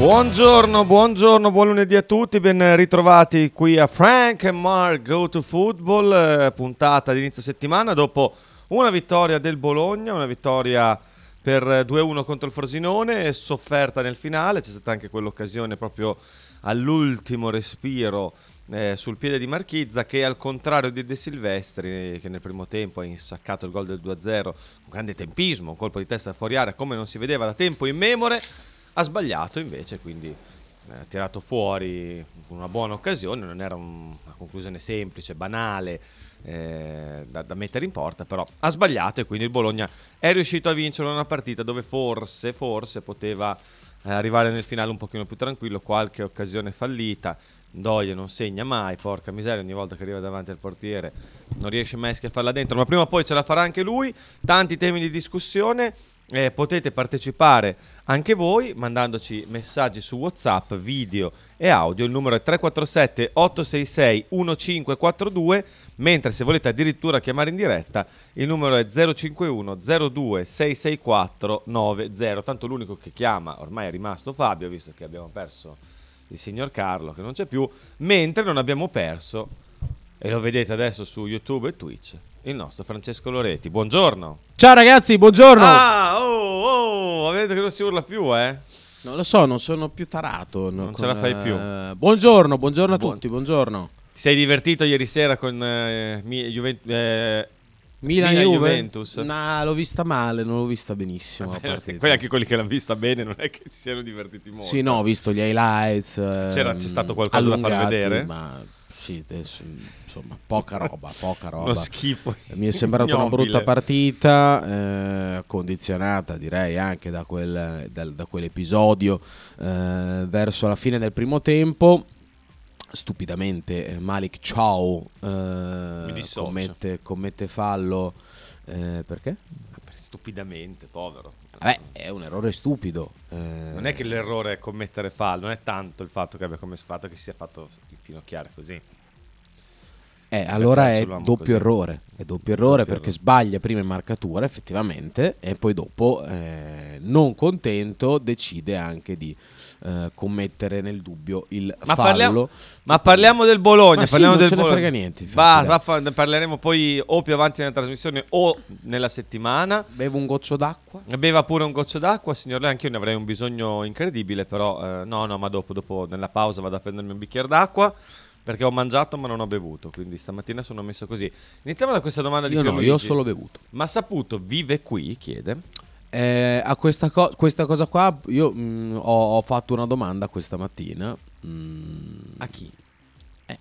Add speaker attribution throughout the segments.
Speaker 1: Buongiorno, buongiorno, buon lunedì a tutti, ben ritrovati qui a Frank and Mark Go to Football, eh, puntata di inizio settimana dopo una vittoria del Bologna, una vittoria per 2-1 contro il Frosinone, sofferta nel finale, c'è stata anche quell'occasione proprio all'ultimo respiro eh, sul piede di Marchizza che al contrario di De Silvestri che nel primo tempo ha insaccato il gol del 2-0 con grande tempismo, un colpo di testa fuori area come non si vedeva da tempo in memore ha sbagliato invece, quindi eh, ha tirato fuori una buona occasione, non era un- una conclusione semplice, banale eh, da, da mettere in porta, però ha sbagliato e quindi il Bologna è riuscito a vincere una partita dove forse, forse poteva eh, arrivare nel finale un pochino più tranquillo, qualche occasione fallita. Doie non segna mai, porca miseria, ogni volta che arriva davanti al portiere non riesce mai a farla dentro, ma prima o poi ce la farà anche lui. Tanti temi di discussione, eh, potete partecipare anche voi mandandoci messaggi su WhatsApp, video e audio. Il numero è 347 866 1542, mentre se volete addirittura chiamare in diretta il numero è 051 02 664 90. Tanto l'unico che chiama ormai è rimasto Fabio, visto che abbiamo perso il signor Carlo che non c'è più, mentre non abbiamo perso, e lo vedete adesso su YouTube e Twitch, il nostro Francesco Loretti. Buongiorno.
Speaker 2: Ciao ragazzi, buongiorno.
Speaker 1: Ah, oh, oh, vedete che non si urla più, eh?
Speaker 2: Non lo so, non sono più tarato. no,
Speaker 1: Non ce la fai più.
Speaker 2: eh, buongiorno, buongiorno a
Speaker 1: Buon-
Speaker 2: tutti, buongiorno.
Speaker 1: Ti sei divertito ieri sera con eh, mi- Juven- eh,
Speaker 2: Milan
Speaker 1: Milan
Speaker 2: Juve?
Speaker 1: Juventus.
Speaker 2: Nah, l'ho vista male, non l'ho vista benissimo. partita.
Speaker 1: quelli anche quelli che l'hanno vista bene non è che si siano divertiti molto.
Speaker 2: Sì, no, ho visto gli highlights.
Speaker 1: C'era-
Speaker 2: ehm,
Speaker 1: c'è stato qualcosa da far vedere?
Speaker 2: Ma sì, adesso, insomma, poca roba, poca roba.
Speaker 1: Schifo.
Speaker 2: Mi è sembrata una brutta partita, eh, condizionata direi anche da, quel, dal- da quell'episodio eh, verso la fine del primo tempo. Stupidamente eh, Malik Chow eh, commette, commette fallo eh, perché?
Speaker 1: Stupidamente, povero.
Speaker 2: Vabbè, è un errore stupido. eh,
Speaker 1: Non è che l'errore è commettere fallo, non è tanto il fatto che abbia commesso fatto che si sia fatto infinocchiare così.
Speaker 2: Eh, allora è doppio
Speaker 1: così.
Speaker 2: errore. È doppio errore
Speaker 1: Doppio
Speaker 2: perché
Speaker 1: errore.
Speaker 2: sbaglia prima in marcatura, effettivamente, e poi dopo, eh, non contento, decide anche di eh, commettere nel dubbio il
Speaker 1: Ma
Speaker 2: fallo.
Speaker 1: parliamo, ma parliamo del Bologna.
Speaker 2: Ma sì,
Speaker 1: parliamo
Speaker 2: non
Speaker 1: del
Speaker 2: ce ne frega niente, infatti,
Speaker 1: Va, ne parleremo poi o più avanti nella trasmissione o nella settimana.
Speaker 2: Bevo un goccio d'acqua.
Speaker 1: Beva pure un goccio d'acqua, signor Lei, anch'io ne avrei un bisogno incredibile, però eh, no, no, ma dopo, dopo nella pausa vado a prendermi un bicchiere d'acqua perché ho mangiato ma non ho bevuto, quindi stamattina sono messo così. Iniziamo da questa domanda di
Speaker 2: Io no, io ho solo bevuto.
Speaker 1: Ma Saputo vive qui, chiede.
Speaker 2: Eh, a questa, co- questa cosa qua io mm, ho, ho fatto una domanda questa mattina. Mm,
Speaker 1: A chi?
Speaker 2: eh, eh,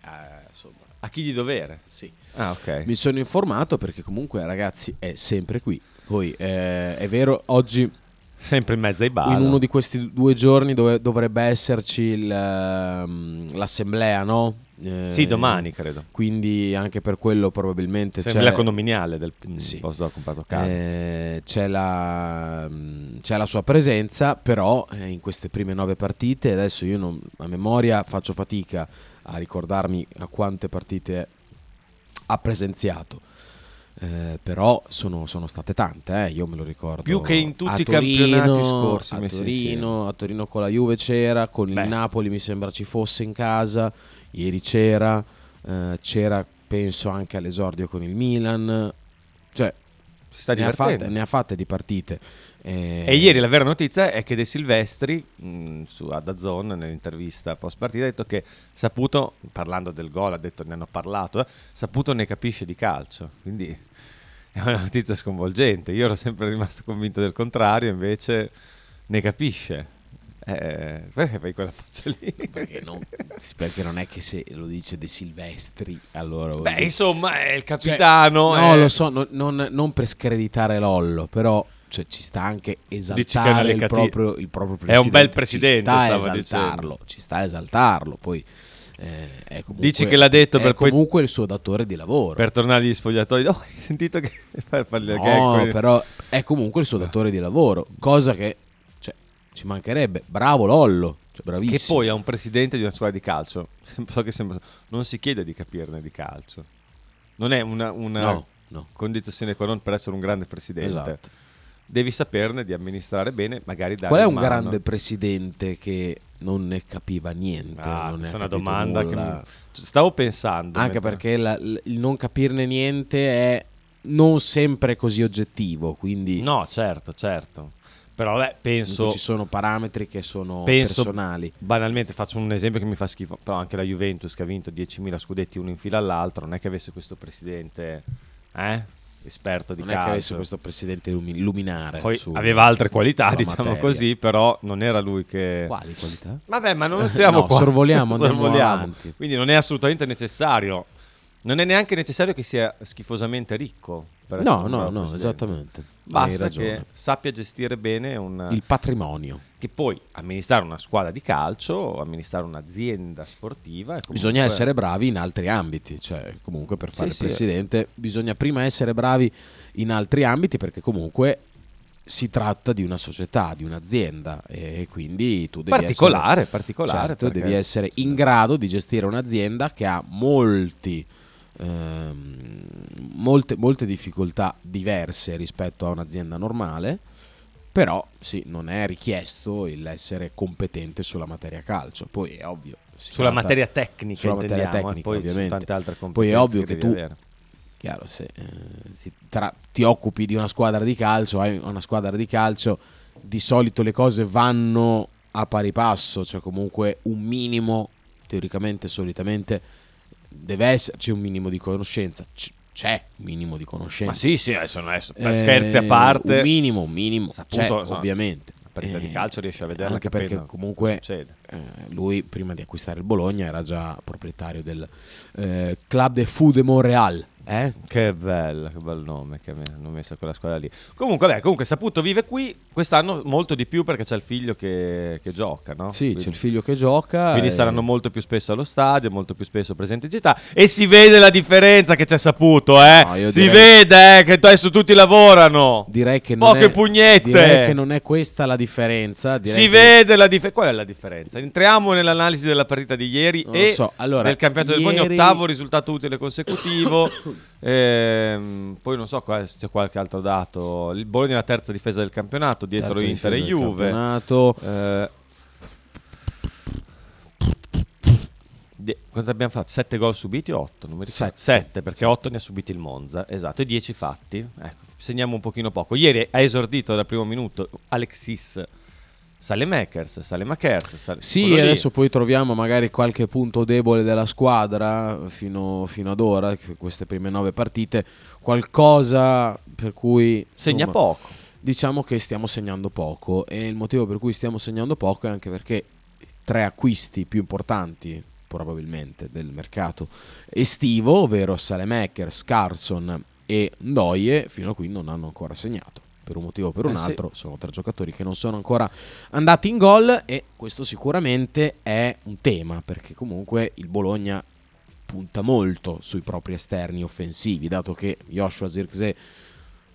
Speaker 2: insomma,
Speaker 1: A chi di dovere?
Speaker 2: sì.
Speaker 1: Ah, ok.
Speaker 2: Mi sono informato perché comunque ragazzi è sempre qui. Poi eh, è vero, oggi
Speaker 1: Sempre in mezzo ai bar.
Speaker 2: in uno di questi due giorni dove- dovrebbe esserci il, ehm, l'assemblea, no? Eh,
Speaker 1: Sì, domani credo.
Speaker 2: Quindi anche per quello probabilmente
Speaker 1: Assemblea
Speaker 2: c'è,
Speaker 1: condominiale del
Speaker 2: Sì.
Speaker 1: posto dove ho comprato casa.
Speaker 2: eh, c'è, la, c'è la sua presenza, però eh, in queste prime nove partite, adesso io non- a memoria faccio fatica a ricordarmi a quante partite ha presenziato. Eh, però sono, sono state tante, eh, io me lo ricordo.
Speaker 1: Più che in tutti
Speaker 2: A
Speaker 1: i campionati scorsi
Speaker 2: A Torino, a Torino con la Juve c'era, con
Speaker 1: Beh.
Speaker 2: il Napoli mi sembra ci fosse in casa, ieri c'era, eh, c'era penso anche all'esordio con il Milan, cioè ne ha, fatte, ne ha fatte di partite. Eh,
Speaker 1: E ieri la vera notizia è che De Silvestri, mh, su Adazon, nell'intervista post partita, ha detto che Saputo, parlando del gol, ha detto ne hanno parlato, eh, Saputo ne capisce di calcio. Quindi è una notizia sconvolgente. Io ero sempre rimasto convinto del contrario, invece ne capisce. Eh, perché fai quella faccia lì?
Speaker 2: Perché non, perché non è che se lo dice De Silvestri, allora...
Speaker 1: Beh,
Speaker 2: dire-
Speaker 1: insomma, è il
Speaker 2: Cioè,
Speaker 1: capitano.
Speaker 2: no,
Speaker 1: è-
Speaker 2: lo so, no- non, non per screditare Lollo, però cioè, ci sta anche esaltare il proprio, il proprio
Speaker 1: È un bel
Speaker 2: presidente.
Speaker 1: presidente,
Speaker 2: Ci sta
Speaker 1: stava
Speaker 2: esaltarlo,
Speaker 1: dicendo.
Speaker 2: ci sta esaltarlo. Poi eh, è comunque,
Speaker 1: Dici che l'ha detto
Speaker 2: è
Speaker 1: per poi-
Speaker 2: comunque il suo datore di lavoro.
Speaker 1: Per tornare agli spogliatoi, oh, hai sentito che per
Speaker 2: No,
Speaker 1: gag,
Speaker 2: però è comunque il suo datore di lavoro, cosa che cioè, ci mancherebbe. Bravo Lollo, cioè,
Speaker 1: che
Speaker 2: bravissimo.
Speaker 1: poi a un presidente di una squadra di calcio, so che sembra, non si chiede di capirne di calcio. Non è una, una
Speaker 2: No, no.
Speaker 1: condizione qua non per essere un grande presidente.
Speaker 2: Esatto.
Speaker 1: Devi saperne di amministrare bene, magari dare
Speaker 2: Qual è un
Speaker 1: mano.
Speaker 2: grande presidente che non ne capiva niente?
Speaker 1: Ah, questa è una domanda che
Speaker 2: nulla?
Speaker 1: mi- stavo pensando.
Speaker 2: Anche
Speaker 1: mentre-
Speaker 2: perché la- il non capirne niente è non sempre così oggettivo, quindi
Speaker 1: No, certo, certo. Però beh, penso
Speaker 2: ci sono parametri che sono
Speaker 1: penso
Speaker 2: personali.
Speaker 1: banalmente faccio un esempio che mi fa schifo, però anche la Juventus che ha vinto 10.000 scudetti uno in fila all'altro, non è che avesse questo presidente eh, esperto di
Speaker 2: Non è
Speaker 1: calcio.
Speaker 2: che avesse questo presidente lumi- luminare.
Speaker 1: Poi
Speaker 2: su-
Speaker 1: aveva altre qualità, diciamo
Speaker 2: materia.
Speaker 1: così, però non era lui che
Speaker 2: Quali qualità?
Speaker 1: Vabbè, ma non stiamo
Speaker 2: No,
Speaker 1: qua.
Speaker 2: sorvoliamo, andiamo
Speaker 1: Sorvoliamo.
Speaker 2: avanti.
Speaker 1: Quindi non è assolutamente necessario. Non è neanche necessario che sia schifosamente ricco. per
Speaker 2: No, no, no, esattamente.
Speaker 1: Basta che sappia gestire bene un...
Speaker 2: il patrimonio.
Speaker 1: che poi amministrare una squadra di calcio amministrare un'azienda sportiva comunque-
Speaker 2: Bisogna essere bravi in altri ambiti, cioè comunque per fare
Speaker 1: Sì,
Speaker 2: il
Speaker 1: sì.
Speaker 2: presidente bisogna prima essere bravi in altri ambiti perché comunque si tratta di una società, di un'azienda e quindi tu devi
Speaker 1: particolare,
Speaker 2: essere,
Speaker 1: particolare.
Speaker 2: certo,
Speaker 1: perché-
Speaker 2: devi essere in grado di gestire un'azienda che ha molti ehm, molte, molte difficoltà diverse rispetto a un'azienda normale, però sì, non è richiesto l'essere competente sulla materia calcio. Poi è ovvio.
Speaker 1: sulla
Speaker 2: tratta-
Speaker 1: materia tecnica,
Speaker 2: sulla materia
Speaker 1: eh,
Speaker 2: tecnica,
Speaker 1: poi
Speaker 2: ovviamente.
Speaker 1: tante altre
Speaker 2: Poi è ovvio che
Speaker 1: devi
Speaker 2: tu
Speaker 1: avere.
Speaker 2: Chiaro, se eh, ti, tra- ti occupi di una squadra di calcio, hai una squadra di calcio, di solito le cose vanno a pari passo, cioè comunque un minimo, teoricamente, solitamente, deve esserci un minimo di conoscenza. C- c'è un minimo di conoscenza.
Speaker 1: Ma sì, sì, adesso, adesso per
Speaker 2: Eh,
Speaker 1: scherzi a parte,
Speaker 2: Un minimo, un minimo,
Speaker 1: Saputo,
Speaker 2: c'è,
Speaker 1: insomma,
Speaker 2: ovviamente.
Speaker 1: la partita di
Speaker 2: Eh,
Speaker 1: calcio riesce a vederla
Speaker 2: Anche perché comunque eh, lui prima di acquistare il Bologna era già proprietario del eh, Club de Foot de Montréal. Eh?
Speaker 1: Che bello, che bel nome che mi hanno messo quella squadra lì. Comunque, beh, comunque Saputo vive qui quest'anno molto di più perché c'è il figlio che, che gioca, no?
Speaker 2: Sì,
Speaker 1: Quindi-
Speaker 2: c'è il figlio che gioca.
Speaker 1: Quindi
Speaker 2: e-
Speaker 1: saranno molto più spesso allo stadio, molto più spesso presenti in città. E si vede la differenza che c'è saputo, eh?
Speaker 2: No,
Speaker 1: si
Speaker 2: direi-
Speaker 1: vede eh, che adesso tutti lavorano.
Speaker 2: Direi che non
Speaker 1: Poche
Speaker 2: è,
Speaker 1: pugnette.
Speaker 2: Direi che non è questa la differenza. direi
Speaker 1: Si
Speaker 2: che-
Speaker 1: vede la differenza. Qual è la differenza? Entriamo nell'analisi della partita di ieri
Speaker 2: Non
Speaker 1: e
Speaker 2: so. Allora,
Speaker 1: del campionato del Bologna,
Speaker 2: ieri-
Speaker 1: ottavo risultato utile consecutivo. Ehm, poi non so se c'è qualche altro dato. Il Bologna è la terza difesa del campionato, dietro
Speaker 2: Terza
Speaker 1: Inter e
Speaker 2: difesa del
Speaker 1: Juve.
Speaker 2: campionato.
Speaker 1: Eh, die- quanto abbiamo fatto? 7 gol subiti o 8? Non mi ricordo.
Speaker 2: Sette.
Speaker 1: 7 perché 8 ne ha subiti il Monza, esatto, e 10 fatti. Ecco, segniamo un pochino poco. Ieri ha esordito dal primo minuto Alexis Salemakers, Salemakers. Sale-
Speaker 2: Sì,
Speaker 1: quello lì.
Speaker 2: adesso poi troviamo magari qualche punto debole della squadra fino, fino ad ora, queste prime nove partite, qualcosa per cui...
Speaker 1: segna
Speaker 2: insomma,
Speaker 1: poco.
Speaker 2: Diciamo che stiamo segnando poco e il motivo per cui stiamo segnando poco è anche perché i tre acquisti più importanti probabilmente del mercato estivo, ovvero Salemakers, Carson e Ndoye, fino a qui non hanno ancora segnato. Per un motivo o per un
Speaker 1: Eh sì.
Speaker 2: altro, sono tre giocatori che non sono ancora andati in gol e questo sicuramente è un tema perché comunque il Bologna punta molto sui propri esterni offensivi, dato che Joshua Zirkzee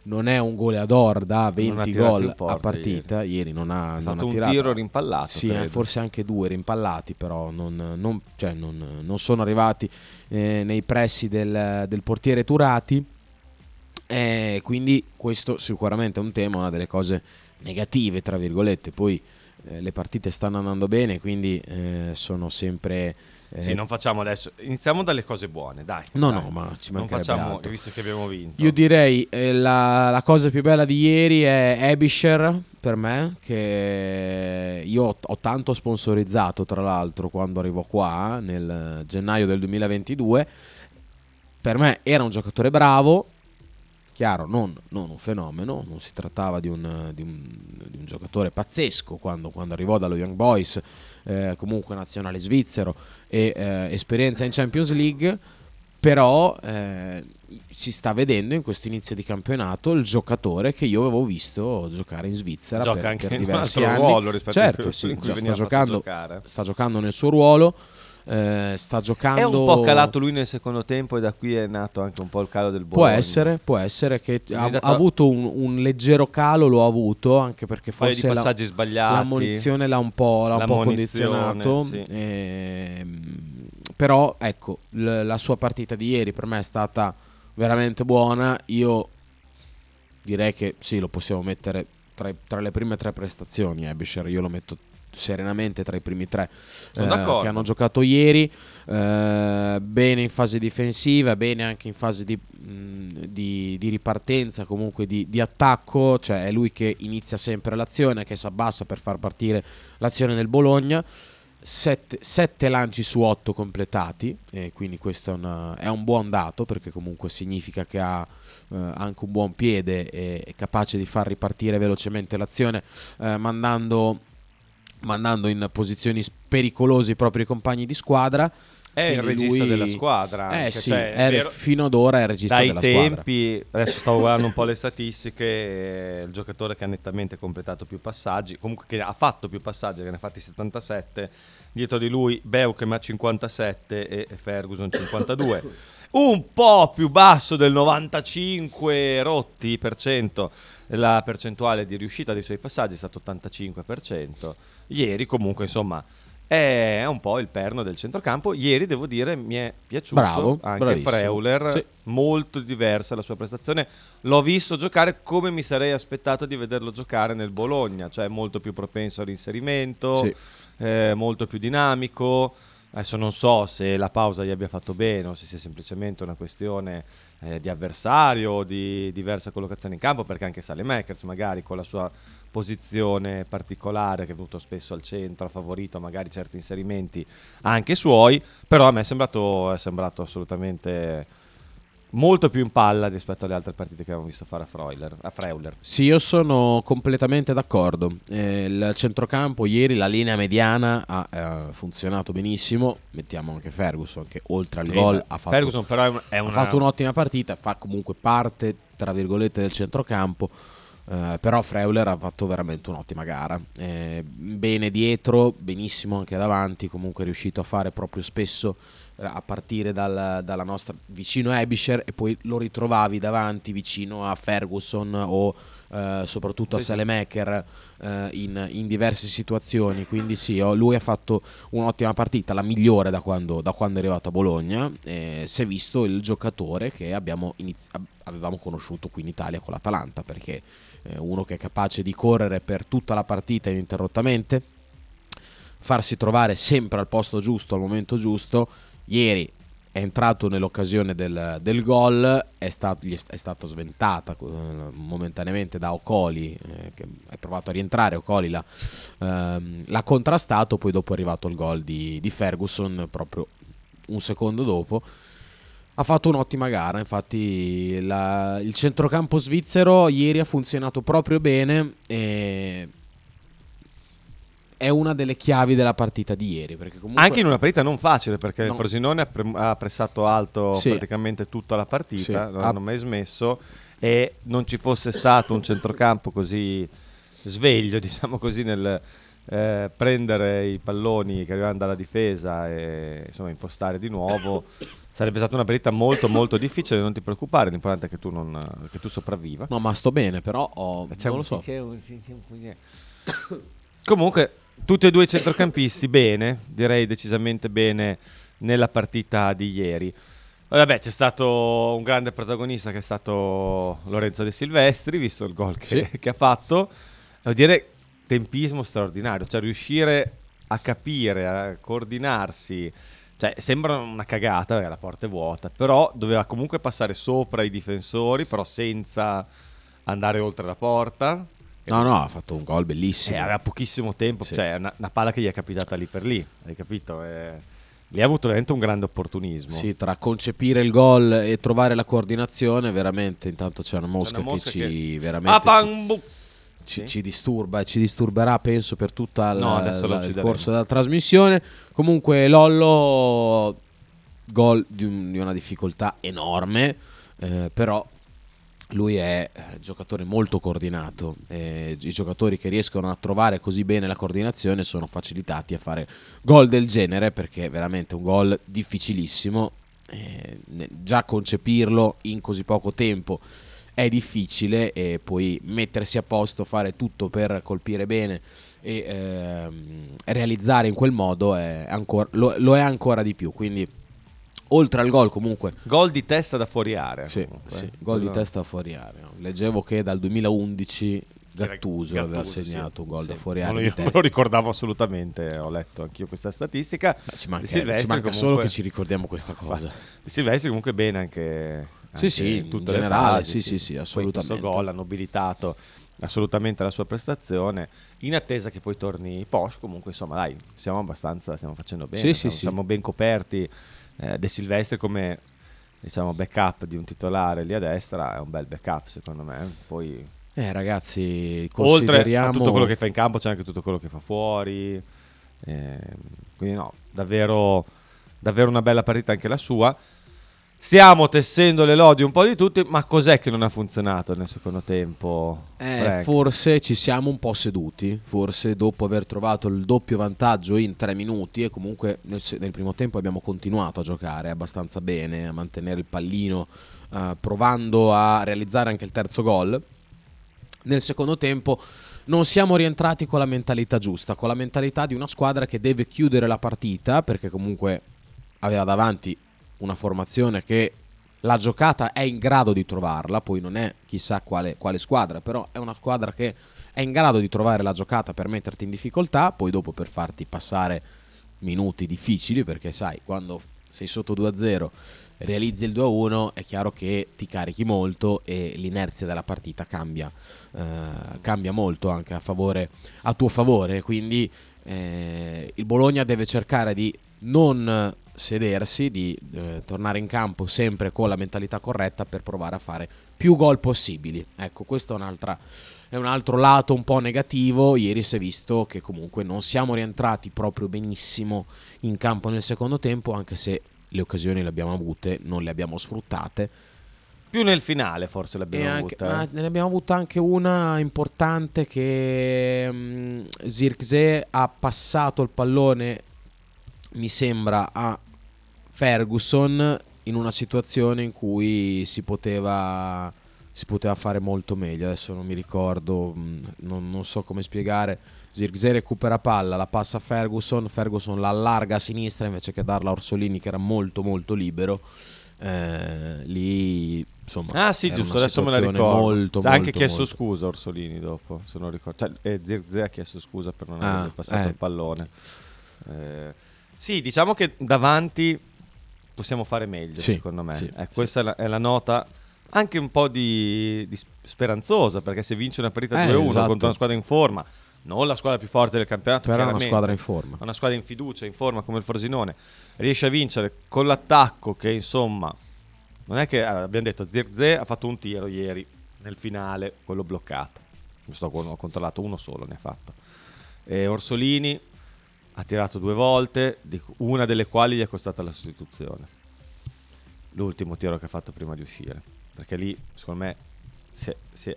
Speaker 2: non è un goleador da
Speaker 1: Non ha
Speaker 2: 20
Speaker 1: tirato
Speaker 2: gol a partita, ieri, non ha,
Speaker 1: Ha
Speaker 2: non
Speaker 1: fatto
Speaker 2: ha
Speaker 1: un
Speaker 2: tirato.
Speaker 1: tiro rimpallato.
Speaker 2: Sì, eh,
Speaker 1: credo.
Speaker 2: forse anche due rimpallati, però non, non- cioè non- non sono arrivati eh, nei pressi del, del portiere Turati. Eh, quindi questo sicuramente è un tema, una delle cose negative, tra virgolette. Poi eh, le partite stanno andando bene, quindi eh, sono sempre... eh,
Speaker 1: Sì, non facciamo adesso. Iniziamo dalle cose buone, dai.
Speaker 2: No,
Speaker 1: dai.
Speaker 2: no, ma ci
Speaker 1: non
Speaker 2: mancherebbe
Speaker 1: facciamo,
Speaker 2: altro.
Speaker 1: visto che abbiamo vinto.
Speaker 2: Io direi eh, la, la cosa più bella di ieri è Abisher per me, che io ho, ho tanto sponsorizzato tra l'altro quando arrivo qua nel gennaio del 2022. Per me era un giocatore bravo, chiaro, non, non un fenomeno, non si trattava di un, di un- di un giocatore pazzesco quando, quando arrivò dallo Young Boys, eh, comunque nazionale svizzero e eh, esperienza in Champions League, però eh, si sta vedendo in questo inizio di campionato il giocatore che io avevo visto giocare in Svizzera
Speaker 1: Gioca
Speaker 2: per,
Speaker 1: anche
Speaker 2: per
Speaker 1: in un
Speaker 2: diversi
Speaker 1: altro
Speaker 2: anni.
Speaker 1: ruolo rispetto a
Speaker 2: certo,
Speaker 1: quello
Speaker 2: sì,
Speaker 1: in cui
Speaker 2: sta giocando,
Speaker 1: giocare.
Speaker 2: sta giocando nel suo ruolo. Eh, sta giocando...
Speaker 1: È un po' calato lui nel secondo tempo e da qui è nato anche un po' il calo del
Speaker 2: Può
Speaker 1: Bologna.
Speaker 2: essere, può essere che ha,
Speaker 1: dato-
Speaker 2: ha avuto un, un leggero calo, lo ha avuto, anche perché forse la,
Speaker 1: passaggi sbagliati.
Speaker 2: la munizione l'ha un po', l'ha un po' condizionato.
Speaker 1: sì.
Speaker 2: ehm, però ecco, l- la sua partita di ieri per me è stata veramente buona. Io direi che sì, lo possiamo mettere tra, tra le prime tre prestazioni. Abisher, io lo metto serenamente tra i primi tre eh, che hanno giocato ieri. eh, bene in fase difensiva, bene anche in fase di, mh, di- di ripartenza, comunque di, di attacco. Cioè, è lui che inizia sempre l'azione, che si abbassa per far partire l'azione del Bologna. Sette, lanci su otto completati, e quindi questo è, una- è un buon dato perché comunque significa che ha eh, anche un buon piede e è capace di far ripartire velocemente l'azione eh, mandando, mandando in posizioni pericolose i propri compagni di squadra.
Speaker 1: È il
Speaker 2: Quindi
Speaker 1: regista
Speaker 2: lui-
Speaker 1: della squadra.
Speaker 2: Eh sì,
Speaker 1: cioè, vero-
Speaker 2: fino ad ora è il regista
Speaker 1: dai
Speaker 2: della squadra.
Speaker 1: tempi, adesso stavo guardando un po' le statistiche, il giocatore che ha nettamente completato più passaggi, comunque che ha fatto più passaggi, che ne ha fatti 77, dietro di lui Beukem ha 57 e e Ferguson 52. un po' più basso del 95 rotti per cento la percentuale di riuscita dei suoi passaggi è stato 85%. Ieri comunque insomma è un po' il perno del centrocampo. Ieri devo dire mi è piaciuto
Speaker 2: Bravo,
Speaker 1: anche
Speaker 2: bravissimo.
Speaker 1: Freuler,
Speaker 2: Sì.
Speaker 1: molto diversa la sua prestazione. L'ho visto giocare come mi sarei aspettato di vederlo giocare nel Bologna, cioè molto più propenso all'inserimento,
Speaker 2: Sì.
Speaker 1: eh, molto più dinamico. Adesso non so se la pausa gli abbia fatto bene o se sia semplicemente una questione eh, di avversario o di diversa collocazione in campo, perché anche Salemakers magari con la sua posizione particolare che è venuto spesso al centro, ha favorito magari certi inserimenti anche suoi, però a me è sembrato, è sembrato assolutamente molto più in palla rispetto alle altre partite che abbiamo visto fare a Freuler, a Freuler.
Speaker 2: Sì, io sono completamente d'accordo. Eh, il centrocampo ieri, la linea mediana ha eh, funzionato benissimo. Mettiamo anche Ferguson che oltre al
Speaker 1: Sì,
Speaker 2: gol ha fatto,
Speaker 1: Ferguson però è, un- è
Speaker 2: ha
Speaker 1: una-
Speaker 2: fatto un'ottima partita, fa comunque parte, tra virgolette, del centrocampo. eh, però Freuler ha fatto veramente un'ottima gara. Eh, bene dietro, benissimo anche davanti. Comunque è riuscito a fare proprio spesso a partire dal- dalla nostra vicino a Ebisher e poi lo ritrovavi davanti vicino a Ferguson o eh, soprattutto a
Speaker 1: Sì, sì.
Speaker 2: Salemaker eh, in, in diverse situazioni. Quindi sì, lui ha fatto un'ottima partita, la migliore da quando, da quando è arrivato a Bologna. Eh, si è visto il giocatore che abbiamo inizi- avevamo conosciuto qui in Italia con l'Atalanta, perché eh, uno che è capace di correre per tutta la partita ininterrottamente, farsi trovare sempre al posto giusto, al momento giusto. Ieri è entrato nell'occasione del, del gol, è, stato, gli è, stato sventata eh, momentaneamente da Ocoli, eh, che è provato a rientrare, Ocoli l'ha, ehm, l'ha contrastato, poi dopo è arrivato il gol di, di Ferguson proprio un secondo dopo. Ha fatto un'ottima gara, infatti la- il centrocampo svizzero ieri ha funzionato proprio bene e è una delle chiavi della partita di ieri. Comunque
Speaker 1: Anche in una partita non facile perché
Speaker 2: No.
Speaker 1: il Frosinone ha, pre- ha pressato alto
Speaker 2: Sì.
Speaker 1: praticamente tutta la partita,
Speaker 2: Sì.
Speaker 1: non
Speaker 2: Ha-
Speaker 1: hanno mai smesso e non ci fosse stato un centrocampo così sveglio, diciamo così, nel eh, prendere i palloni che arrivavano dalla difesa e insomma impostare di nuovo. Sarebbe stata una partita molto molto difficile, non ti preoccupare, l'importante è che tu, non, che tu sopravviva.
Speaker 2: No, ma sto bene, però ho-
Speaker 1: C'è
Speaker 2: non
Speaker 1: un-
Speaker 2: lo so.
Speaker 1: c'è un- c'è un- Comunque, tutti e due i centrocampisti bene, direi decisamente bene nella partita di ieri. Vabbè, c'è stato un grande protagonista che è stato Lorenzo De Silvestri, visto il gol che,
Speaker 2: Sì.
Speaker 1: che ha fatto. Devo dire, tempismo straordinario, cioè riuscire a capire, a coordinarsi. Cioè, sembra una cagata perché la porta è vuota, però doveva comunque passare sopra i difensori, però senza andare oltre la porta.
Speaker 2: No, no, ha fatto un gol bellissimo.
Speaker 1: Eh, aveva pochissimo tempo,
Speaker 2: Sì.
Speaker 1: cioè una, una palla che gli è capitata lì per lì, hai capito? Eh, lì ha avuto veramente un grande opportunismo.
Speaker 2: Sì, tra concepire il gol e trovare la coordinazione, veramente intanto c'è una mosca,
Speaker 1: una mosca
Speaker 2: che
Speaker 1: che-
Speaker 2: ci veramente ci, ci-
Speaker 1: Sì.
Speaker 2: ci disturba e ci disturberà, penso, per tutto
Speaker 1: No,
Speaker 2: il corso della trasmissione. Comunque, Lollo, gol di, un- di una difficoltà enorme, eh, però lui è eh, giocatore molto coordinato. eh, I giocatori che riescono a trovare così bene la coordinazione sono facilitati a fare gol del genere perché è veramente un gol difficilissimo. eh, già concepirlo in così poco tempo è difficile e poi mettersi a posto, fare tutto per colpire bene e ehm, realizzare in quel modo è ancora- lo, lo è ancora di più. Quindi, oltre al gol, comunque,
Speaker 1: Gol di testa da fuori area.
Speaker 2: sì, sì, gol di testa fuori area. Leggevo che dal 2011 Gattuso, aveva
Speaker 1: Gattuso, sì.
Speaker 2: segnato un gol da
Speaker 1: Sì.
Speaker 2: fuori
Speaker 1: Non
Speaker 2: area.
Speaker 1: non lo ricordavo assolutamente, ho letto anch'io questa statistica.
Speaker 2: Beh, ci manca, ci manca
Speaker 1: comunque-
Speaker 2: solo che ci ricordiamo questa cosa.
Speaker 1: Di Silvestri comunque bene anche, anche
Speaker 2: sì,
Speaker 1: in tutte
Speaker 2: in
Speaker 1: le
Speaker 2: generale,
Speaker 1: fasi,
Speaker 2: sì, sì, sì,
Speaker 1: Poi
Speaker 2: assolutamente.
Speaker 1: questo gol ha nobilitato assolutamente la sua prestazione in attesa che poi torni Posh comunque insomma dai siamo abbastanza stiamo facendo bene
Speaker 2: Sì, sì,
Speaker 1: siamo,
Speaker 2: sì.
Speaker 1: siamo ben coperti eh, De Silvestri come diciamo backup di un titolare lì a destra è un bel backup secondo me. Poi
Speaker 2: Eh, ragazzi,
Speaker 1: oltre
Speaker 2: consideriamo
Speaker 1: a tutto quello che fa in campo c'è anche tutto quello che fa fuori. Ehm, quindi no davvero davvero una bella partita anche la sua Stiamo tessendo le lodi un po' di tutti, ma cos'è che non ha funzionato nel secondo tempo?
Speaker 2: Eh, forse ci siamo un po' seduti, forse dopo aver trovato il doppio vantaggio in tre minuti e comunque nel, nel primo tempo abbiamo continuato a giocare abbastanza bene, a mantenere il pallino, eh, provando a realizzare anche il terzo gol. Nel secondo tempo non siamo rientrati con la mentalità giusta, con la mentalità di una squadra che deve chiudere la partita perché comunque aveva davanti una formazione che la giocata è in grado di trovarla, poi non è chissà quale, quale squadra, però è una squadra che è in grado di trovare la giocata per metterti in difficoltà, poi dopo per farti passare minuti difficili, perché sai, quando sei sotto 2-0 realizzi il 2-1 è chiaro che ti carichi molto e l'inerzia della partita cambia, eh, cambia molto anche a, favore, a tuo favore, quindi eh, il Bologna deve cercare di non sedersi, di eh, tornare in campo sempre con la mentalità corretta per provare a fare più gol possibili. Ecco, questo è, un'altra, è un altro lato un po' negativo. Ieri si è visto che comunque non siamo rientrati proprio benissimo in campo nel secondo tempo, anche se le occasioni le abbiamo avute, non le abbiamo sfruttate.
Speaker 1: Più nel finale forse l'abbiamo
Speaker 2: anche-
Speaker 1: avuta. eh.
Speaker 2: ne abbiamo avuta anche una importante che mm, Zirkzee ha passato il pallone, mi sembra, a Ferguson in una situazione in cui si poteva, si poteva fare molto meglio. Adesso non mi ricordo, mm, non, non so come spiegare. Zirkzee recupera palla, la passa a Ferguson, Ferguson la allarga a sinistra invece che darla a Orsolini che era molto molto libero. Eh, lì insomma
Speaker 1: Ah sì, giusto, adesso me la ricordo.
Speaker 2: molto,
Speaker 1: ha anche
Speaker 2: molto,
Speaker 1: chiesto
Speaker 2: molto-
Speaker 1: scusa Orsolini dopo, se non ricordo. Cioè, eh, Zirze ha chiesto scusa per non
Speaker 2: Ah,
Speaker 1: aver passato
Speaker 2: eh.
Speaker 1: il pallone. Eh, sì, diciamo che davanti possiamo fare meglio,
Speaker 2: Sì,
Speaker 1: secondo me.
Speaker 2: sì,
Speaker 1: Eh,
Speaker 2: sì.
Speaker 1: questa È, la, è la nota anche un po' di, di speranzosa, perché se vince una partita
Speaker 2: Eh,
Speaker 1: 2-1
Speaker 2: esatto.
Speaker 1: contro una squadra in forma, non la squadra più forte del campionato,
Speaker 2: però era una squadra in forma
Speaker 1: una squadra in fiducia, in forma come il Frosinone, riesce a vincere con l'attacco che insomma non è che allora, abbiamo detto Zirze ha fatto un tiro ieri nel finale, quello bloccato. Giusto, ho controllato uno solo, ne ha fatto. E Orsolini ha tirato due volte, una delle quali gli è costata la sostituzione. L'ultimo tiro che ha fatto prima di uscire. Perché lì, secondo me, si è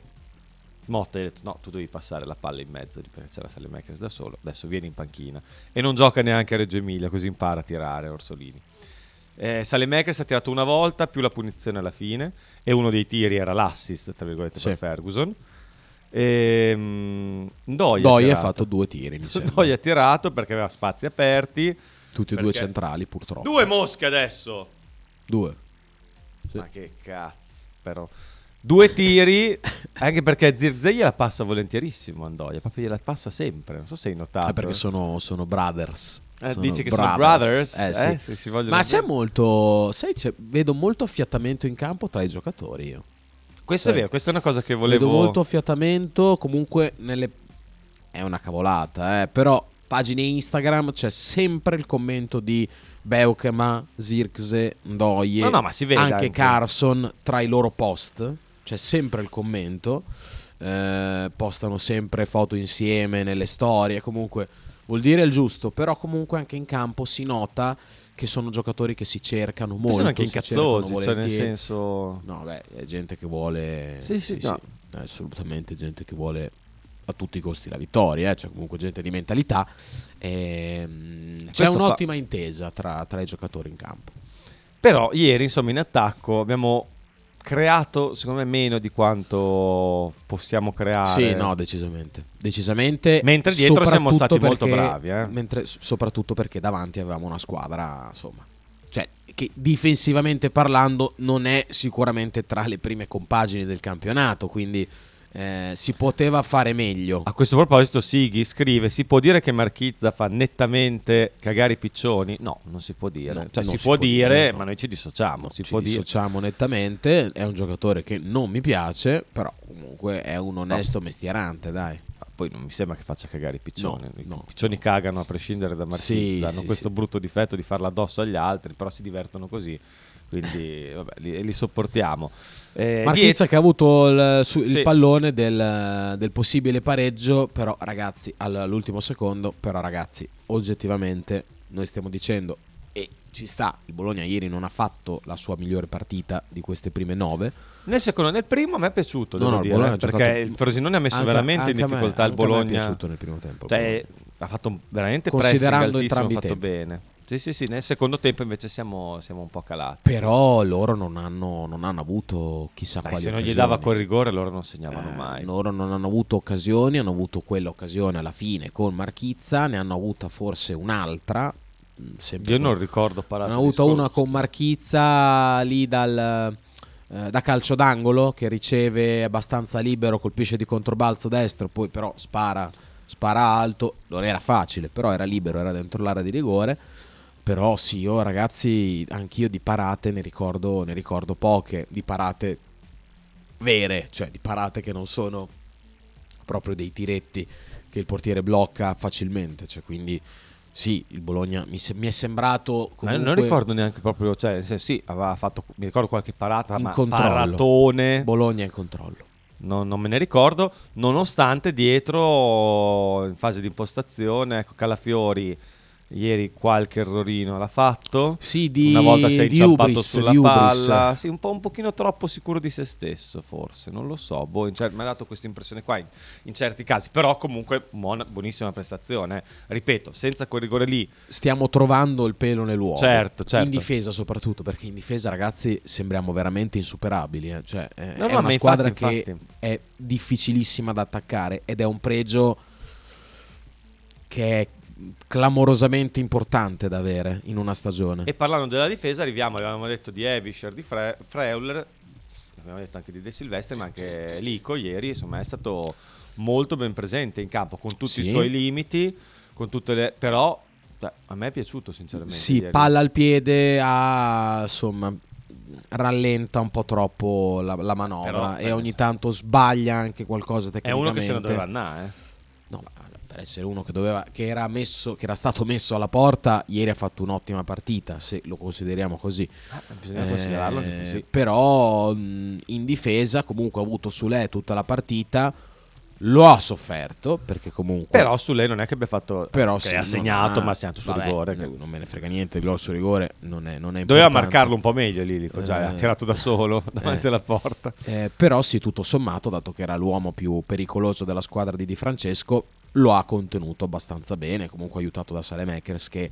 Speaker 1: Motta ha detto no, tu devi passare la palla in mezzo perché c'era Salemakers da solo, adesso vieni in panchina e non gioca neanche a Reggio Emilia, così impara a tirare Orsolini. Eh, Salemakers ha tirato una volta più la punizione alla fine e uno dei tiri era l'assist, tra virgolette,
Speaker 2: Sì.
Speaker 1: per Ferguson. E, mm, Ndoye,
Speaker 2: Doi ha fatto due tiri mi sembra.
Speaker 1: Ndoye ha tirato perché aveva spazi aperti.
Speaker 2: tutti e due centrali purtroppo
Speaker 1: Due mosche adesso!
Speaker 2: due Sì.
Speaker 1: Ma che cazzo, però. Due tiri, anche perché Zirze gliela passa volentierissimo Andoia, proprio gliela passa sempre, non so se hai notato.
Speaker 2: Ah, perché sono, sono brothers
Speaker 1: Eh,
Speaker 2: Sono
Speaker 1: dici che sono brothers?
Speaker 2: Eh,
Speaker 1: Eh,
Speaker 2: sì.
Speaker 1: se si vogliono
Speaker 2: ma c'è molto sai c'è- vedo molto affiatamento in campo tra i giocatori io
Speaker 1: Questo è
Speaker 2: Sì.
Speaker 1: vero, questa è una cosa che volevo...
Speaker 2: vedo molto affiatamento comunque nelle è una cavolata eh, però pagine Instagram c'è sempre il commento di Beukema, Zirkze, Ndoye
Speaker 1: No, no, ma si vede
Speaker 2: anche,
Speaker 1: anche.
Speaker 2: Carson tra i loro post c'è sempre il commento eh, postano sempre foto insieme nelle storie comunque vuol dire il giusto però comunque anche in campo si nota che sono giocatori che si cercano molto.
Speaker 1: sono anche
Speaker 2: si
Speaker 1: incazzosi, cioè nel senso...
Speaker 2: No, beh, è gente che vuole.
Speaker 1: Sì, sì, no.
Speaker 2: è assolutamente gente che vuole a tutti i costi la vittoria, eh, cioè comunque gente di mentalità. Ehm, c'è
Speaker 1: Questo fa-
Speaker 2: un'ottima intesa tra, tra i giocatori in campo.
Speaker 1: Però ieri, insomma, in attacco abbiamo creato, secondo me, meno di quanto possiamo creare.
Speaker 2: Sì, no, decisamente. Decisamente.
Speaker 1: Mentre dietro siamo stati molto
Speaker 2: perché-
Speaker 1: bravi, eh.
Speaker 2: mentre- soprattutto perché davanti avevamo una squadra, insomma. Cioè, che difensivamente parlando non è sicuramente tra le prime compagini del campionato, quindi eh, si poteva fare meglio.
Speaker 1: A questo proposito, Sighi scrive: Si può dire che Marchizza fa nettamente cagare i piccioni? No, non si può dire.
Speaker 2: No,
Speaker 1: cioè, si,
Speaker 2: si
Speaker 1: può dire,
Speaker 2: dire, no.
Speaker 1: ma noi ci dissociamo.
Speaker 2: No,
Speaker 1: si
Speaker 2: ci
Speaker 1: può dire.
Speaker 2: dissociamo nettamente. È un giocatore che non mi piace, però comunque è un onesto mestierante, dai.
Speaker 1: Ma Poi non mi sembra che faccia cagare i piccioni. I piccioni
Speaker 2: no.
Speaker 1: cagano a prescindere da Marchizza.
Speaker 2: Sì,
Speaker 1: hanno
Speaker 2: sì,
Speaker 1: questo
Speaker 2: sì.
Speaker 1: brutto difetto di farla addosso agli altri, però si divertono così. Quindi, vabbè, li, li sopportiamo. Eh,
Speaker 2: Marchizza che ha avuto il, su- il
Speaker 1: Sì.
Speaker 2: pallone del, del possibile pareggio, però ragazzi, all'ultimo secondo, però ragazzi, oggettivamente noi stiamo dicendo, e ci sta, il Bologna ieri non ha fatto la sua migliore partita di queste prime nove.
Speaker 1: Nel secondo, nel primo a me è piaciuto,
Speaker 2: No, no, il
Speaker 1: dire,
Speaker 2: Bologna
Speaker 1: eh, perché
Speaker 2: giocato-
Speaker 1: il Frosinone ha messo
Speaker 2: Anche-
Speaker 1: veramente in
Speaker 2: anche me-
Speaker 1: difficoltà il
Speaker 2: anche a me è
Speaker 1: Bologna.
Speaker 2: piaciuto nel primo tempo. il
Speaker 1: Cioè,
Speaker 2: Bologna.
Speaker 1: ha fatto veramente
Speaker 2: Considerando
Speaker 1: pressing altissimo, ha fatto
Speaker 2: tempi.
Speaker 1: bene. Sì, sì, sì, nel secondo tempo invece siamo, siamo un po' calati.
Speaker 2: Però loro non hanno, non hanno avuto chissà
Speaker 1: Dai,
Speaker 2: quali
Speaker 1: se non gli
Speaker 2: occasioni.
Speaker 1: dava quel rigore loro non segnavano
Speaker 2: Eh,
Speaker 1: mai.
Speaker 2: Loro non hanno avuto occasioni, hanno avuto quell'occasione alla fine con Marchizza, ne hanno avuta forse un'altra. mm, sempre
Speaker 1: Io
Speaker 2: con-
Speaker 1: non ricordo parate
Speaker 2: hanno avuto una con Marchizza lì dal, eh, da calcio d'angolo che riceve abbastanza libero, colpisce di controbalzo destro, poi però spara, spara alto. Non era facile, però era libero, era dentro l'area di rigore. Però sì, io ragazzi, anch'io di parate ne ricordo, ne ricordo poche, di parate vere, cioè di parate che non sono proprio dei tiretti che il portiere blocca facilmente, cioè quindi sì, il Bologna mi, se- mi è sembrato comunque
Speaker 1: non ricordo neanche proprio, cioè, sì, aveva fatto, mi ricordo qualche parata,
Speaker 2: In
Speaker 1: ma
Speaker 2: controllo.
Speaker 1: paratone,
Speaker 2: Bologna in controllo.
Speaker 1: non, non me ne ricordo, nonostante dietro, in fase di impostazione, ecco, Calafiori ieri qualche errorino l'ha fatto.
Speaker 2: Sì, di,
Speaker 1: Una volta si è inciampato
Speaker 2: Ubris,
Speaker 1: sulla palla, sì, un po' un pochino troppo sicuro di se stesso, forse, non lo so. Boh, cer- mi ha dato questa impressione qua in, in certi casi, però comunque buona- buonissima prestazione. Ripeto, senza quel rigore lì,
Speaker 2: Stiamo trovando il pelo nell'uovo.
Speaker 1: Certo, certo.
Speaker 2: In difesa soprattutto, perché in difesa ragazzi sembriamo veramente insuperabili. eh. Cioè, eh,
Speaker 1: No,
Speaker 2: è
Speaker 1: no,
Speaker 2: una
Speaker 1: ma
Speaker 2: squadra
Speaker 1: infatti,
Speaker 2: che
Speaker 1: infatti.
Speaker 2: è difficilissima da attaccare ed è un pregio che è clamorosamente importante da avere in una stagione.
Speaker 1: E parlando della difesa, arriviamo, avevamo detto di Evischer, di Fre- Freuler, abbiamo detto anche di De Silvestri, ma anche Lico ieri, insomma, è stato molto ben presente in campo, con tutti
Speaker 2: Sì.
Speaker 1: i suoi limiti, con tutte le... però cioè, a me è piaciuto sinceramente.
Speaker 2: Sì,
Speaker 1: ieri.
Speaker 2: palla al piede, ha, insomma, rallenta un po' troppo la, la manovra
Speaker 1: Però,
Speaker 2: e
Speaker 1: eh,
Speaker 2: ogni tanto sbaglia anche qualcosa
Speaker 1: È
Speaker 2: tecnicamente.
Speaker 1: uno che se ne doveva andare, eh.
Speaker 2: No, per essere uno che, doveva, che, era messo, che era stato messo alla porta, ieri ha fatto un'ottima partita, se lo consideriamo così.
Speaker 1: Bisogna
Speaker 2: Eh,
Speaker 1: considerarlo così.
Speaker 2: Però mh, in difesa comunque ha avuto su lei tutta la partita, lo ha sofferto perché comunque...
Speaker 1: Però su lei non è che abbia fatto...
Speaker 2: però
Speaker 1: che
Speaker 2: sì,
Speaker 1: ha segnato,
Speaker 2: ha-
Speaker 1: ma ha segnato sul
Speaker 2: vabbè,
Speaker 1: rigore.
Speaker 2: eh, Non me ne frega niente, il gol sul rigore non è, non è
Speaker 1: Doveva marcarlo un po' meglio Lilico, già
Speaker 2: Eh,
Speaker 1: ha tirato da solo davanti
Speaker 2: eh.
Speaker 1: alla porta.
Speaker 2: Eh, però sì, tutto sommato, dato che era l'uomo più pericoloso della squadra di Di Francesco, lo ha contenuto abbastanza bene, comunque aiutato da Salemakers che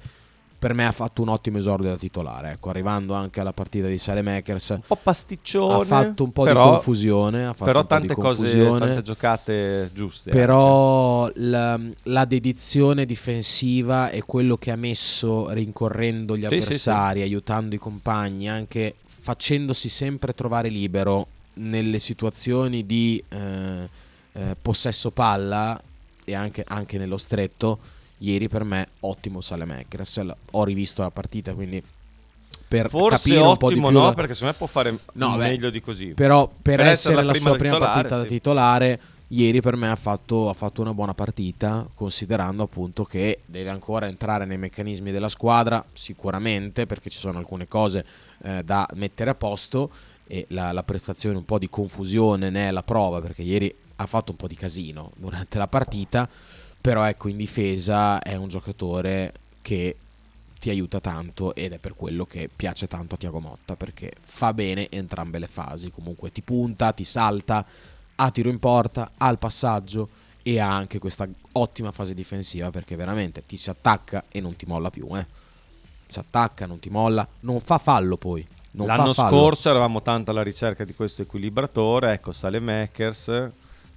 Speaker 2: per me ha fatto un ottimo esordio da titolare, ecco, arrivando anche alla partita di Salemakers
Speaker 1: Un po' pasticcione.
Speaker 2: ha fatto un po'
Speaker 1: però,
Speaker 2: di confusione, ha fatto
Speaker 1: Però
Speaker 2: un po' di
Speaker 1: tante cose,
Speaker 2: confusione.
Speaker 1: tante giocate giuste.
Speaker 2: Però la, la dedizione difensiva è quello che ha messo rincorrendo gli
Speaker 1: Sì, sì,
Speaker 2: avversari, aiutando i compagni, anche facendosi sempre trovare libero nelle situazioni di eh, eh, possesso palla e anche, anche nello stretto. Ieri per me ottimo Salemakers. L- Ho rivisto la partita, quindi per
Speaker 1: Forse ottimo no,
Speaker 2: la-
Speaker 1: perché secondo me può fare
Speaker 2: No, beh,
Speaker 1: meglio di così.
Speaker 2: però per,
Speaker 1: Per essere
Speaker 2: essere
Speaker 1: la
Speaker 2: la,
Speaker 1: prima
Speaker 2: sua
Speaker 1: da
Speaker 2: prima
Speaker 1: titolare,
Speaker 2: partita da
Speaker 1: sì.
Speaker 2: titolare, ieri per me ha fatto, ha fatto una buona partita, considerando appunto che deve ancora entrare nei meccanismi della squadra, sicuramente, perché ci sono alcune cose eh, da mettere a posto e la, la prestazione un po' di confusione ne è la prova, perché ieri ha fatto un po' di casino durante la partita, però ecco in difesa è un giocatore che ti aiuta tanto ed è per quello che piace tanto a Tiago Motta perché fa bene entrambe le fasi, comunque ti punta, ti salta, ha tiro in porta, ha il passaggio e ha anche questa ottima fase difensiva perché veramente ti si attacca e non ti molla più, eh. Si attacca, non ti molla, non fa fallo poi.
Speaker 1: L'anno scorso eravamo tanto alla ricerca di questo equilibratore, ecco Salemakers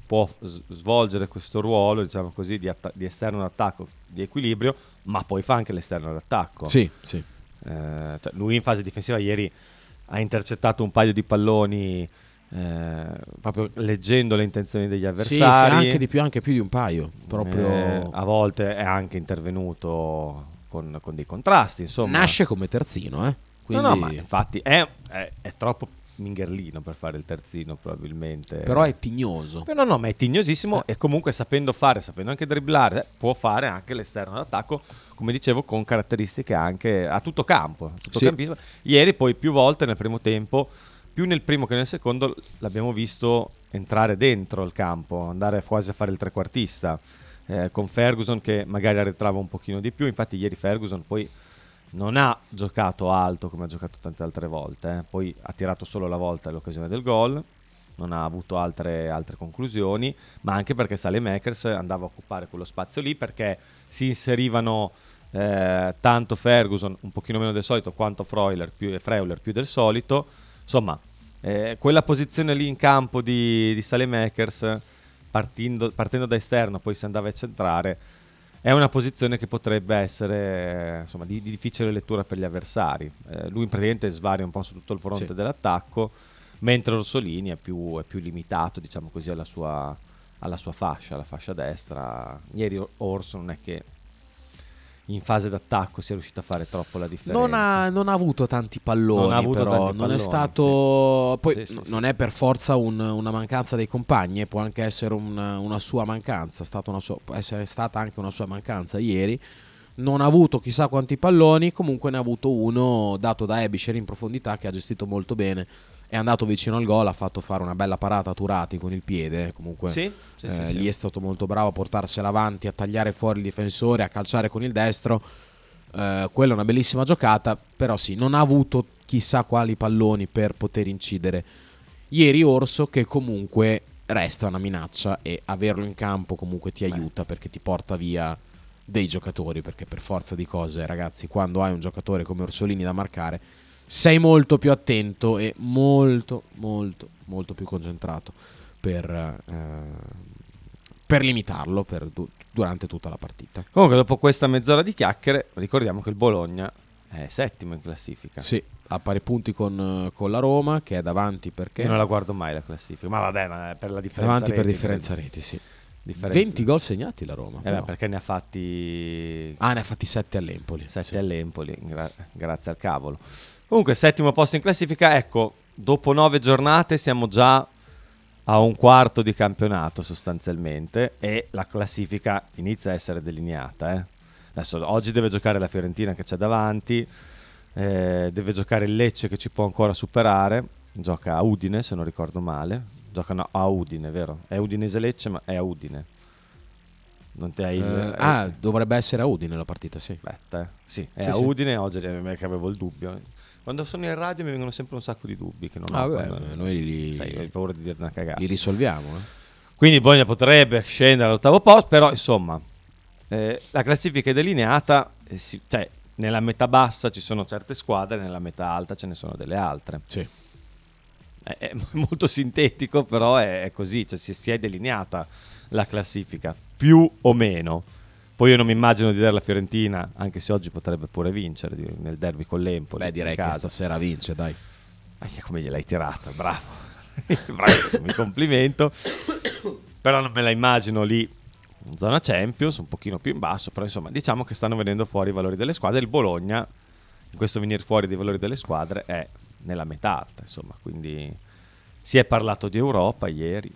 Speaker 1: può svolgere questo ruolo, diciamo così, di, atta- di esterno d'attacco, di equilibrio, ma poi fa anche l'esterno d'attacco.
Speaker 2: Sì, sì.
Speaker 1: Eh, cioè, lui in fase difensiva ieri ha intercettato un paio di palloni eh, proprio leggendo le intenzioni degli
Speaker 2: Sì, sì,
Speaker 1: avversari.
Speaker 2: anche di più, anche più di un paio. Proprio
Speaker 1: Eh, a volte è anche intervenuto con, con dei contrasti, insomma.
Speaker 2: nasce come terzino, eh. Quindi...
Speaker 1: No, no, ma infatti è, è- è troppo mingherlino per fare il terzino probabilmente.
Speaker 2: Però è tignoso.
Speaker 1: Però no, ma è tignosissimo e comunque sapendo fare, sapendo anche dribblare, eh, può fare anche l'esterno d'attacco, come dicevo, con caratteristiche anche a tutto campo, a tutto
Speaker 2: Sì.
Speaker 1: Ieri poi più volte nel primo tempo, più nel primo che nel secondo, l'abbiamo visto entrare dentro il campo, andare quasi a fare il trequartista, eh, con Ferguson che magari arretrava un pochino di più, infatti ieri Ferguson poi non ha giocato alto come ha giocato tante altre volte, eh. poi ha tirato solo la volta l'occasione del gol, non ha avuto altre, altre conclusioni, ma anche perché Salemakers andava a occupare quello spazio lì perché si inserivano eh, tanto Ferguson, un pochino meno del solito, quanto Freuler più, Freuler più del solito. Insomma, eh, quella posizione lì in campo di, di Salemakers, partendo, partendo da esterno, poi si andava a centrare, è una posizione che potrebbe essere eh, insomma, di, di difficile lettura per gli avversari. Eh, lui praticamente svaria un po' su tutto il fronte
Speaker 2: Sì.
Speaker 1: dell'attacco, mentre Orsolini è più, è più limitato diciamo così, alla, sua, alla sua fascia, alla fascia destra. Ieri Orso non è che in fase d'attacco sia riuscito a fare troppo la differenza.
Speaker 2: Non ha, non ha avuto tanti palloni,
Speaker 1: Non
Speaker 2: però
Speaker 1: tanti
Speaker 2: non è
Speaker 1: palloni,
Speaker 2: stato. Poi
Speaker 1: Sì, sì,
Speaker 2: n-
Speaker 1: sì.
Speaker 2: non è per forza un- una mancanza dei compagni, eh, può anche essere un- una sua mancanza. è stata una sua- può essere stata anche una sua mancanza ieri. Non ha avuto chissà quanti palloni, comunque ne ha avuto uno dato da Ebisher in profondità che ha gestito molto bene. È andato vicino al gol, ha fatto fare una bella parata a Turati con il piede. Comunque
Speaker 1: Sì, sì,
Speaker 2: eh,
Speaker 1: sì.
Speaker 2: lì è stato molto bravo a portarsela avanti, a tagliare fuori il difensore, a calciare con il destro. Eh, quella è una bellissima giocata, però sì, non ha avuto chissà quali palloni per poter incidere. Ieri Orso che comunque resta una minaccia e averlo in campo comunque ti aiuta perché ti porta via dei giocatori, perché per forza di cose, ragazzi, quando hai un giocatore come Orsolini da marcare, sei molto più attento e molto, molto, molto più concentrato per, eh, per limitarlo per du- durante tutta la partita.
Speaker 1: Comunque, dopo questa mezz'ora di chiacchiere, ricordiamo che il Bologna è settimo in classifica.
Speaker 2: Sì, a pari punti con, con la Roma che è davanti perché...
Speaker 1: Io non la guardo mai la classifica, ma vabbè, ma per la differenza.
Speaker 2: Davanti per differenza
Speaker 1: credo.
Speaker 2: reti, sì.
Speaker 1: Differenza-
Speaker 2: 20 gol segnati la Roma.
Speaker 1: Eh beh, perché ne ha fatti
Speaker 2: Ah, ne ha fatti 7 all'Empoli.
Speaker 1: 7
Speaker 2: sì.
Speaker 1: all'Empoli, gra- grazie al cavolo. Comunque, settimo posto in classifica. Ecco, dopo nove giornate siamo già a un quarto di campionato sostanzialmente e la classifica inizia a essere delineata. eh. Adesso, oggi deve giocare la Fiorentina che c'è davanti, eh, deve giocare il Lecce che ci può ancora superare, gioca a Udine se non ricordo male, giocano a Udine, vero? È Udinese Lecce ma è a Udine. Non ti hai...
Speaker 2: Eh, ah, dovrebbe essere a Udine la partita, sì.
Speaker 1: Aspetta, eh. sì, è
Speaker 2: Sì,
Speaker 1: a
Speaker 2: sì.
Speaker 1: Udine oggi che avevo il dubbio. Quando sono in radio mi vengono sempre un sacco di dubbi che non
Speaker 2: Ah,
Speaker 1: ho.
Speaker 2: beh,
Speaker 1: quando-
Speaker 2: noi li-
Speaker 1: Sai, ho paura di dire una cagata.
Speaker 2: Li risolviamo. eh.
Speaker 1: Quindi Bologna potrebbe scendere all'ottavo posto, però insomma, eh, la classifica è delineata, eh, si- cioè nella metà bassa ci sono certe squadre, nella metà alta ce ne sono delle altre.
Speaker 2: Sì.
Speaker 1: È, è molto sintetico, però è, è così, cioè si, si è delineata la classifica, più o meno. Poi io non mi immagino di vedere la Fiorentina, anche se oggi potrebbe pure vincere nel derby con l'Empoli.
Speaker 2: Beh, direi che stasera vince, dai.
Speaker 1: Ahia, come gliel'hai tirata, bravo. Bravissimo, mi complimento. Però non me la immagino lì in zona Champions, un pochino più in basso, però insomma diciamo che stanno venendo fuori i valori delle squadre. Il Bologna, in questo venire fuori dei valori delle squadre, è nella metà alta, insomma, quindi si è parlato di Europa ieri.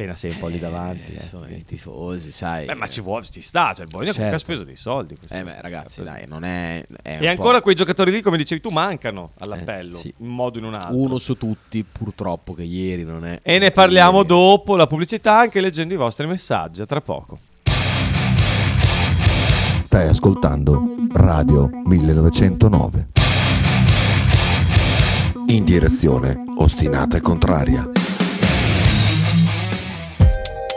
Speaker 1: Appena sei un po' lì davanti. eh,
Speaker 2: sono i tifosi, sai.
Speaker 1: Beh, ma ci vuole, ci sta, cioè il Bologna comunque ha
Speaker 2: Certo.
Speaker 1: speso dei soldi. questo-
Speaker 2: Eh beh, ragazzi, dai, non è... è un
Speaker 1: E ancora
Speaker 2: po'
Speaker 1: quei giocatori lì, come dicevi tu, mancano all'appello,
Speaker 2: Eh, sì.
Speaker 1: in un modo o in un altro.
Speaker 2: Uno su tutti, purtroppo, che ieri non è...
Speaker 1: E ne parliamo
Speaker 2: ieri.
Speaker 1: dopo la pubblicità, anche leggendo i vostri messaggi. A tra poco.
Speaker 3: Stai ascoltando Radio 1909. In direzione ostinata e contraria.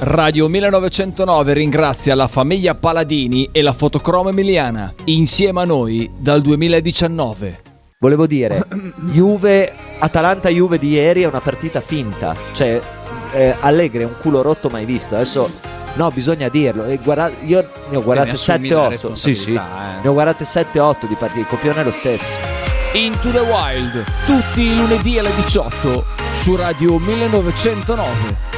Speaker 4: Radio 1909 ringrazia la famiglia Paladini e la fotocromo emiliana, insieme a noi dal 2019.
Speaker 5: Volevo dire, Juve, Atalanta-Juve di ieri è una partita finta. Cioè, eh, Allegri è un culo rotto mai visto. Adesso, no, bisogna dirlo. E guarda- io ne ho guardate
Speaker 6: ne assumi la
Speaker 5: 7-8. Sì, sì.
Speaker 6: eh.
Speaker 5: Ne ho guardate 7-8 di partite. Il copione è lo stesso.
Speaker 4: Into the Wild, tutti i lunedì alle 18 su Radio 1909.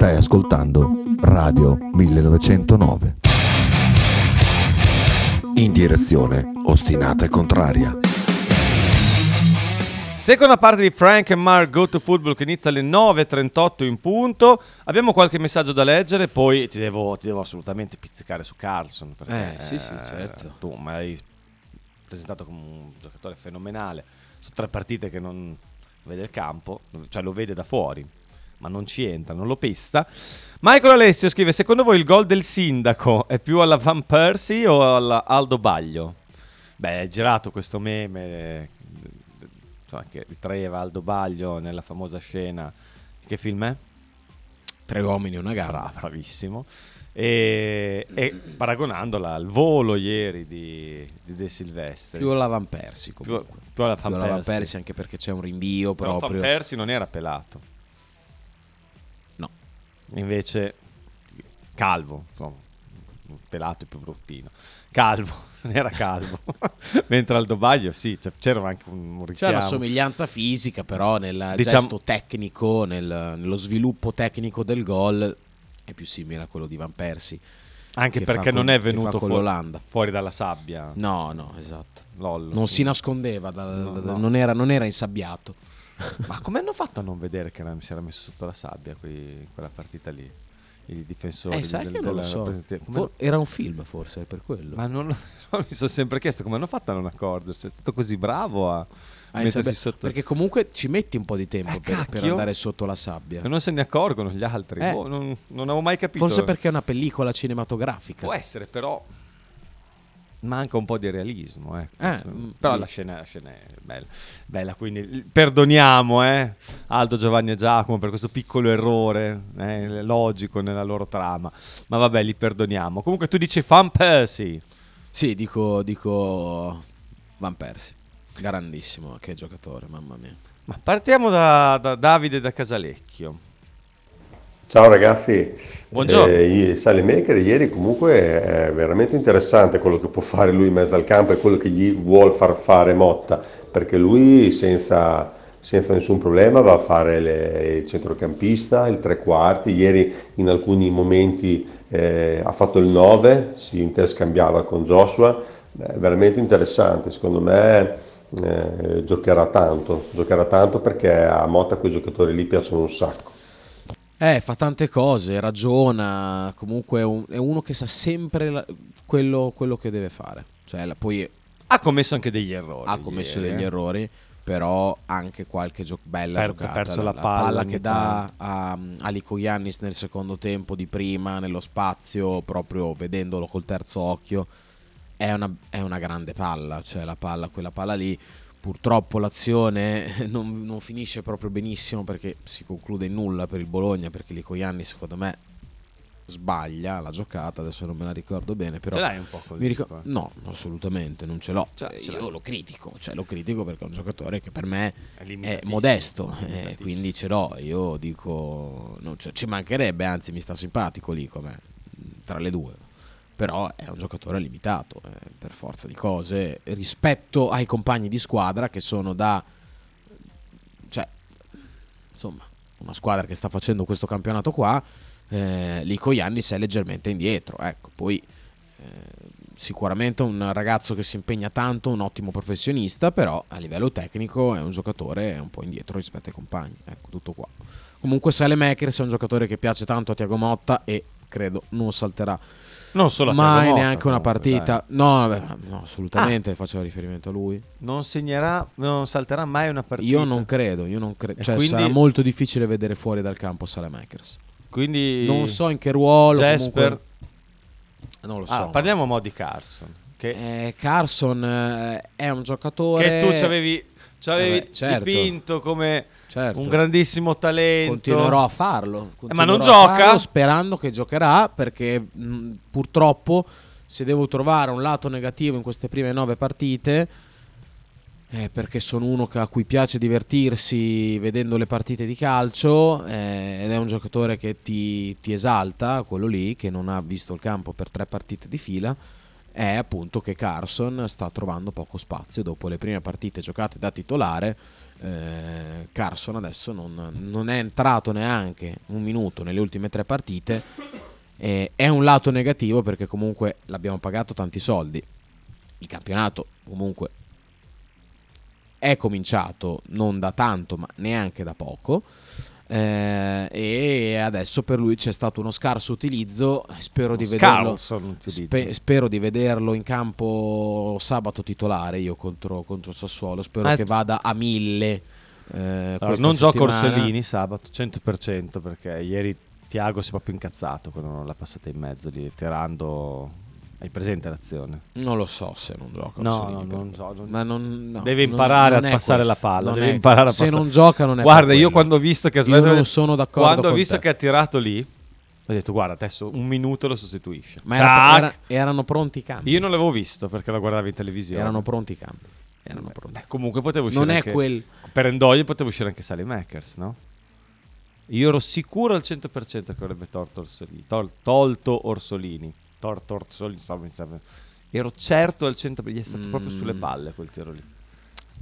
Speaker 3: Stai ascoltando Radio 1909. In direzione ostinata e contraria.
Speaker 1: Seconda parte di Frank e Mark Go to Football che inizia alle 9.38 in punto. Abbiamo qualche messaggio da leggere, poi ti devo, ti devo assolutamente pizzicare su Carlson. Perché,
Speaker 2: Eh, sì, sì, certo.
Speaker 1: Tu mi hai presentato come un giocatore fenomenale. Sono tre partite che non vede il campo, cioè lo vede da fuori, ma non ci entra, non lo pesta. Michael Alessio scrive: Secondo voi il gol del sindaco è più alla Van Persie o alla Aldo Baglio? Beh, è girato questo meme insomma, che ritraeva Aldo Baglio nella famosa scena. Che film è?
Speaker 2: Tre uomini e una gamba.
Speaker 1: Bra- bravissimo. E, e paragonandola al volo ieri di, di De Silvestri.
Speaker 2: Più alla Van Persie
Speaker 1: Più-
Speaker 2: comunque.
Speaker 1: più alla
Speaker 2: Più
Speaker 1: Van
Speaker 2: alla Van
Speaker 1: Persie.
Speaker 2: Persie anche perché c'è un rinvio
Speaker 1: Però Van
Speaker 2: proprio.
Speaker 1: Persie non era pelato. Invece calvo, insomma, pelato è più bruttino. Calvo, era calvo. Mentre Aldo Baglio sì, c'era anche un, un richiamo.
Speaker 2: una somiglianza fisica, però nel
Speaker 1: Diciamo-
Speaker 2: gesto tecnico, nel- nello sviluppo tecnico del gol è più simile a quello di Van Persie.
Speaker 1: Anche perché
Speaker 2: con-
Speaker 1: non è
Speaker 2: che fa
Speaker 1: venuto
Speaker 2: con
Speaker 1: fu-
Speaker 2: l'Olanda.
Speaker 1: fuori dalla sabbia.
Speaker 2: No, no, esatto.
Speaker 1: Lollo.
Speaker 2: Non si nascondeva, dal-
Speaker 1: No, no.
Speaker 2: Non, era, non era insabbiato.
Speaker 1: Ma come hanno fatto a non vedere che si era messo sotto la sabbia qui, quella partita lì? I difensori
Speaker 2: Eh, sai
Speaker 1: del-
Speaker 2: che non lo so. For- era un film forse, è per quello.
Speaker 1: Ma non, lo- mi sono sempre chiesto come hanno fatto a non accorgersi. È stato così bravo a
Speaker 2: Ah,
Speaker 1: mettersi sotto.
Speaker 2: Perché comunque ci metti un po' di tempo
Speaker 1: Eh,
Speaker 2: per, per andare sotto la sabbia.
Speaker 1: E non se ne accorgono gli altri.
Speaker 2: Eh.
Speaker 1: Boh, non, non avevo mai capito.
Speaker 2: Forse perché è una pellicola cinematografica.
Speaker 1: Può essere, però. Manca un po' di realismo.
Speaker 2: Eh,
Speaker 1: Sì.
Speaker 2: mm,
Speaker 1: però la scena, la scena è bella. bella. Quindi perdoniamo eh, Aldo, Giovanni e Giacomo per questo piccolo errore eh, logico nella loro trama. Ma vabbè, li perdoniamo. Comunque tu dici Fan Persie.
Speaker 2: Sì, dico, dico Van Persie. Grandissimo, che giocatore, mamma mia.
Speaker 1: Ma partiamo da, da Davide da Casalecchio.
Speaker 7: Ciao ragazzi,
Speaker 1: Buongiorno.
Speaker 7: Eh, Salemaker ieri comunque è veramente interessante quello che può fare lui in mezzo al campo e quello che gli vuol far fare Motta, perché lui senza, senza nessun problema, va a fare le- il centrocampista, il tre quarti, ieri in alcuni momenti eh, ha fatto il 9, si interscambiava con Joshua, è veramente interessante, secondo me eh, giocherà tanto, giocherà tanto perché a Motta quei giocatori lì piacciono un sacco.
Speaker 2: Eh, fa tante cose, ragiona, comunque è, un- è uno che sa sempre la- quello, quello che deve fare. Cioè, la- poi
Speaker 1: Ha commesso anche degli errori.
Speaker 2: ha commesso
Speaker 1: ieri,
Speaker 2: degli
Speaker 1: eh.
Speaker 2: errori, però anche qualche gio- bella
Speaker 1: Per-
Speaker 2: giocata.
Speaker 1: perso la palla ogni
Speaker 2: che dà a, a Lico Giannis nel secondo tempo di prima, nello spazio, proprio vedendolo col terzo occhio, è una, è una grande palla. Cioè, la palla, quella palla lì. Purtroppo l'azione non, non finisce proprio benissimo perché si conclude in nulla per il Bologna, perché Lico Giannis secondo me sbaglia la giocata, adesso non me la ricordo bene, però
Speaker 1: Ce l'hai un po' col
Speaker 2: mi
Speaker 1: eh?
Speaker 2: No, assolutamente, non ce l'ho.
Speaker 1: Cioè, ce
Speaker 2: io
Speaker 1: l'hai.
Speaker 2: lo critico, cioè lo critico perché è un giocatore che per me
Speaker 1: È
Speaker 2: è modesto, eh, quindi ce l'ho. Io dico, non c'è- ci mancherebbe, anzi mi sta simpatico lì come tra le due. Però è un giocatore limitato, eh, per forza di cose, rispetto ai compagni di squadra che sono da... Cioè, insomma, una squadra che sta facendo questo campionato qua, eh, Lico Iannis è leggermente indietro. Ecco, poi eh, sicuramente un ragazzo che si impegna tanto, un ottimo professionista, però a livello tecnico è un giocatore un po' indietro rispetto ai compagni. Ecco, tutto qua. Comunque Makers è un giocatore che piace tanto a Tiago Motta e credo non salterà
Speaker 1: Non solo a
Speaker 2: mai
Speaker 1: Motta,
Speaker 2: neanche una
Speaker 1: comunque,
Speaker 2: partita. No, vabbè, no, assolutamente faceva riferimento a lui.
Speaker 1: Non segnerà, non salterà mai una partita.
Speaker 2: Io non credo, io non credo. Cioè,
Speaker 1: quindi-
Speaker 2: sarà molto difficile vedere fuori dal campo Makers.
Speaker 1: Quindi
Speaker 2: Non so in che ruolo.
Speaker 1: Jasper.
Speaker 2: comunque- Non lo so.
Speaker 1: Ah, parliamo mo di Carson. Che,
Speaker 2: Eh, Carson eh, è un giocatore
Speaker 1: che tu ci avevi, ci avevi
Speaker 2: Vabbè, certo.
Speaker 1: dipinto come
Speaker 2: Certo.
Speaker 1: un grandissimo talento.
Speaker 2: Continuerò a farlo.
Speaker 1: Eh, ma non
Speaker 2: continuerò
Speaker 1: gioca?
Speaker 2: farlo sperando che giocherà perché mh, purtroppo se devo trovare un lato negativo in queste prime nove partite eh, perché sono uno a cui piace divertirsi vedendo le partite di calcio eh, ed è un giocatore che ti, ti esalta, quello lì che non ha visto il campo per tre partite di fila è appunto che Carson sta trovando poco spazio dopo le prime partite giocate da titolare eh, Carson adesso non, non è entrato neanche un minuto nelle ultime tre partite. Eh, è un lato negativo perché comunque l'abbiamo pagato tanti soldi. Il campionato comunque è cominciato non da tanto ma neanche da poco eh, e adesso per lui c'è stato uno scarso utilizzo spero di vederlo. Spe- spero di vederlo in campo sabato titolare io contro, contro Sassuolo. Spero
Speaker 1: Ah,
Speaker 2: che vada a mille. eh,
Speaker 1: Allora, non
Speaker 2: settimana.
Speaker 1: Orsolini sabato 100% perché ieri Tiago si è proprio incazzato quando non l'ha passata in mezzo lì tirando hai presente l'azione
Speaker 2: Non lo so se non gioca.
Speaker 1: No,
Speaker 2: Orsolini,
Speaker 1: no,
Speaker 2: però.
Speaker 1: non so, non-
Speaker 2: Ma non- no,
Speaker 1: deve
Speaker 2: non-
Speaker 1: imparare
Speaker 2: non
Speaker 1: a
Speaker 2: è
Speaker 1: passare
Speaker 2: questo,
Speaker 1: la palla
Speaker 2: non
Speaker 1: deve
Speaker 2: è-
Speaker 1: imparare a
Speaker 2: se
Speaker 1: passare-
Speaker 2: non gioca non è
Speaker 1: guarda io quando ho visto che ha
Speaker 2: Io
Speaker 1: sbagliato
Speaker 2: non sono d'accordo
Speaker 1: quando ho visto
Speaker 2: te.
Speaker 1: che ha tirato lì ho detto guarda adesso un minuto lo sostituisce
Speaker 2: Ma era- era- erano pronti i cambi.
Speaker 1: io non l'avevo visto perché lo guardavo in televisione
Speaker 2: Erano pronti i cambi. Erano pronti.
Speaker 1: beh, comunque poteva uscire
Speaker 2: Non è
Speaker 1: anche-
Speaker 2: quel-
Speaker 1: per Endoglio poteva uscire anche Sally Makers no? io ero sicuro al 100% che avrebbe tolto Orsolini tol- tolto Orsolini torto Orsolini stavo iniziando- ero certo al 100% gli è stato proprio
Speaker 2: Mm.
Speaker 1: sulle palle quel tiro lì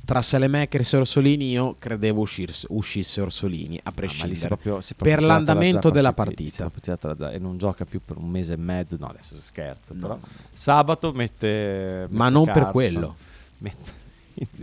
Speaker 2: Tra Selemakers e Orsolini io credevo uscirse- uscisse Orsolini, a
Speaker 1: Ah, ma
Speaker 2: prescindere.
Speaker 1: è proprio- proprio
Speaker 2: per
Speaker 1: la
Speaker 2: l'andamento
Speaker 1: zappa
Speaker 2: della partita.
Speaker 1: proprio la zappa e non gioca più per un mese e mezzo no adesso si scherza
Speaker 2: No.
Speaker 1: però sabato mette,
Speaker 2: Ma
Speaker 1: mette
Speaker 2: non per
Speaker 1: Carson,
Speaker 2: quello.
Speaker 1: mette-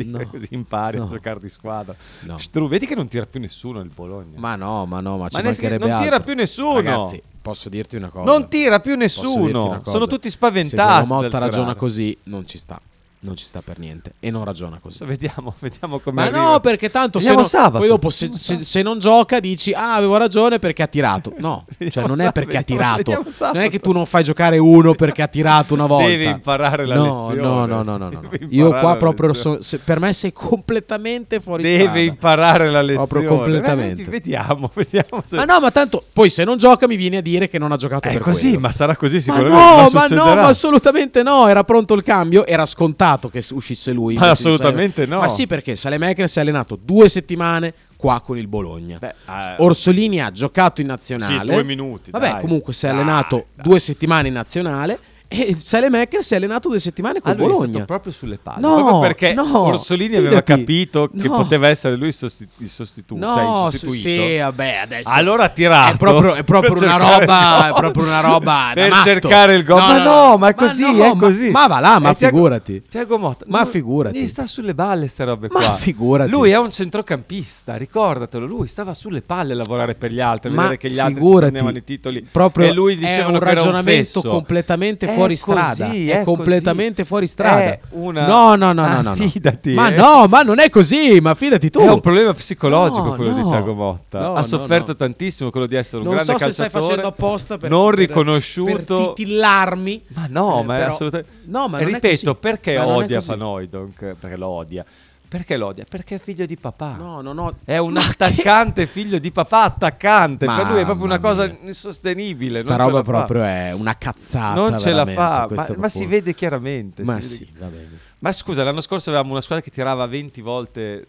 Speaker 2: No.
Speaker 1: così impari a
Speaker 2: No.
Speaker 1: giocare di squadra
Speaker 2: No.
Speaker 1: Stru, vedi che non tira più nessuno il Bologna
Speaker 2: Ma no, ma no, ma ci
Speaker 1: Ma ne-
Speaker 2: mancherebbe
Speaker 1: non tira
Speaker 2: altro.
Speaker 1: più nessuno.
Speaker 2: Ragazzi, posso dirti una cosa.
Speaker 1: non tira più nessuno sono tutti
Speaker 2: Se
Speaker 1: spaventati
Speaker 2: Bruno Motta ragiona così, non ci sta. Non ci sta per niente. E non ragiona così.
Speaker 1: vediamo vediamo come
Speaker 2: Ma
Speaker 1: arriva.
Speaker 2: no, perché tanto se, non-
Speaker 1: sabato.
Speaker 2: poi dopo se, se- se non gioca dici "Ah, avevo ragione perché ha tirato". No, cioè non è perché ha
Speaker 1: vediamo-
Speaker 2: tirato.
Speaker 1: vediamo sabato.
Speaker 2: Non è che tu non fai giocare uno perché ha tirato una volta.
Speaker 1: Deve imparare la
Speaker 2: no,
Speaker 1: lezione.
Speaker 2: No, no, no, no, no, no. Io qua proprio so- se- per me sei completamente fuori
Speaker 1: deve
Speaker 2: strada.
Speaker 1: imparare la lezione
Speaker 2: Proprio completamente.
Speaker 1: Eh, vediamo vediamo se...
Speaker 2: Ma no, ma tanto poi se non gioca mi vieni a dire che non ha giocato
Speaker 1: è
Speaker 2: per
Speaker 1: così
Speaker 2: quello.
Speaker 1: ma sarà così
Speaker 2: Ma
Speaker 1: sicuramente
Speaker 2: no, ma no,
Speaker 1: succederà.
Speaker 2: ma assolutamente no. Era pronto il cambio, era scontato che s- uscisse lui. Di
Speaker 1: assolutamente no.
Speaker 2: Ma sì, perché Salemakers si è allenato due settimane qua con il Bologna.
Speaker 1: Beh, eh,
Speaker 2: Orsolini ha giocato in nazionale.
Speaker 1: Sì, due minuti,
Speaker 2: Vabbè,
Speaker 1: dai.
Speaker 2: comunque si è
Speaker 1: Dai,
Speaker 2: allenato
Speaker 1: dai.
Speaker 2: due settimane in nazionale. E Salemaker si è allenato due settimane con
Speaker 1: Ah,
Speaker 2: Bologna.
Speaker 1: proprio sulle palle.
Speaker 2: No,
Speaker 1: proprio perché
Speaker 2: no,
Speaker 1: Orsolini aveva
Speaker 2: fidati.
Speaker 1: capito che
Speaker 2: No.
Speaker 1: poteva essere lui il, sosti- il sostituto. cioè il
Speaker 2: No, sì, vabbè, adesso
Speaker 1: Allora ha tirato.
Speaker 2: È proprio, è proprio una roba, è proprio una roba
Speaker 1: Per
Speaker 2: matto.
Speaker 1: cercare il gol. Ma no, ma è così,
Speaker 2: no,
Speaker 1: è
Speaker 2: ma-
Speaker 1: così.
Speaker 2: Ma, va là, ma
Speaker 1: Tiago-
Speaker 2: figurati.
Speaker 1: Tiago Motta.
Speaker 2: Ma figurati.
Speaker 1: Gli sta sulle balle ste robe
Speaker 2: Ma
Speaker 1: qua.
Speaker 2: figurati.
Speaker 1: Lui è un centrocampista, ricordatelo. Lui stava sulle palle a lavorare per gli altri, a
Speaker 2: Ma
Speaker 1: vedere che gli altri prendevano i titoli.
Speaker 2: proprio
Speaker 1: e lui dicevano
Speaker 2: un
Speaker 1: che era un
Speaker 2: ragionamento completamente
Speaker 1: È
Speaker 2: fuori
Speaker 1: così,
Speaker 2: strada. È,
Speaker 1: è
Speaker 2: completamente
Speaker 1: così.
Speaker 2: fuori strada.
Speaker 1: È una-
Speaker 2: No, no, no,
Speaker 1: Ah,
Speaker 2: no, no, no.
Speaker 1: fidati,
Speaker 2: Ma
Speaker 1: eh.
Speaker 2: no, ma non è così, ma fidati tu.
Speaker 1: È un problema psicologico
Speaker 2: No,
Speaker 1: quello di
Speaker 2: no.
Speaker 1: Tiago Motta.
Speaker 2: No,
Speaker 1: ha
Speaker 2: no,
Speaker 1: sofferto
Speaker 2: no.
Speaker 1: tantissimo quello di essere un
Speaker 2: non
Speaker 1: grande
Speaker 2: so se stai
Speaker 1: calciatore.
Speaker 2: facendo apposta per,
Speaker 1: non riconosciuto.
Speaker 2: per titillarmi.
Speaker 1: Ma no,
Speaker 2: Eh,
Speaker 1: ma è
Speaker 2: però-
Speaker 1: assolutamente.
Speaker 2: No, ma non è
Speaker 1: ripeto,
Speaker 2: così.
Speaker 1: perché
Speaker 2: non è
Speaker 1: odia
Speaker 2: così.
Speaker 1: Hooijdonk? Perché lo odia. Perché lo odia? Perché è figlio di papà.
Speaker 2: No, no, no.
Speaker 1: È un
Speaker 2: Ma che-
Speaker 1: attaccante, figlio di papà, attaccante. per lui è proprio una cosa
Speaker 2: mia.
Speaker 1: insostenibile.
Speaker 2: Sta
Speaker 1: non ce
Speaker 2: roba proprio è una cazzata.
Speaker 1: Non ce la fa, ma, ma si vede chiaramente.
Speaker 2: Ma
Speaker 1: si vede-
Speaker 2: sì, va bene.
Speaker 1: Ma scusa, l'anno scorso avevamo una squadra che tirava 20 volte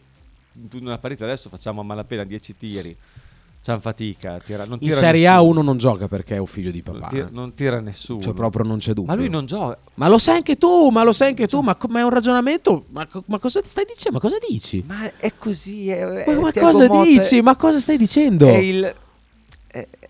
Speaker 1: in una partita, adesso facciamo a malapena 10 tiri. C'han fatica. Tira, non
Speaker 2: In
Speaker 1: tira
Speaker 2: Serie A uno non gioca perché è un figlio di
Speaker 1: Non
Speaker 2: papà.
Speaker 1: tira, non tira nessuno.
Speaker 2: Cioè, proprio non c'è dubbio.
Speaker 1: Ma lui non gioca.
Speaker 2: Ma lo sai anche tu, ma lo sai anche tu, ma, co- ma è un ragionamento. Ma, co- ma cosa stai dicendo? Ma cosa dici?
Speaker 1: Ma è così. È,
Speaker 2: Ma,
Speaker 1: è
Speaker 2: ma cosa
Speaker 1: Motta,
Speaker 2: dici?
Speaker 1: è-
Speaker 2: Ma cosa stai dicendo?
Speaker 1: È, il,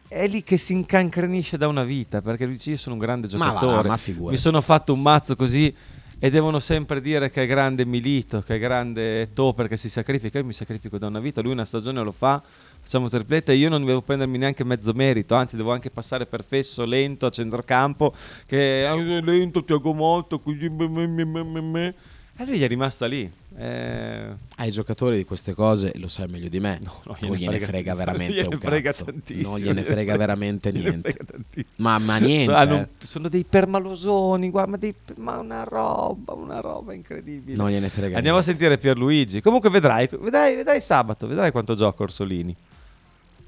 Speaker 1: è, lì che si incancrenisce da una vita perché lui dice io sono un grande
Speaker 2: va
Speaker 1: giocatore.
Speaker 2: ma figurati.
Speaker 1: mi sono fatto un mazzo così e devono sempre dire che è grande Milito, che è grande To perché si sacrifica. Io mi sacrifico da una vita, lui una stagione lo fa, facciamo tripletta io non devo prendermi neanche mezzo merito, anzi devo anche passare per fesso, lento a centrocampo, che è lento, Tiago Molto, così... me, me, me, me, me, me. E lui gli è rimasta lì. Eh,
Speaker 2: Ai giocatori di queste cose lo sai meglio di me.
Speaker 1: no,
Speaker 2: non gliene frega, veramente
Speaker 1: gliene
Speaker 2: un
Speaker 1: frega
Speaker 2: cazzo.
Speaker 1: tantissimo,
Speaker 2: Non gliene frega
Speaker 1: frega-
Speaker 2: veramente
Speaker 1: gliene
Speaker 2: niente.
Speaker 1: frega.
Speaker 2: Ma, ma niente.
Speaker 1: Hanno-
Speaker 2: eh.
Speaker 1: sono dei permalosoni, guarda, ma, dei- ma una roba, una roba incredibile.
Speaker 2: Non gliene frega
Speaker 1: Andiamo a
Speaker 2: niente.
Speaker 1: sentire Pierluigi. Comunque vedrai, vedrai, vedrai sabato, vedrai quanto gioca Orsolini.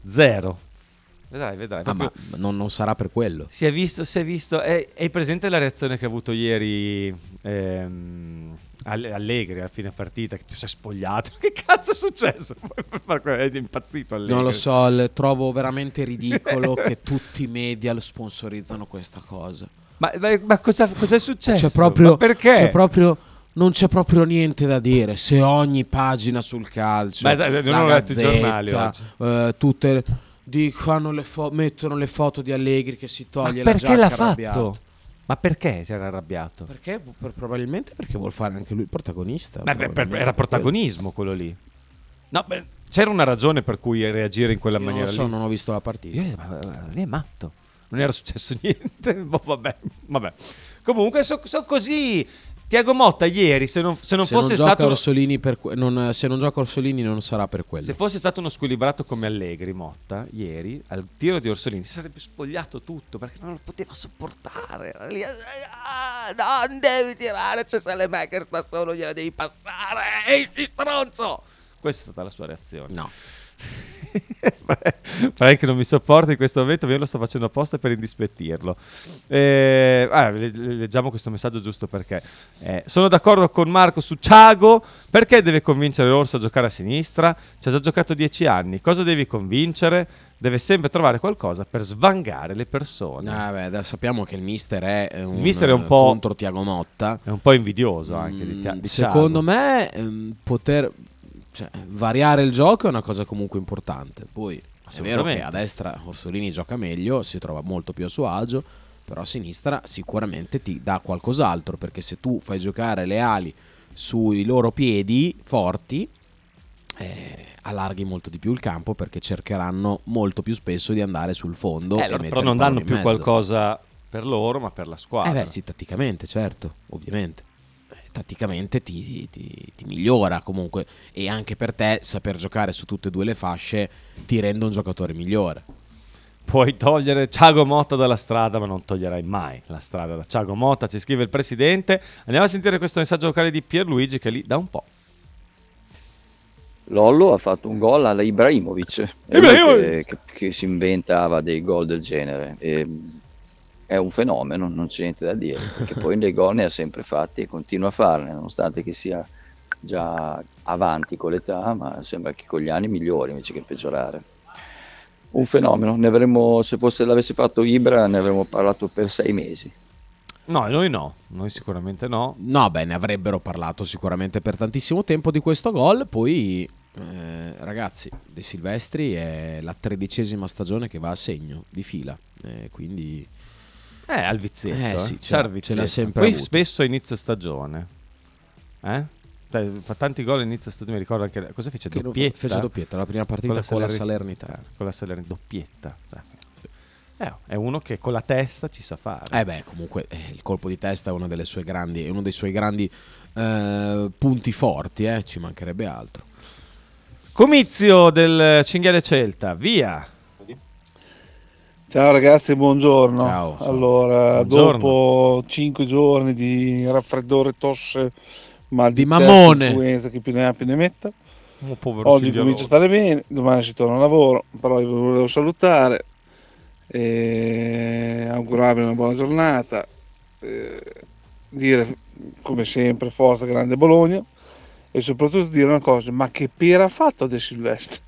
Speaker 1: Zero. Vedrai, vedrai.
Speaker 2: Ah, ma non, non sarà per quello.
Speaker 1: Si è visto, si è visto. È, è presente la reazione che ha avuto ieri ehm, Alle- Allegri a fine partita? Che tu sei spogliato. Che cazzo è successo? è impazzito Allegri.
Speaker 2: Non lo so, il- trovo veramente ridicolo che tutti i media lo sponsorizzano questa cosa.
Speaker 1: Ma, ma, ma cosa, cos'è successo?
Speaker 2: C'è proprio,
Speaker 1: Ma perché?
Speaker 2: c'è proprio- non c'è proprio niente da dire. Se ogni pagina sul calcio,
Speaker 1: Beh, dai, non
Speaker 2: la
Speaker 1: ho letto i
Speaker 2: Gazzetta,
Speaker 1: giornali
Speaker 2: eh, tutte dicono le fo- mettono le foto di Allegri che si
Speaker 1: Ma
Speaker 2: toglie la
Speaker 1: perché
Speaker 2: giacca
Speaker 1: l'ha
Speaker 2: arrabbiato.
Speaker 1: fatto? Ma perché si era arrabbiato?
Speaker 2: Perché? Per- probabilmente perché vuol fare anche lui il protagonista.
Speaker 1: Beh, per- era
Speaker 2: quello.
Speaker 1: protagonismo quello lì. No, beh, c'era una ragione per cui reagire in quella
Speaker 2: Io non
Speaker 1: maniera
Speaker 2: lo so,
Speaker 1: lì.
Speaker 2: non ho visto la partita.
Speaker 1: Io- ma- ma- ma lui è matto. Non era successo niente. Boh, vabbè, vabbè. Comunque, sono così. Tiago Motta ieri, se non, se non
Speaker 2: se
Speaker 1: fosse
Speaker 2: non
Speaker 1: stato.
Speaker 2: Orsolini per non- se non gioca Orsolini non sarà per quello.
Speaker 1: Se fosse stato uno squilibrato come Allegri, Motta, ieri, al tiro di Orsolini, si sarebbe spogliato tutto perché non lo poteva sopportare. "Ah, non devi tirare, c'è Salemaker, sta solo, gliela devi passare. Ehi, stronzo! Questa è stata la sua reazione.
Speaker 2: No.
Speaker 1: Frank non mi sopporta in questo momento, ma io lo sto facendo apposta per indispettirlo. Eh, ah, le- le- leggiamo questo messaggio giusto perché eh, sono d'accordo con Marco su Ciago. Perché deve convincere l'Orso a giocare a sinistra? Ci ha già giocato dieci anni. Cosa devi convincere? Deve sempre trovare qualcosa per svangare le persone.
Speaker 2: Ah, beh, sappiamo che il mister è eh, un,
Speaker 1: mister è un po'-
Speaker 2: contro Tiago Motta.
Speaker 1: È un po' invidioso anche di, Tia-
Speaker 2: Mm,
Speaker 1: di
Speaker 2: Secondo
Speaker 1: Thiago.
Speaker 2: me ehm, poter cioè, variare il gioco è una cosa comunque importante. Poi è vero che a destra Orsolini gioca meglio, si trova molto più a suo agio, però a sinistra sicuramente ti dà qualcos'altro perché se tu fai giocare le ali sui loro piedi forti eh, allarghi molto di più il campo perché cercheranno molto più spesso di andare sul fondo.
Speaker 1: Eh, però non danno più
Speaker 2: mezzo.
Speaker 1: qualcosa per loro, ma per la squadra.
Speaker 2: Eh beh, sì, tatticamente, certo, ovviamente. Tatticamente ti, ti- ti migliora comunque e anche per te saper giocare su tutte e due le fasce ti rende un giocatore migliore.
Speaker 1: Puoi togliere Ciago Motta dalla strada, ma non toglierai mai la strada da Ciago Motta. Ci scrive il presidente. Andiamo a sentire questo messaggio vocale di Pierluigi che è lì da un po'.
Speaker 6: Lollo ha fatto un gol alla Ibrahimovic,
Speaker 1: Ibrahimovic!
Speaker 6: che, che- che si inventava dei gol del genere. E, è un fenomeno, non c'è niente da dire, perché poi dei gol ne ha sempre fatti e continua a farne, nonostante che sia già avanti con l'età, ma sembra che con gli anni migliori invece che peggiorare. Un fenomeno, ne avremmo, se fosse l'avesse fatto Ibra ne avremmo parlato per sei mesi.
Speaker 1: No, noi no, noi sicuramente no.
Speaker 2: No, beh, ne avrebbero parlato sicuramente per tantissimo tempo di questo gol. Poi, eh, ragazzi, De Silvestri è la tredicesima stagione che va a segno di fila. Eh, quindi,
Speaker 1: Eh, al vizietto.
Speaker 2: Eh,
Speaker 1: eh.
Speaker 2: sì,
Speaker 1: C'ha
Speaker 2: ce l'ha- sempre
Speaker 1: Poi
Speaker 2: avuto.
Speaker 1: spesso inizio stagione. Eh? Cioè, fa tanti gol inizio stagione, mi ricordo anche cosa fece
Speaker 2: Che
Speaker 1: doppietta.
Speaker 2: fece doppietta, la prima partita con la Salernitana.
Speaker 1: eh, Con la Salernitana, doppietta. cioè. Eh, è uno che con la testa ci sa fare.
Speaker 2: Eh beh, comunque eh, il colpo di testa è sue grandi, è uno dei suoi grandi eh, punti forti, eh, ci mancherebbe altro.
Speaker 1: Comizio del Cinghiale Celta, via.
Speaker 8: Ciao ragazzi, buongiorno.
Speaker 2: Ciao, ciao.
Speaker 8: Allora,
Speaker 1: Buongiorno.
Speaker 8: dopo 5 giorni di raffreddore, tosse, mal
Speaker 2: Di
Speaker 8: di,
Speaker 2: mammone.
Speaker 8: influenza, chi più ne ha più ne metta.
Speaker 1: Oh,
Speaker 8: Oggi comincia a stare bene, domani si torna a lavoro, però vi volevo salutare e augurarvi una buona giornata. eh, dire come sempre forza grande Bologna e soprattutto dire una cosa, ma che pera ha fatto De Silvestri?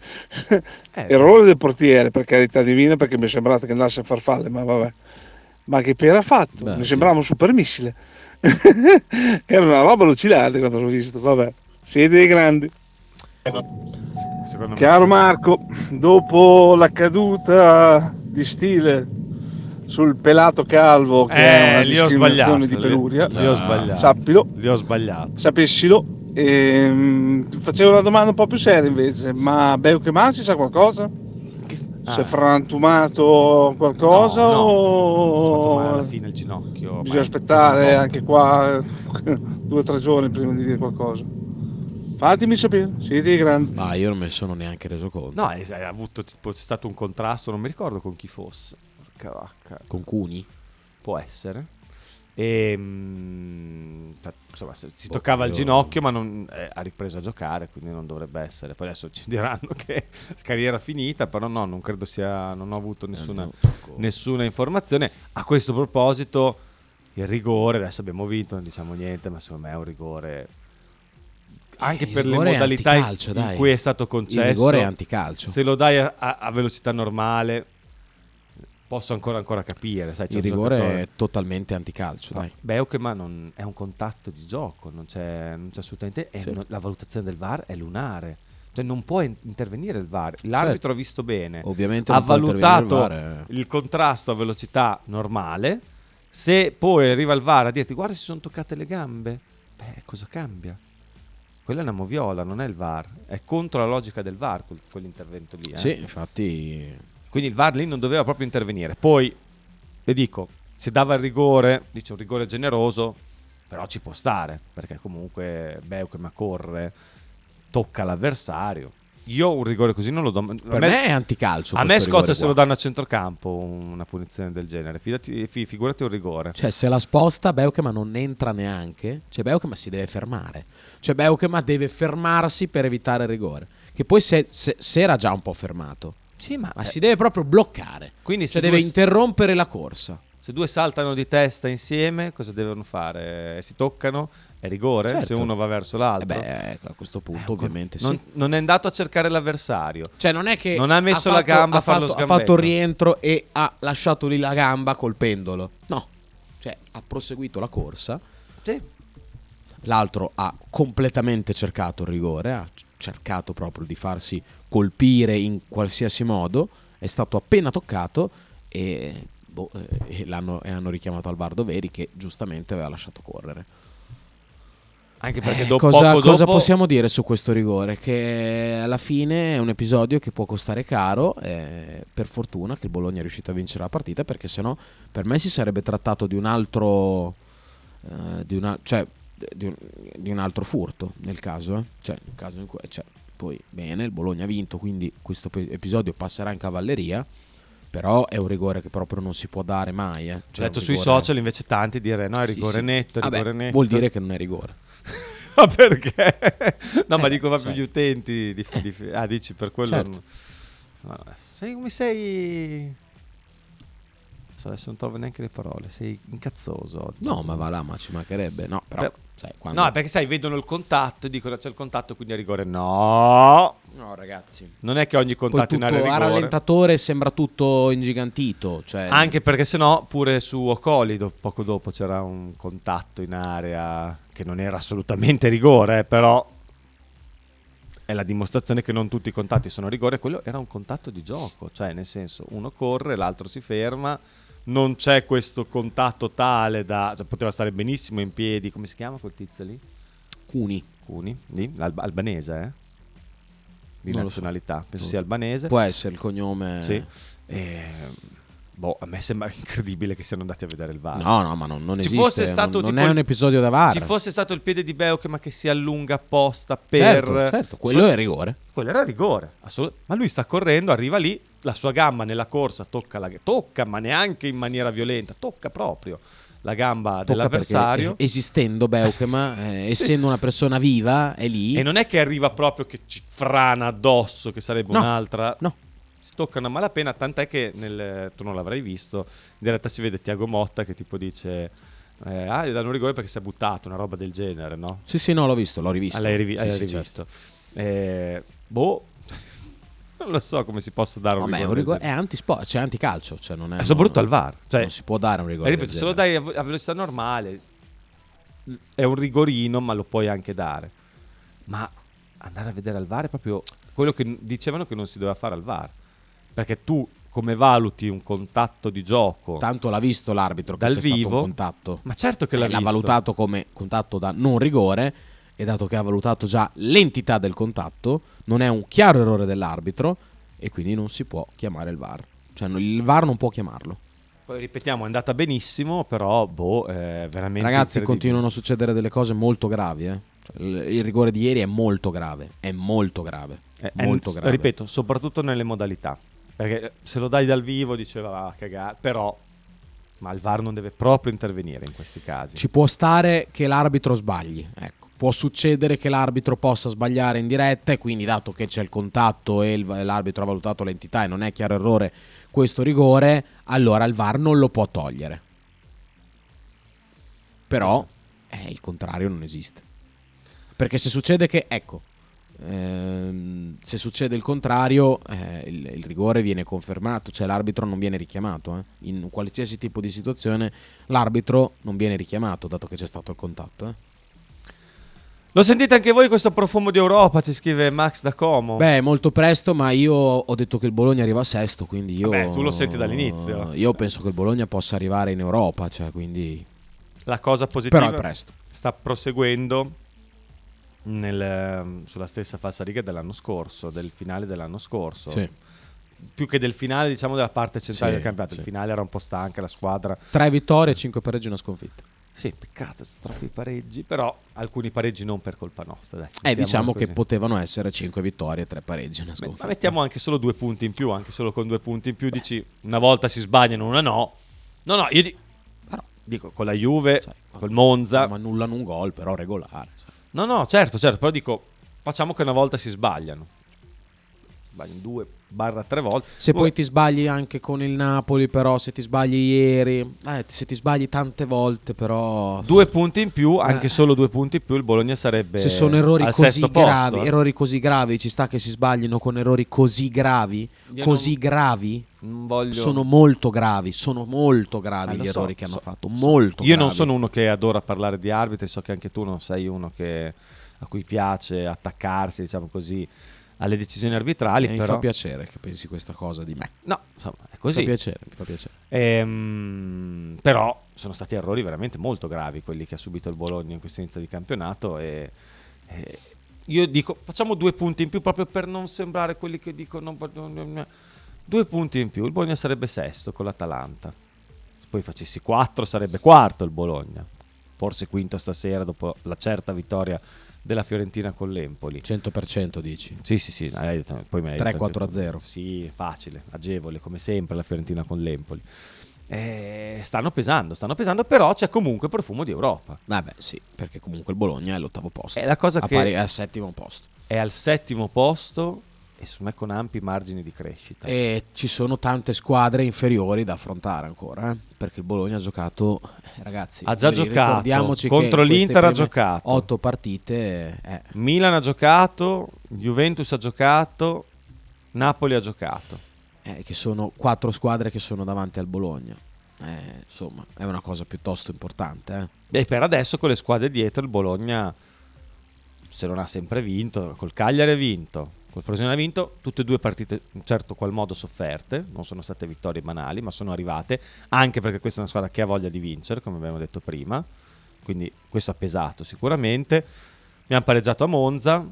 Speaker 1: Eh,
Speaker 8: Errore del portiere, per carità divina, perché mi è sembrato che andasse a farfalle, ma vabbè. Ma che pera ha fatto?
Speaker 2: Beh,
Speaker 8: mi sembrava un super missile. Era una roba allucinante quando l'ho visto, vabbè. Siete dei grandi.
Speaker 1: secondo me
Speaker 8: Caro. Marco, dopo la caduta di stile sul pelato calvo, che è
Speaker 1: Eh,
Speaker 8: una
Speaker 1: lì ho
Speaker 8: discriminazione di peluria,
Speaker 1: Lì ho sbagliato.
Speaker 8: sappilo,
Speaker 1: Lì ho sbagliato.
Speaker 8: sapessilo. Ehm, ti facevo una domanda un po' più seria invece, ma Beukeman si sa qualcosa?
Speaker 1: Ah.
Speaker 8: Si è frantumato qualcosa
Speaker 1: No, no.
Speaker 8: O
Speaker 1: alla fine il ginocchio.
Speaker 8: bisogna
Speaker 1: è
Speaker 8: aspettare anche qua due o tre giorni prima di dire qualcosa? Fatemi sapere, siete grandi.
Speaker 2: Ma io non me ne sono neanche reso conto.
Speaker 1: No, è, è avuto tipo, c'è stato un contrasto, non mi ricordo con chi fosse. Porca vacca.
Speaker 2: Con Cuni?
Speaker 1: Può essere. E, ta- insomma, si
Speaker 2: Boh,
Speaker 1: toccava il
Speaker 2: io-
Speaker 1: ginocchio, ma non, eh, ha ripreso a giocare, quindi non dovrebbe essere. Poi adesso ci diranno che carriera finita, però no, non credo sia. Non ho avuto nessuna,
Speaker 2: Eh, poco-
Speaker 1: nessuna informazione. A questo proposito, il rigore, adesso abbiamo vinto, non diciamo niente, ma secondo me è un rigore. Anche
Speaker 2: Il
Speaker 1: per le modalità in
Speaker 2: dai.
Speaker 1: cui è stato
Speaker 2: Il
Speaker 1: concesso.
Speaker 2: rigore è anticalcio.
Speaker 1: Se lo dai a, a- a velocità normale, posso ancora, ancora capire. Sai,
Speaker 2: Il rigore
Speaker 1: giocatore-
Speaker 2: è totalmente anticalcio, dai.
Speaker 1: Beukeman non è un contatto di gioco, non c'è, non c'è assolutamente.
Speaker 2: Sì.
Speaker 1: no- la valutazione del VAR è lunare. Cioè non può in- intervenire il VAR. L'arbitro
Speaker 2: Certo.
Speaker 1: ha visto bene.
Speaker 2: Ovviamente
Speaker 1: ha
Speaker 2: non intervenire il
Speaker 1: valutato
Speaker 2: VAR, eh.
Speaker 1: il contrasto a velocità normale. Se poi arriva il VAR a dirti guarda si sono toccate le gambe, beh cosa cambia? Quella è una moviola, non è il VAR. È contro la logica del VAR quel- quell'intervento lì. eh.
Speaker 2: Sì, infatti
Speaker 1: Quindi il VAR lì non doveva proprio intervenire. Poi, le dico, se dava il rigore, dice un rigore generoso, però ci può stare, perché comunque Beukeman corre, tocca l'avversario. Io un rigore così non lo do.
Speaker 2: per me, è anticalcio.
Speaker 1: a me scoccia se lo danno a centrocampo una punizione del genere. Fidati, fi- figurati un rigore.
Speaker 2: Cioè, se la sposta, Beukema non entra neanche. Cioè, Beukema si deve fermare. Cioè, Beukema deve fermarsi per evitare il rigore. Che poi se, se- se era già un po' fermato.
Speaker 1: Sì, ma,
Speaker 2: Ma si deve proprio bloccare.
Speaker 1: quindi
Speaker 2: Se
Speaker 1: se
Speaker 2: deve
Speaker 1: due,
Speaker 2: interrompere la corsa.
Speaker 1: se due saltano di testa insieme, cosa devono fare? Si toccano? È rigore?
Speaker 2: Certo.
Speaker 1: Se uno va verso
Speaker 2: Eh
Speaker 1: l'altro?
Speaker 2: beh, ecco, a questo punto,
Speaker 1: Eh,
Speaker 2: ovviamente,
Speaker 1: non,
Speaker 2: sì.
Speaker 1: non è andato a cercare l'avversario.
Speaker 2: Cioè, non è che.
Speaker 1: Non ha messo la
Speaker 2: fatto-
Speaker 1: gamba
Speaker 2: ha
Speaker 1: a fare lo
Speaker 2: fatto, ha
Speaker 1: sgambetto.
Speaker 2: fatto il rientro e ha lasciato lì la gamba colpendolo. No. Cioè, ha proseguito la corsa.
Speaker 1: Sì.
Speaker 2: L'altro ha completamente cercato il rigore, ha cercato proprio di farsi colpire in qualsiasi modo, è stato appena toccato e, boh, eh, e l'hanno, e hanno richiamato al Bardo Veri che giustamente aveva lasciato correre.
Speaker 1: Anche perché
Speaker 2: Eh,
Speaker 1: dopo,
Speaker 2: cosa,
Speaker 1: poco
Speaker 2: cosa
Speaker 1: dopo-
Speaker 2: possiamo dire su questo rigore? Che alla fine è un episodio che può costare caro. eh, per fortuna che il Bologna è riuscito a vincere la partita, perché sennò per me si sarebbe trattato di un altro. eh, di, una- cioè, di, un, di un altro furto nel caso. eh. Cioè, nel caso in cui. Cioè, poi bene, il Bologna ha vinto, quindi questo episodio passerà in cavalleria. Però è un rigore che proprio non si può dare mai. Eh.
Speaker 1: Ho
Speaker 2: Cioè,
Speaker 1: letto
Speaker 2: un
Speaker 1: sui
Speaker 2: rigore-
Speaker 1: social invece tanti dire no, è rigore
Speaker 2: sì.
Speaker 1: netto, è
Speaker 2: Vabbè,
Speaker 1: rigore netto.
Speaker 2: Vuol dire che non è rigore.
Speaker 1: Ma perché? No, ma
Speaker 2: Eh,
Speaker 1: dico proprio
Speaker 2: sai.
Speaker 1: gli utenti di, di- Ah, dici per quello
Speaker 2: Certo.
Speaker 1: non- Vabbè, Sei come sei Adesso non trovo neanche le parole, sei incazzoso. oggi.
Speaker 2: No, ma va là, ma ci mancherebbe. No, però,
Speaker 1: Per-
Speaker 2: sai, quando...
Speaker 1: No, perché sai, vedono il contatto e dicono c'è il contatto, quindi è rigore. No,
Speaker 2: No, ragazzi.
Speaker 1: Non è che ogni contatto in area
Speaker 2: a
Speaker 1: rigore.
Speaker 2: rallentatore sembra tutto ingigantito. Cioè,
Speaker 1: Anche perché sennò pure su Ocoli do- poco dopo c'era un contatto in area che non era assolutamente rigore, eh, però è la dimostrazione che non tutti i contatti sono rigore, quello era un contatto di gioco, cioè nel senso uno corre, l'altro si ferma, non c'è questo contatto tale da... cioè, poteva stare benissimo in piedi, come si chiama quel tizio lì?
Speaker 2: Cuni.
Speaker 1: Cuni, lì, Alba- albanese, eh? Di
Speaker 2: Non lo so.
Speaker 1: nazionalità, penso sia
Speaker 2: so.
Speaker 1: albanese.
Speaker 2: Può essere il cognome.
Speaker 1: Sì. E, boh, a me sembra incredibile che siano andati a vedere il VAR.
Speaker 2: No, no, ma non, non esiste.
Speaker 1: fosse stato
Speaker 2: non, non è un episodio da VAR.
Speaker 1: Ci fosse stato il piede di Beukema che si allunga apposta per...
Speaker 2: Certo, certo, quello è rigore.
Speaker 1: Quello era rigore, assolut- ma lui sta correndo, arriva lì, la sua gamba nella corsa tocca, la... tocca ma neanche in maniera violenta, tocca proprio la gamba
Speaker 2: Tocca
Speaker 1: dell'avversario.
Speaker 2: eh, esistendo Beukema, eh, essendo una persona viva, è lì.
Speaker 1: E non è che arriva proprio che ci frana addosso, che sarebbe
Speaker 2: No,
Speaker 1: un'altra.
Speaker 2: no.
Speaker 1: Si toccano a malapena, tant'è che nel, tu non l'avrai visto. In diretta si vede Tiago Motta che tipo dice: eh, Ah, gli danno un rigore perché si è buttato, una roba del genere, no?
Speaker 2: Sì, sì, no, l'ho visto, l'ho rivisto.
Speaker 1: Ah, l'hai, rivi-
Speaker 2: Sì,
Speaker 1: l'hai
Speaker 2: sì,
Speaker 1: rivisto.
Speaker 2: certo.
Speaker 1: Eh, boh, non lo so come si possa dare un
Speaker 2: Vabbè,
Speaker 1: rigore.
Speaker 2: un rigore è antisport, cioè anticalcio. Cioè non è,
Speaker 1: soprattutto
Speaker 2: non-
Speaker 1: al VAR. Cioè,
Speaker 2: non si può dare un rigore.
Speaker 1: Ripeto, se lo dai a, a velocità normale è un rigorino, ma lo puoi anche dare. Ma andare a vedere al VAR è proprio quello che dicevano che non si doveva fare al VAR. Perché tu come valuti un contatto di gioco
Speaker 2: Tanto l'ha visto l'arbitro che
Speaker 1: dal
Speaker 2: c'è
Speaker 1: vivo?
Speaker 2: contatto.
Speaker 1: Ma certo che l'ha
Speaker 2: Eh, l'ha
Speaker 1: visto.
Speaker 2: valutato come contatto da non rigore e dato che ha valutato già l'entità del contatto, non è un chiaro errore dell'arbitro e quindi non si può chiamare il VAR. Cioè il VAR non può chiamarlo.
Speaker 1: Poi ripetiamo, è andata benissimo, però boh, è veramente
Speaker 2: Ragazzi, continuano a succedere delle cose molto gravi. eh. Cioè, il, rigore di ieri è molto grave. È molto grave.
Speaker 1: Eh, è-
Speaker 2: molto grave.
Speaker 1: Ripeto, soprattutto nelle modalità. Perché se lo dai dal vivo diceva va a cagare, però ma il VAR non deve proprio intervenire in questi casi.
Speaker 2: Ci può stare che l'arbitro sbagli. Ecco. Può succedere che l'arbitro possa sbagliare in diretta e quindi dato che c'è il contatto e l'arbitro ha valutato l'entità e non è chiaro errore questo rigore, allora il VAR non lo può togliere. Però eh, il contrario non esiste. Perché se succede che, ecco, ehm, se succede il contrario, eh, il, il rigore viene confermato, cioè l'arbitro non viene richiamato. eh. In qualsiasi tipo di situazione l'arbitro non viene richiamato, dato che c'è stato il contatto.
Speaker 1: Lo sentite anche voi questo profumo di Europa? Ci scrive Max da Como.
Speaker 2: Beh, molto presto, ma io ho detto che il Bologna arriva a sesto, quindi io...
Speaker 1: Vabbè, tu lo senti dall'inizio.
Speaker 2: Io penso che il Bologna possa arrivare in Europa, cioè quindi...
Speaker 1: La cosa positiva
Speaker 2: Però è presto.
Speaker 1: sta proseguendo nel, sulla stessa falsariga dell'anno scorso, del finale dell'anno scorso.
Speaker 2: Sì.
Speaker 1: Più che del finale, diciamo della parte centrale
Speaker 2: Sì,
Speaker 1: del campionato. Il
Speaker 2: sì.
Speaker 1: finale era un po' stanca, la squadra.
Speaker 2: Tre vittorie, cinque pareggi e una sconfitta.
Speaker 1: Sì, peccato, troppi pareggi, però alcuni pareggi non per colpa nostra. Dai,
Speaker 2: Eh, diciamo
Speaker 1: così.
Speaker 2: che potevano essere cinque vittorie, tre pareggi e una
Speaker 1: Ma
Speaker 2: sconfitta.
Speaker 1: mettiamo anche solo due punti in più, anche solo con due punti in più dici una volta si sbagliano, una no. No, no, io di- però, dico con la Juve, col Monza.
Speaker 2: Ma annullano un gol, però regolare.
Speaker 1: No, no, certo, certo, però dico facciamo che una volta si sbagliano. Sbagliano due barra tre volte.
Speaker 2: Se poi ti sbagli anche con il Napoli, però, se ti sbagli ieri, eh, se ti sbagli tante volte, però...
Speaker 1: due punti in più, anche
Speaker 2: Eh.
Speaker 1: solo due punti in più, il Bologna sarebbe
Speaker 2: Se sono errori così gravi,
Speaker 1: posto, eh.
Speaker 2: errori così gravi, ci sta che si sbaglino con errori così gravi,
Speaker 1: Io
Speaker 2: così
Speaker 1: non-
Speaker 2: gravi.
Speaker 1: Non voglio-
Speaker 2: Sono molto gravi, sono molto gravi
Speaker 1: Eh,
Speaker 2: gli
Speaker 1: so,
Speaker 2: errori che hanno
Speaker 1: so-
Speaker 2: fatto, molto
Speaker 1: Io non
Speaker 2: gravi.
Speaker 1: sono uno che adora parlare di arbitri, so che anche tu non sei uno che, a cui piace attaccarsi, diciamo così, alle decisioni arbitrali.
Speaker 2: Eh, mi
Speaker 1: però...
Speaker 2: fa piacere che pensi questa cosa di me.
Speaker 1: No, insomma, è
Speaker 2: Mi
Speaker 1: così.
Speaker 2: fa piacere, mi fa piacere.
Speaker 1: Ehm, però sono stati errori veramente molto gravi quelli che ha subito il Bologna in questo inizio di campionato e, e io dico facciamo due punti in più proprio per non sembrare quelli che dicono due punti in più il Bologna sarebbe sesto con l'Atalanta se poi facessi quattro sarebbe quarto il Bologna forse quinto stasera dopo la certa vittoria della Fiorentina con l'Empoli
Speaker 2: 100% dici.
Speaker 1: sì, sì, sì. hai detto- poi mi hai detto
Speaker 2: 3-4 a
Speaker 1: anche-
Speaker 2: 0.
Speaker 1: Sì, facile, agevole, come sempre la Fiorentina con l'Empoli. Eh, stanno pesando, stanno pesando, però c'è comunque profumo di Europa.
Speaker 2: Vabbè, sì, perché comunque il Bologna è all'ottavo posto.
Speaker 1: È la cosa
Speaker 2: A
Speaker 1: che-
Speaker 2: pari- è al settimo posto.
Speaker 1: È al settimo posto e secondo me con ampi margini di crescita.
Speaker 2: E ci sono tante squadre inferiori da affrontare ancora, eh? perché il Bologna ha giocato, eh, ragazzi,
Speaker 1: Ha già giocato. Contro l'Inter ha giocato.
Speaker 2: Otto partite, eh,
Speaker 1: Milan ha giocato, Juventus ha giocato, Napoli ha giocato.
Speaker 2: eh, che sono quattro squadre che sono davanti al Bologna. Eh, insomma, è una cosa piuttosto importante. eh.
Speaker 1: E per adesso con le squadre dietro il Bologna, se non ha sempre vinto, col Cagliari ha vinto, col Frosinone ha vinto, tutte e due partite in certo qual modo sofferte, non sono state vittorie banali, ma sono arrivate, anche perché questa è una squadra che ha voglia di vincere, come abbiamo detto prima, quindi questo ha pesato sicuramente. Abbiamo pareggiato a Monza,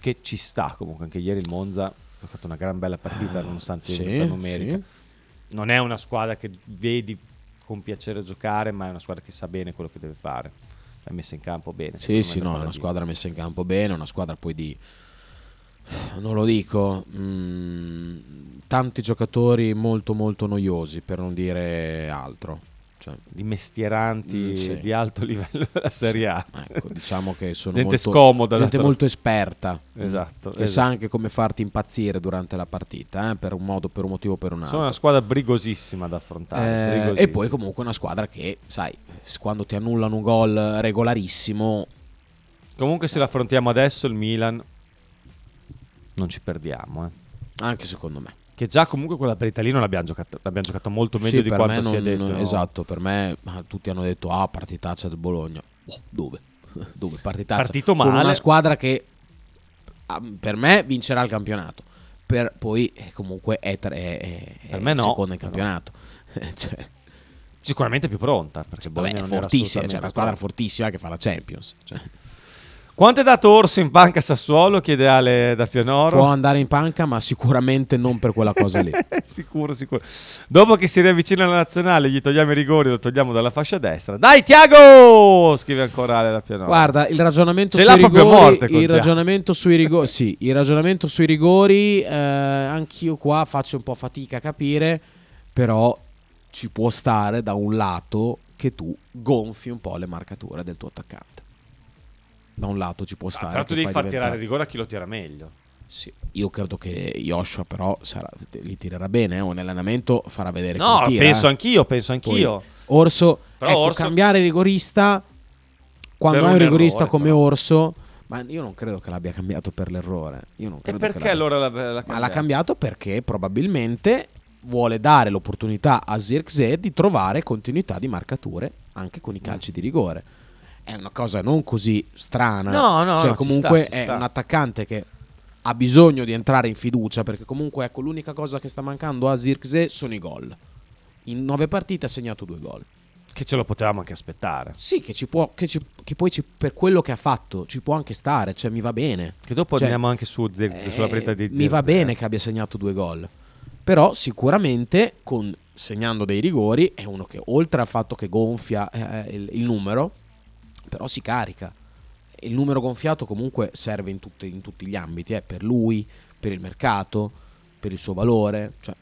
Speaker 1: che ci sta comunque, anche ieri il Monza ha fatto una gran bella partita nonostante
Speaker 2: sì,
Speaker 1: la numerica.
Speaker 2: sì.
Speaker 1: Non è una squadra che vedi con piacere giocare, ma è una squadra che sa bene quello che deve fare. L'ha messa in campo bene.
Speaker 2: Sì, sì, no, è una squadra messa in campo bene, una squadra poi di... Non lo dico, mm, tanti giocatori molto molto noiosi, per non dire altro. Cioè,
Speaker 1: Di mestieranti
Speaker 2: Mm, sì.
Speaker 1: di alto livello della Serie A.
Speaker 2: Ecco, diciamo che sono
Speaker 1: Gente
Speaker 2: molto,
Speaker 1: scomoda.
Speaker 2: gente
Speaker 1: da-
Speaker 2: molto esperta,
Speaker 1: Esatto,
Speaker 2: che
Speaker 1: esatto.
Speaker 2: sa anche come farti impazzire durante la partita, eh, per un modo, per un motivo o per un altro.
Speaker 1: Sono una squadra brigosissima da affrontare.
Speaker 2: Eh,
Speaker 1: brigosissima.
Speaker 2: e poi comunque una squadra che, sai, quando ti annullano un gol regolarissimo,
Speaker 1: Comunque se l'affrontiamo adesso il Milan non ci perdiamo. eh.
Speaker 2: anche secondo me.
Speaker 1: Che già comunque quella per Italino l'abbiamo giocato, l'abbiamo giocato molto meglio
Speaker 2: Sì,
Speaker 1: di quanto
Speaker 2: me
Speaker 1: si è
Speaker 2: non-
Speaker 1: detto.
Speaker 2: Esatto, per me ah, tutti hanno detto ah, partitaccia del Bologna. Oh, dove? dove? Partitaccia.
Speaker 1: Partito
Speaker 2: Con
Speaker 1: male.
Speaker 2: una squadra che ah, per me vincerà il campionato. Per, poi eh, comunque è, tre- è- è
Speaker 1: Per me no,
Speaker 2: seconda in campionato. Cioè,
Speaker 1: Sicuramente più pronta, perché il
Speaker 2: vabbè,
Speaker 1: Bologna
Speaker 2: è
Speaker 1: non
Speaker 2: fortissima, cioè, una squadra fortissima che fa la Champions. Cioè,
Speaker 1: Quanto è dato Orso in panca Sassuolo? Chiede Ale da Pianoro.
Speaker 2: può andare in panca, ma sicuramente non per quella cosa lì.
Speaker 1: sicuro, sicuro. Dopo che si riavvicina alla nazionale, gli togliamo i rigori, lo togliamo dalla fascia destra. Dai, Tiago! Scrive ancora Ale da Pianoro.
Speaker 2: Guarda, il ragionamento
Speaker 1: Ce
Speaker 2: sui rigori,
Speaker 1: morte con
Speaker 2: il ragionamento sui rigori, sì, il ragionamento sui rigori, eh, anch'io qua faccio un po' fatica a capire, però ci può stare da un lato che tu gonfi un po' le marcature del tuo attaccante. Da un lato ci può
Speaker 1: Ah,
Speaker 2: stare.
Speaker 1: però tu devi far
Speaker 2: diventare-
Speaker 1: tirare rigore a chi lo tira meglio.
Speaker 2: Sì, io credo che Joshua però sarà- li tirerà bene, eh, o nell'allenamento farà vedere
Speaker 1: No, penso
Speaker 2: eh.
Speaker 1: anch'io, penso anch'io.
Speaker 2: Poi, Orso,
Speaker 1: Però
Speaker 2: ecco,
Speaker 1: Orso-
Speaker 2: cambiare rigorista quando hai un rigorista
Speaker 1: errore,
Speaker 2: come
Speaker 1: però.
Speaker 2: Orso, ma io non credo che l'abbia cambiato per l'errore. Io non
Speaker 1: E perché allora l'ha, l'ha
Speaker 2: Ma l'ha
Speaker 1: cambiato?
Speaker 2: cambiato perché probabilmente vuole dare l'opportunità a Zirkzee di trovare continuità di marcature anche con i calci di rigore. È una cosa non così strana.
Speaker 1: No, no,
Speaker 2: cioè,
Speaker 1: no, ci
Speaker 2: comunque
Speaker 1: sta, ci
Speaker 2: è
Speaker 1: sta.
Speaker 2: un attaccante che ha bisogno di entrare in fiducia perché comunque ecco l'unica cosa che sta mancando a Zirkzee sono i gol. In nove partite ha segnato due gol.
Speaker 1: Che ce lo potevamo anche aspettare.
Speaker 2: Sì, che, ci può, che, ci- che poi ci- per quello che ha fatto ci può anche stare, cioè mi va bene.
Speaker 1: Che dopo
Speaker 2: Cioè,
Speaker 1: andiamo anche su Zirkzee,
Speaker 2: eh,
Speaker 1: sulla partita di
Speaker 2: Mi
Speaker 1: Zirkzee.
Speaker 2: va bene che abbia segnato due gol. Però sicuramente con, segnando dei rigori è uno che oltre al fatto che gonfia eh, il, il numero, però si carica. Il numero gonfiato comunque serve in, tutte- in tutti gli ambiti, eh, per lui, per il mercato, per il suo valore. Cioè,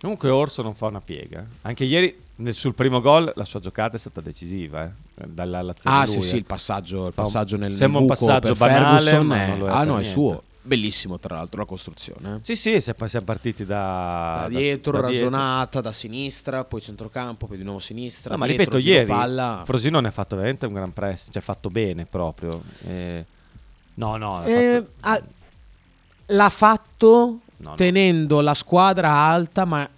Speaker 1: Comunque Orso non fa una piega. Anche ieri nel- sul primo gol la sua giocata è stata decisiva. Eh? Dalla
Speaker 2: ah
Speaker 1: lui,
Speaker 2: sì
Speaker 1: eh.
Speaker 2: sì, il passaggio, il
Speaker 1: un-
Speaker 2: passaggio nel, nel
Speaker 1: sembra un
Speaker 2: buco
Speaker 1: passaggio
Speaker 2: per
Speaker 1: banale,
Speaker 2: Ferguson è-
Speaker 1: è
Speaker 2: ah no, è
Speaker 1: niente.
Speaker 2: suo. Bellissimo tra l'altro la costruzione. eh.
Speaker 1: Sì, sì, siamo partiti da,
Speaker 2: da dietro,
Speaker 1: da dietro.
Speaker 2: ragionata, da sinistra, poi centrocampo, poi di nuovo sinistra.
Speaker 1: No, ma
Speaker 2: dietro,
Speaker 1: ripeto, ieri
Speaker 2: palla.
Speaker 1: Frosinone ha fatto veramente un gran press, cioè fatto bene proprio. Eh, no, no, ha
Speaker 2: Eh,
Speaker 1: fatto-
Speaker 2: ha- l'ha fatto
Speaker 1: No, no.
Speaker 2: tenendo la squadra alta, ma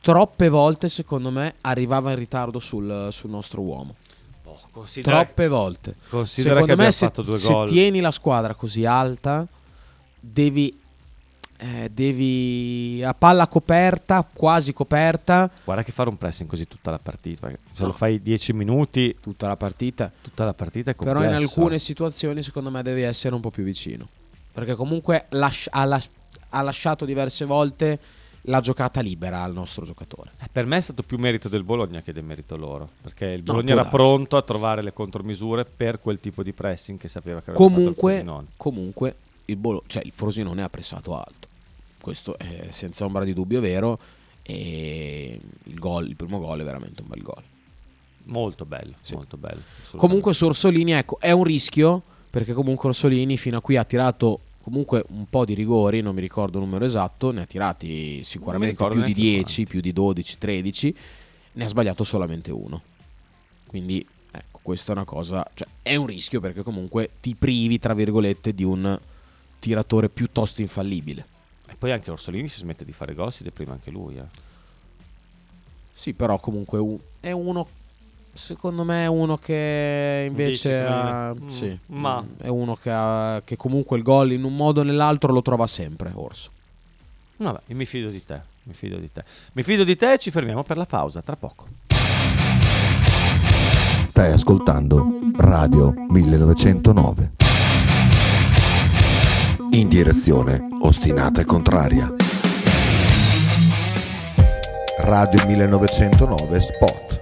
Speaker 2: troppe volte, secondo me, arrivava in ritardo sul, sul nostro uomo.
Speaker 1: oh,
Speaker 2: Troppe volte.
Speaker 1: Considera
Speaker 2: Secondo
Speaker 1: che
Speaker 2: me, se,
Speaker 1: fatto due
Speaker 2: se
Speaker 1: gol.
Speaker 2: tieni la squadra così alta, devi. eh, devi a palla coperta, quasi coperta,
Speaker 1: Guarda che fare un pressing così tutta la partita. perché Se
Speaker 2: No.
Speaker 1: lo fai 10 minuti,
Speaker 2: tutta la partita.
Speaker 1: tutta la partita è complesso.
Speaker 2: Però in alcune
Speaker 1: eh.
Speaker 2: situazioni secondo me devi essere un po' più vicino. Perché comunque lasci- ha, las- ha lasciato diverse volte la giocata libera al nostro giocatore.
Speaker 1: Eh, Per me è stato più merito del Bologna che del merito loro. Perché il
Speaker 2: No,
Speaker 1: Bologna
Speaker 2: può
Speaker 1: era
Speaker 2: darsi.
Speaker 1: pronto a trovare le contromisure per quel tipo di pressing che sapeva che aveva fatto il
Speaker 2: Comunque, comunque il, Bolo- cioè, il Frosinone ha pressato alto. Questo è senza ombra di dubbio vero. E il, gol, il primo gol è veramente un bel gol.
Speaker 1: Molto bello,
Speaker 2: Sì.
Speaker 1: molto bello.
Speaker 2: Comunque su Orsolini ecco, è un rischio perché comunque Orsolini fino a qui ha tirato comunque un po' di rigori, non mi ricordo il numero esatto, ne ha tirati sicuramente più di
Speaker 1: neanche
Speaker 2: 10, più di 12, 13, ne ha sbagliato solamente uno. Quindi ecco, questa è una cosa, cioè è un rischio perché comunque ti privi, tra virgolette, di un tiratore piuttosto infallibile.
Speaker 1: E poi anche Orsolini si smette di fare gol, si deprime anche lui. eh.
Speaker 2: Sì, però comunque è uno. Secondo me è uno che invece ha-
Speaker 1: mm,
Speaker 2: sì,
Speaker 1: ma-
Speaker 2: mm, è uno che, ha- che comunque il gol in un modo o nell'altro lo trova sempre. Orso.
Speaker 1: Vabbè, io mi fido di te, mi fido di te. Mi fido di te e ci fermiamo per la pausa, tra poco.
Speaker 9: Stai ascoltando Radio 1909. In direzione ostinata e contraria.
Speaker 10: Radio 1909 Spot.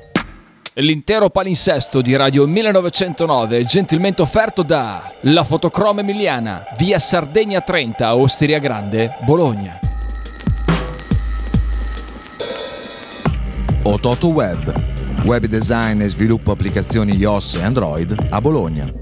Speaker 4: L'intero palinsesto di Radio 1909 è gentilmente offerto da La Fotocroma Emiliana, via Sardegna 30, Osteria Grande, Bologna.
Speaker 9: Ototo Web. Web design e sviluppo applicazioni iOS e Android a Bologna.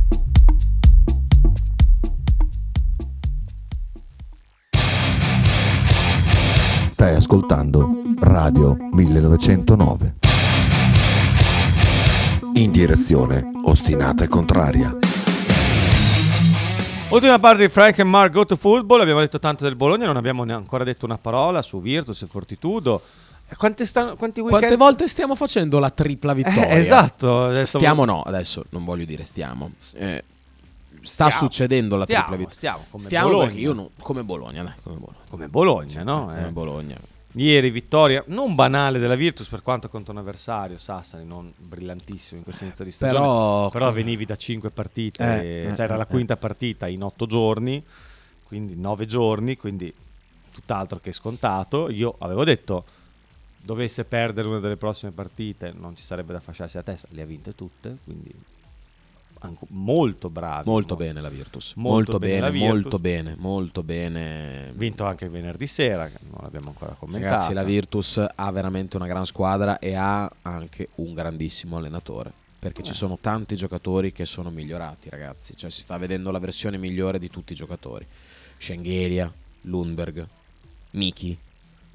Speaker 9: Stai ascoltando Radio 1909. In direzione ostinata e contraria.
Speaker 1: Ultima parte di Frank and Mark Go to Football, abbiamo detto tanto del Bologna, non abbiamo ne- ancora detto una parola su Virtus e Fortitudo. E Quante stanno, quanti weekend...
Speaker 2: Quante volte stiamo facendo la tripla vittoria?
Speaker 1: Eh, esatto. adesso-
Speaker 2: Stiamo no, adesso non voglio dire stiamo. Eh, sta
Speaker 1: Stiamo,
Speaker 2: succedendo la
Speaker 1: stiamo,
Speaker 2: tripla vittoria.
Speaker 1: stiamo, come
Speaker 2: stiamo
Speaker 1: Bologna.
Speaker 2: non, come Bologna, dai, come Bologna.
Speaker 1: Come Bologna, no?
Speaker 2: Come
Speaker 1: Eh.
Speaker 2: Bologna.
Speaker 1: Ieri vittoria non banale della Virtus per quanto contro un avversario, Sassari, non brillantissimo in questo inizio di stagione.
Speaker 2: Però-
Speaker 1: Però, venivi da 5 partite,
Speaker 2: Eh, eh,
Speaker 1: cioè era la
Speaker 2: eh,
Speaker 1: quinta partita in 8 giorni, quindi 9 giorni, quindi tutt'altro che scontato. Io avevo detto dovesse perdere una delle prossime partite non ci sarebbe da fasciarsi la testa, le ha vinte tutte, quindi molto bravi.
Speaker 2: Molto
Speaker 1: Mo-
Speaker 2: bene la Virtus.
Speaker 1: molto
Speaker 2: Molto,
Speaker 1: bene
Speaker 2: bene,
Speaker 1: Virtus.
Speaker 2: molto bene, molto bene.
Speaker 1: Vinto anche venerdì sera, non l'abbiamo ancora commentato.
Speaker 2: Ragazzi, la Virtus ha veramente una gran squadra e ha anche un grandissimo allenatore. Perché ci
Speaker 1: Eh.
Speaker 2: sono tanti giocatori che sono migliorati, ragazzi. Cioè, si sta vedendo la versione migliore di tutti i giocatori. Schengelia, Lundberg, Miki,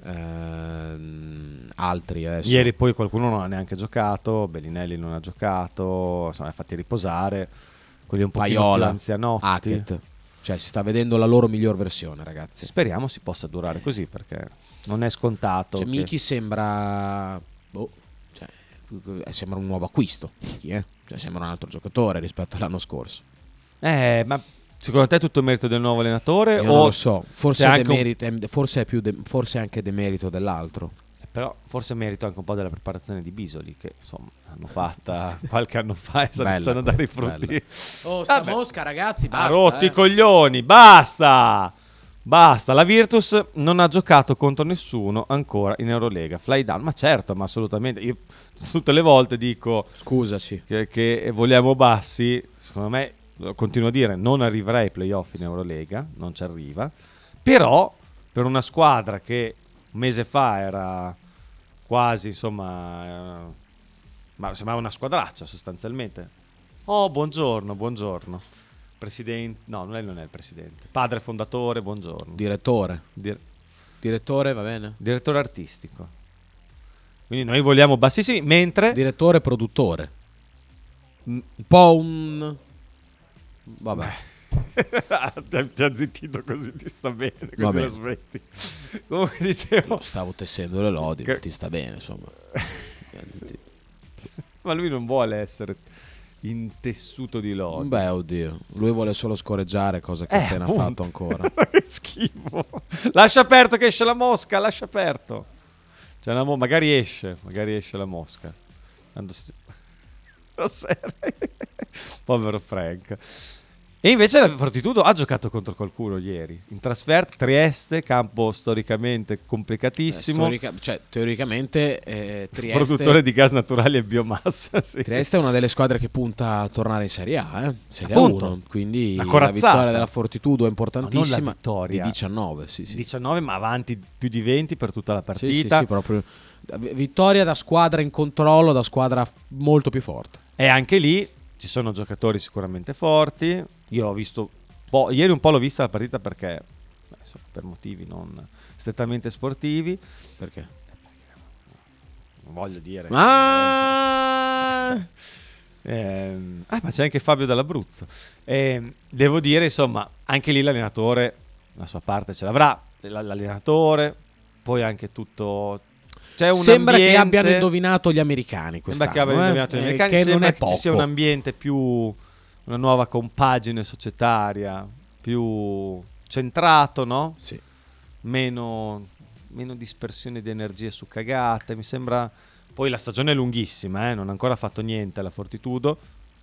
Speaker 2: ehm, altri adesso.
Speaker 1: Ieri poi qualcuno non ha neanche giocato, Bellinelli non ha giocato, ha fatti riposare. Quelli un po' più anzianotti.
Speaker 2: Hackett. Cioè, si sta vedendo la loro miglior versione, ragazzi.
Speaker 1: Speriamo si possa durare così perché non è scontato.
Speaker 2: Cioè,
Speaker 1: che-
Speaker 2: Miki sembra. boh, cioè, eh, sembra un nuovo acquisto. Miki, eh? Cioè, sembra un altro giocatore rispetto all'anno scorso.
Speaker 1: Eh, ma secondo te è tutto il merito del nuovo allenatore?
Speaker 2: Io
Speaker 1: o
Speaker 2: non lo so. Forse, è
Speaker 1: anche un-
Speaker 2: demerito- è- forse è più de- forse è anche demerito dell'altro.
Speaker 1: Però forse merito anche un po' della preparazione di Bisoli, che insomma hanno fatta qualche anno fa e stanno iniziando a dare i frutti.
Speaker 2: bella. Oh, sta
Speaker 1: Vabbè.
Speaker 2: mosca, ragazzi,
Speaker 1: Ha
Speaker 2: basta.
Speaker 1: rotti
Speaker 2: eh.
Speaker 1: i coglioni, basta! Basta, la Virtus non ha giocato contro nessuno ancora in Eurolega. Fly down, ma certo, ma assolutamente. Io tutte le volte dico
Speaker 2: Scusaci.
Speaker 1: che, che vogliamo bassi. Secondo me, continuo a dire, non arriverà ai playoff in Eurolega, non ci arriva. Però, per una squadra che un mese fa era quasi, insomma, eh, ma sembrava una squadraccia sostanzialmente. Oh, buongiorno, buongiorno. Presidente, no, lei non è il presidente. Padre fondatore, buongiorno.
Speaker 2: Direttore.
Speaker 1: Dir-
Speaker 2: Direttore, va bene?
Speaker 1: direttore artistico. Quindi noi vogliamo bassissimi, mentre
Speaker 2: Direttore, produttore. Un po' un... Vabbè.
Speaker 1: ti ha zittito così ti sta bene, così
Speaker 2: Va bene.
Speaker 1: la smetti. Comunque dicevo,
Speaker 2: Stavo tessendo le lodi,
Speaker 1: Che-
Speaker 2: ti sta bene, insomma.
Speaker 1: ma lui non vuole essere intessuto di lodi.
Speaker 2: Beh, oddio. Lui vuole solo scorreggiare, cosa che ha
Speaker 1: Eh,
Speaker 2: appena
Speaker 1: appunto.
Speaker 2: fatto ancora.
Speaker 1: che schifo. Lascia aperto che esce la mosca, lascia aperto. C'è una mo- magari esce, magari esce la mosca. Tanto si-. Povero Frank. E invece la Fortitudo ha giocato contro qualcuno ieri. In trasferta, Trieste, campo storicamente
Speaker 2: Eh,
Speaker 1: complicatissimo.
Speaker 2: storica- cioè, teoricamente eh, Trieste...
Speaker 1: Produttore di gas naturali e biomassa. Sì.
Speaker 2: Trieste è una delle squadre che punta a tornare in Serie A, eh? Serie
Speaker 1: Appunto.
Speaker 2: A1. Quindi la
Speaker 1: corazzata.
Speaker 2: vittoria della Fortitudo è
Speaker 1: No,
Speaker 2: importantissima.
Speaker 1: la vittoria.
Speaker 2: Di 19, sì, sì.
Speaker 1: 19, ma avanti più di 20 per tutta la
Speaker 2: Sì, sì,
Speaker 1: partita.
Speaker 2: sì, proprio. Vittoria da squadra in controllo, da squadra molto più forte.
Speaker 1: E anche lì ci sono giocatori sicuramente forti. Io ho visto, po- ieri un po' l'ho vista la partita perché, per motivi non strettamente sportivi,
Speaker 2: Perché?
Speaker 1: non voglio dire.
Speaker 2: Ah!
Speaker 1: Ehm, ah, ma c'è anche Fabio dall'Abruzzo. Ehm, devo dire, insomma, anche lì l'allenatore la sua parte ce l'avrà. L'allenatore, poi anche tutto. C'è un
Speaker 2: Sembra che
Speaker 1: ambiente-
Speaker 2: abbiano indovinato gli americani
Speaker 1: Sembra
Speaker 2: quest'anno.
Speaker 1: che abbiano
Speaker 2: eh?
Speaker 1: indovinato gli
Speaker 2: Eh,
Speaker 1: americani,
Speaker 2: che non
Speaker 1: sembra
Speaker 2: è
Speaker 1: che
Speaker 2: poco.
Speaker 1: ci sia un ambiente più una nuova compagine societaria, più centrato, no?
Speaker 2: Sì.
Speaker 1: Meno, meno dispersione di energie su cagate. Mi sembra. Poi la stagione è lunghissima, eh? non ha ancora fatto niente la Fortitudo.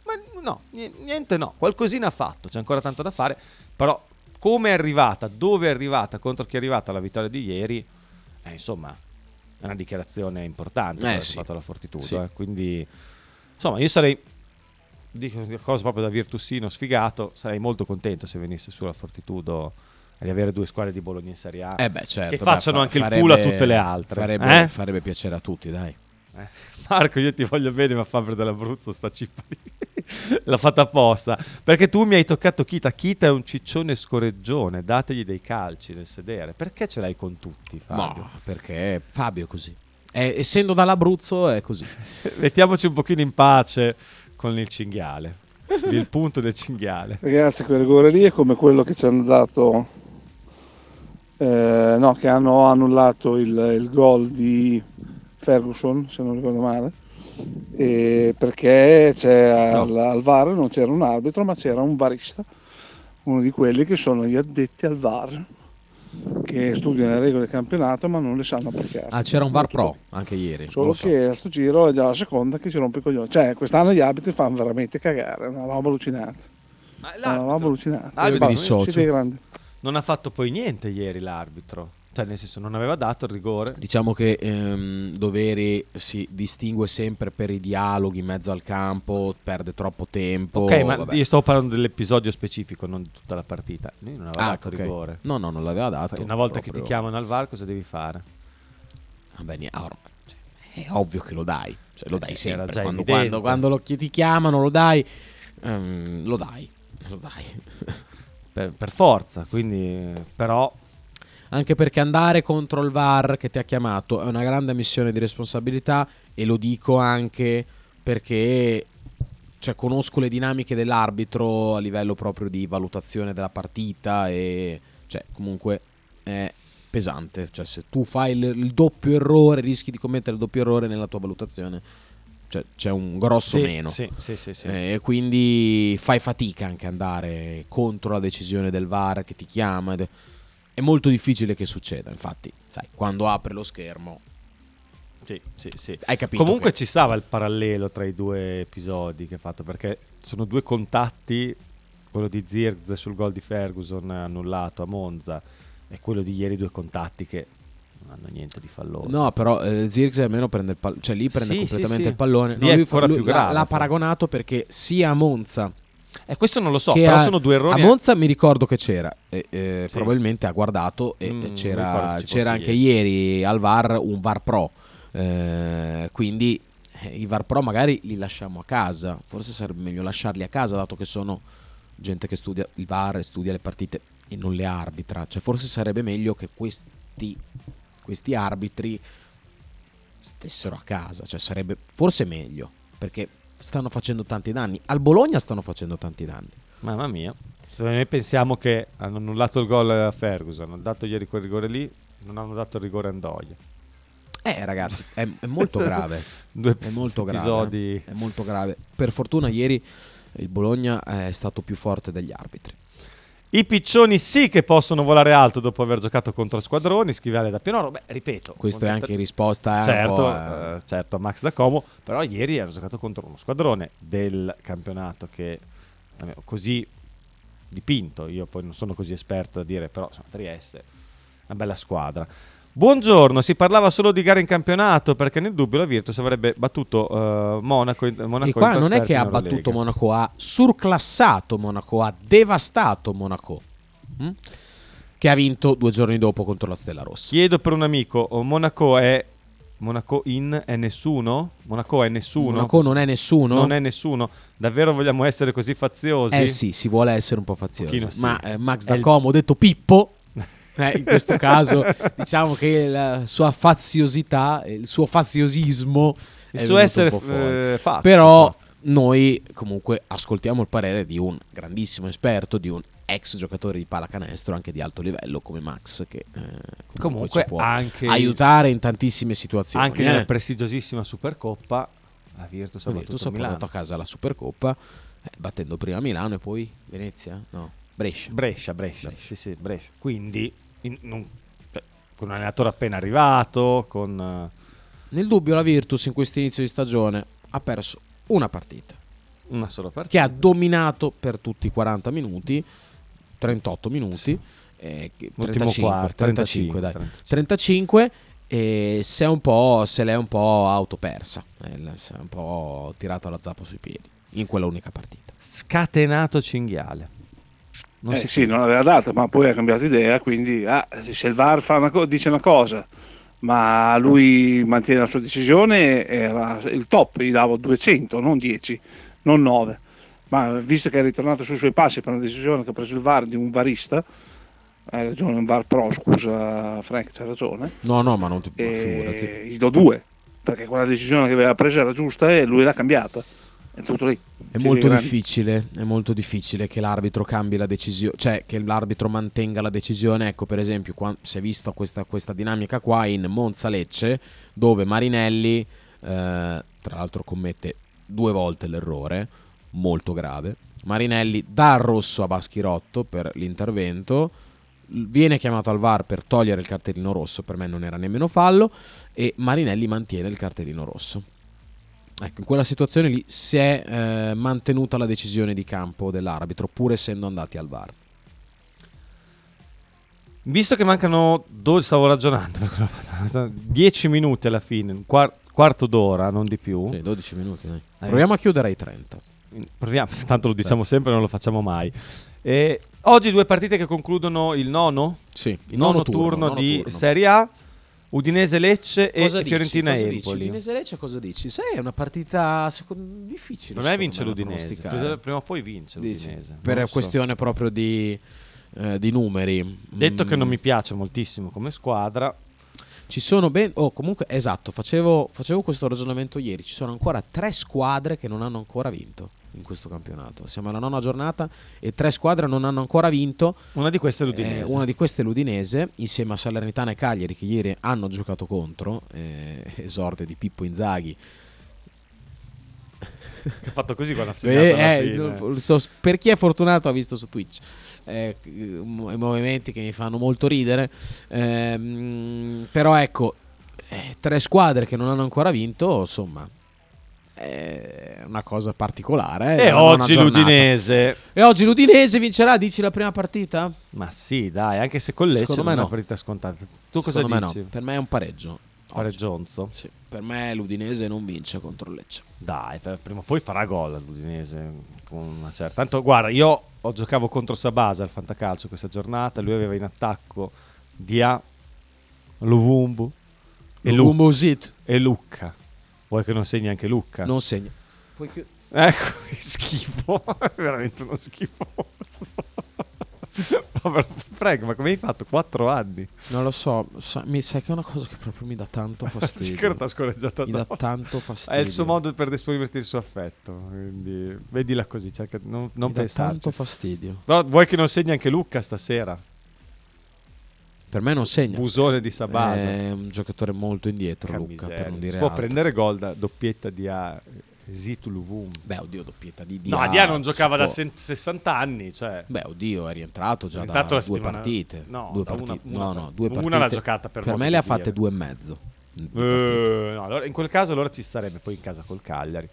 Speaker 1: Ma no, ni- niente no, qualcosina ha fatto, c'è ancora tanto da fare. Però come è arrivata, dove è arrivata, contro chi è arrivata la vittoria di ieri, eh, insomma, è una dichiarazione importante
Speaker 2: Eh, sì.
Speaker 1: fatto la Fortitudo.
Speaker 2: Sì.
Speaker 1: eh. Quindi, insomma, io sarei, dico una cosa proprio da virtussino sfigato, sarei molto contento se venisse sulla Fortitudo e di avere due squadre di Bologna in Serie A.
Speaker 2: Eh beh, certo,
Speaker 1: che
Speaker 2: beh,
Speaker 1: facciano
Speaker 2: fa-
Speaker 1: anche il
Speaker 2: farebbe-
Speaker 1: culo a tutte le altre.
Speaker 2: Farebbe,
Speaker 1: eh?
Speaker 2: farebbe piacere a tutti, dai.
Speaker 1: Eh, Marco, io ti voglio bene, ma Fabio dell'Abruzzo sta cippa L'ha fatta apposta. Perché tu mi hai toccato Kita. Kita è un ciccione scorreggione. Dategli dei calci nel sedere. Perché ce l'hai con tutti, Fabio?
Speaker 2: No, perché Fabio è così. Eh, essendo dall'Abruzzo è così.
Speaker 1: Mettiamoci un pochino in pace con il cinghiale. il punto del cinghiale.
Speaker 8: Ragazzi, quel rigore lì è come quello che ci hanno dato, eh, no, che hanno annullato il, il gol di Ferguson, se non ricordo male, e perché c'è al, al VAR non c'era un arbitro, ma c'era un varista, uno di quelli che sono gli addetti al VAR, che studiano le regole del campionato ma non le sanno applicare.
Speaker 2: Ah, c'era un VAR Pro anche ieri.
Speaker 8: Solo
Speaker 2: so.
Speaker 8: che a sto giro è già la seconda che ci rompe i coglioni. Cioè, quest'anno gli arbitri fanno veramente cagare, è una roba allucinante.
Speaker 1: Ma
Speaker 8: È una roba allucinante.
Speaker 1: L'arbitro
Speaker 8: grandi.
Speaker 1: non ha fatto poi niente ieri l'arbitro. Cioè, nel senso, non aveva dato il rigore.
Speaker 2: Diciamo che ehm, Doveri si distingue sempre per i dialoghi in mezzo al campo, perde troppo tempo.
Speaker 1: Ok, ma
Speaker 2: vabbè.
Speaker 1: io sto parlando dell'episodio specifico, non di tutta la partita. Lui non aveva
Speaker 2: Ah,
Speaker 1: dato
Speaker 2: ok.
Speaker 1: rigore.
Speaker 2: No, no, non l'aveva dato.
Speaker 1: Una volta che ti
Speaker 2: proprio.
Speaker 1: chiamano al VAR, cosa devi fare?
Speaker 2: Vabbè, ni- ah, cioè, è ovvio che lo dai. Cioè, lo dai
Speaker 1: Eh,
Speaker 2: sempre.
Speaker 1: era già
Speaker 2: Quando, quando- quando lo ti chiamano, lo dai. ehm, lo dai. Lo dai.
Speaker 1: Per, per forza, quindi però
Speaker 2: Anche perché andare contro il VAR che ti ha chiamato è una grande missione di responsabilità e lo dico anche perché cioè, conosco le dinamiche dell'arbitro a livello proprio di valutazione della partita e cioè, comunque è pesante. Cioè, se tu fai il, il doppio errore, rischi di commettere il doppio errore nella tua valutazione. Cioè, c'è un grosso
Speaker 1: sì,
Speaker 2: meno.
Speaker 1: Sì, sì.
Speaker 2: Eh, E quindi fai fatica anche andare contro la decisione del VAR che ti chiama. ed è- molto difficile che succeda. Infatti, sai, quando apre lo schermo,
Speaker 1: Sì, sì, sì.
Speaker 2: Hai capito?
Speaker 1: Comunque
Speaker 2: che-
Speaker 1: ci stava il parallelo tra i due episodi che ha fatto perché sono due contatti, quello di Zirkz sul gol di Ferguson annullato a Monza e quello di ieri due contatti che non hanno niente di falloso.
Speaker 2: No, però eh, Zirkzee almeno prende il pallone, cioè lì prende
Speaker 1: Sì,
Speaker 2: completamente
Speaker 1: sì, sì.
Speaker 2: il pallone. No,
Speaker 1: è
Speaker 2: lui fa-
Speaker 1: ancora
Speaker 2: lui
Speaker 1: più
Speaker 2: l'ha-
Speaker 1: grave,
Speaker 2: L'ha,
Speaker 1: forse.
Speaker 2: paragonato perché sia a Monza
Speaker 1: E questo non lo so, però
Speaker 2: a,
Speaker 1: sono due errori.
Speaker 2: a Monza mi ricordo che c'era, e, eh,
Speaker 1: Sì.
Speaker 2: probabilmente ha guardato e
Speaker 1: Mm,
Speaker 2: c'era, c'era anche ieri al VAR un VAR Pro. Eh, quindi eh, i VAR Pro magari li lasciamo a casa, forse sarebbe meglio lasciarli a casa dato che sono gente che studia il VAR e studia le partite e non le arbitra. Cioè forse sarebbe meglio che questi, questi arbitri stessero a casa, cioè sarebbe forse meglio perché stanno facendo tanti danni. Al Bologna stanno facendo tanti danni.
Speaker 1: Mamma mia. Se noi pensiamo che hanno annullato il gol a Ferguson, hanno dato ieri quel rigore lì, non hanno dato il rigore a Ndoia.
Speaker 2: Eh ragazzi, è, è molto grave.
Speaker 1: Due
Speaker 2: È molto grave.
Speaker 1: episodi.
Speaker 2: È molto grave. Per fortuna ieri il Bologna è stato più forte degli arbitri.
Speaker 1: I piccioni sì che possono volare alto dopo aver giocato contro squadroni, scrive Ale da Pianoro. Beh, ripeto.
Speaker 2: Questo è anche in risposta eh,
Speaker 1: certo,
Speaker 2: a-
Speaker 1: eh, certo, a Max da Como, però ieri hanno giocato contro uno squadrone del campionato che almeno così dipinto, io poi non sono così esperto da dire, però insomma, Trieste, una bella squadra. Buongiorno, si parlava solo di gare in campionato perché nel dubbio la Virtus avrebbe battuto eh, Monaco, in, Monaco
Speaker 2: E qua non è che ha battuto Monaco, ha surclassato Monaco, ha devastato Monaco. mm? Che ha vinto due giorni dopo contro la Stella Rossa.
Speaker 1: Chiedo per un amico, oh, Monaco è Monaco in è nessuno? Monaco è nessuno?
Speaker 2: Monaco non è nessuno?
Speaker 1: Non è nessuno. Davvero vogliamo essere così faziosi?
Speaker 2: Eh sì, si vuole essere un po' faziosi.
Speaker 1: Pochino sì.
Speaker 2: Ma eh, Max da
Speaker 1: il-
Speaker 2: Como, detto Pippo, eh, in questo caso diciamo che la sua faziosità, il suo faziosismo,
Speaker 1: Il
Speaker 2: è
Speaker 1: suo essere
Speaker 2: fuori.
Speaker 1: eh, fazio,
Speaker 2: Però noi comunque ascoltiamo il parere di un grandissimo esperto, di un ex giocatore di pallacanestro anche di alto livello come Max che eh, comunque,
Speaker 1: Comunque
Speaker 2: ci può
Speaker 1: anche-
Speaker 2: aiutare in tantissime situazioni.
Speaker 1: Anche
Speaker 2: eh.
Speaker 1: nella prestigiosissima Supercoppa la Virtus ha battuto Milano.
Speaker 2: portato a casa la Supercoppa eh, battendo prima Milano e poi Venezia? No, Brescia.
Speaker 1: Brescia, Brescia, Sì, sì, Brescia. Quindi in- non- con un allenatore appena arrivato, con eh,
Speaker 2: Nel dubbio la Virtus in questo inizio di stagione ha perso una partita
Speaker 1: una sola partita.
Speaker 2: che ha dominato per tutti i 40 minuti, 38 minuti, eh, che-
Speaker 1: L'ultimo
Speaker 2: 35,
Speaker 1: quarto,
Speaker 2: 35,
Speaker 1: 35,
Speaker 2: dai.
Speaker 1: 35.
Speaker 2: 35 e se, è un po', se l'è un po' autopersa, eh, si è un po' tirato la zappa sui piedi in quella unica partita.
Speaker 1: Scatenato cinghiale. Non
Speaker 8: Eh,
Speaker 1: si
Speaker 8: sì, non aveva data, ma poi ha cambiato idea, quindi ah, se il VAR fa una co- dice una cosa, ma lui mantiene la sua decisione, era il top, gli davo 200, non 10, non 9. Ma visto che è ritornato sui suoi passi per una decisione che ha preso il VAR di un varista, hai ragione, un VAR pro, scusa Frank, c'ha ragione,
Speaker 2: No, no, ma non ti
Speaker 8: e
Speaker 2: figurati.
Speaker 8: gli do due, perché quella decisione che aveva preso era giusta e lui l'ha cambiata. È tutto lì.
Speaker 2: È molto è molto difficile che l'arbitro cambi la decisione, cioè che l'arbitro mantenga la decisione. Ecco, per esempio, qua, si è visto questa, questa dinamica qua in Monza Lecce, dove Marinelli, eh, tra l'altro, commette due volte l'errore, molto grave. Marinelli dà il rosso a Baschirotto per l'intervento, viene chiamato al VAR per togliere il cartellino rosso, per me non era nemmeno fallo, e Marinelli mantiene il cartellino rosso. Ecco, in quella situazione lì si è eh, mantenuta la decisione di campo dell'arbitro, pur essendo andati al VAR.
Speaker 1: Visto che mancano 12, stavo ragionando, 10 minuti alla fine, un quar- quarto d'ora, non di più.
Speaker 2: Sì, 12 minuti. dai.
Speaker 1: Eh.
Speaker 2: Proviamo a chiudere ai 30.
Speaker 1: Proviamo, tanto lo diciamo sempre, non lo facciamo mai. E oggi due partite che concludono il nono,
Speaker 2: Sì, il
Speaker 1: nono
Speaker 2: nono
Speaker 1: turno,
Speaker 2: turno, nono
Speaker 1: di
Speaker 2: turno.
Speaker 1: Serie A, Udinese Lecce e
Speaker 2: Cosa dici?
Speaker 1: Fiorentina
Speaker 2: Cosa dici?
Speaker 1: Empoli.
Speaker 2: Udinese Lecce cosa dici? Sai, è una partita secondo- difficile.
Speaker 1: Non è
Speaker 2: secondo
Speaker 1: vince
Speaker 2: me, da
Speaker 1: l'Udinese,
Speaker 2: pronosticare.
Speaker 1: prima o poi vince
Speaker 2: Dici?
Speaker 1: l'Udinese.
Speaker 2: Per
Speaker 1: non so.
Speaker 2: questione proprio di, eh, di numeri.
Speaker 1: Detto che
Speaker 2: Mm,
Speaker 1: non mi piace moltissimo come squadra,
Speaker 2: Ci sono ben... Oh, comunque, esatto, facevo, facevo questo ragionamento ieri. Ci sono ancora tre squadre che non hanno ancora vinto in questo campionato. Siamo alla nona giornata e tre squadre non hanno ancora vinto.
Speaker 1: una di queste è l'Udinese.
Speaker 2: Eh, una di queste è l'Udinese, insieme a Salernitana e Cagliari, che ieri hanno giocato contro. eh, esorde di Pippo Inzaghi.
Speaker 1: Che ha fatto così quando ha segnato
Speaker 2: Eh, eh, so, per chi è fortunato ha visto su Twitch eh, i movimenti che mi fanno molto ridere. Ehm, però ecco, Eh, tre squadre che non hanno ancora vinto, insomma, è una cosa particolare. eh,
Speaker 1: E
Speaker 2: una
Speaker 1: oggi l'Udinese.
Speaker 2: E oggi l'Udinese vincerà, dici la prima partita?
Speaker 1: Ma sì, dai, anche se con Lecce
Speaker 2: Secondo me
Speaker 1: è una
Speaker 2: no.
Speaker 1: partita scontata. Tu cosa
Speaker 2: Secondo me
Speaker 1: dici?
Speaker 2: no. Per me è un pareggio.
Speaker 1: Pareggionzo?
Speaker 2: Sì. Per me l'Udinese non vince contro Lecce.
Speaker 1: Dai, per- prima o poi farà gol l'Udinese con una certa. Tanto guarda, io ho giocavo contro Sabasa al Fantacalcio questa giornata, lui aveva in attacco Dia, Luvumbu e, Lu- e Lucca. Vuoi che non segni anche Lucca?
Speaker 2: Non segna. Poi chi-
Speaker 1: Ecco, che schifo, è veramente uno schifo. Frank, ma come hai fatto? Quattro anni?
Speaker 2: Non lo so, sa- mi sai che è una cosa che proprio mi dà tanto fastidio.
Speaker 1: Sicuro t'ha scorreggiato
Speaker 2: Mi dà tanto fastidio.
Speaker 1: È il suo modo per esprimerti il suo affetto. Quindi vedila così, cerca, non, non
Speaker 2: Mi dà tanto fastidio.
Speaker 1: Però vuoi che non segni anche Lucca stasera?
Speaker 2: Per me non segna.
Speaker 1: Busone di Sabasa.
Speaker 2: È un giocatore molto indietro,
Speaker 1: Che
Speaker 2: Luca, per non dire
Speaker 1: Si può
Speaker 2: altro.
Speaker 1: prendere gol da doppietta di A. Zitu Luvum.
Speaker 2: Beh, oddio, doppietta di
Speaker 1: No,
Speaker 2: Dia,
Speaker 1: Dia non giocava da
Speaker 2: può.
Speaker 1: sen- 60 anni. Cioè.
Speaker 2: Beh, oddio, è rientrato già
Speaker 1: È rientrato
Speaker 2: da due partite.
Speaker 1: no,
Speaker 2: due
Speaker 1: da una-
Speaker 2: partite.
Speaker 1: una-
Speaker 2: no, no, due
Speaker 1: una
Speaker 2: partite.
Speaker 1: l'ha giocata per modo
Speaker 2: me le ha fatte due e mezzo. partite.
Speaker 1: Eh, no, allora, in quel caso allora ci starebbe poi in casa col Cagliari.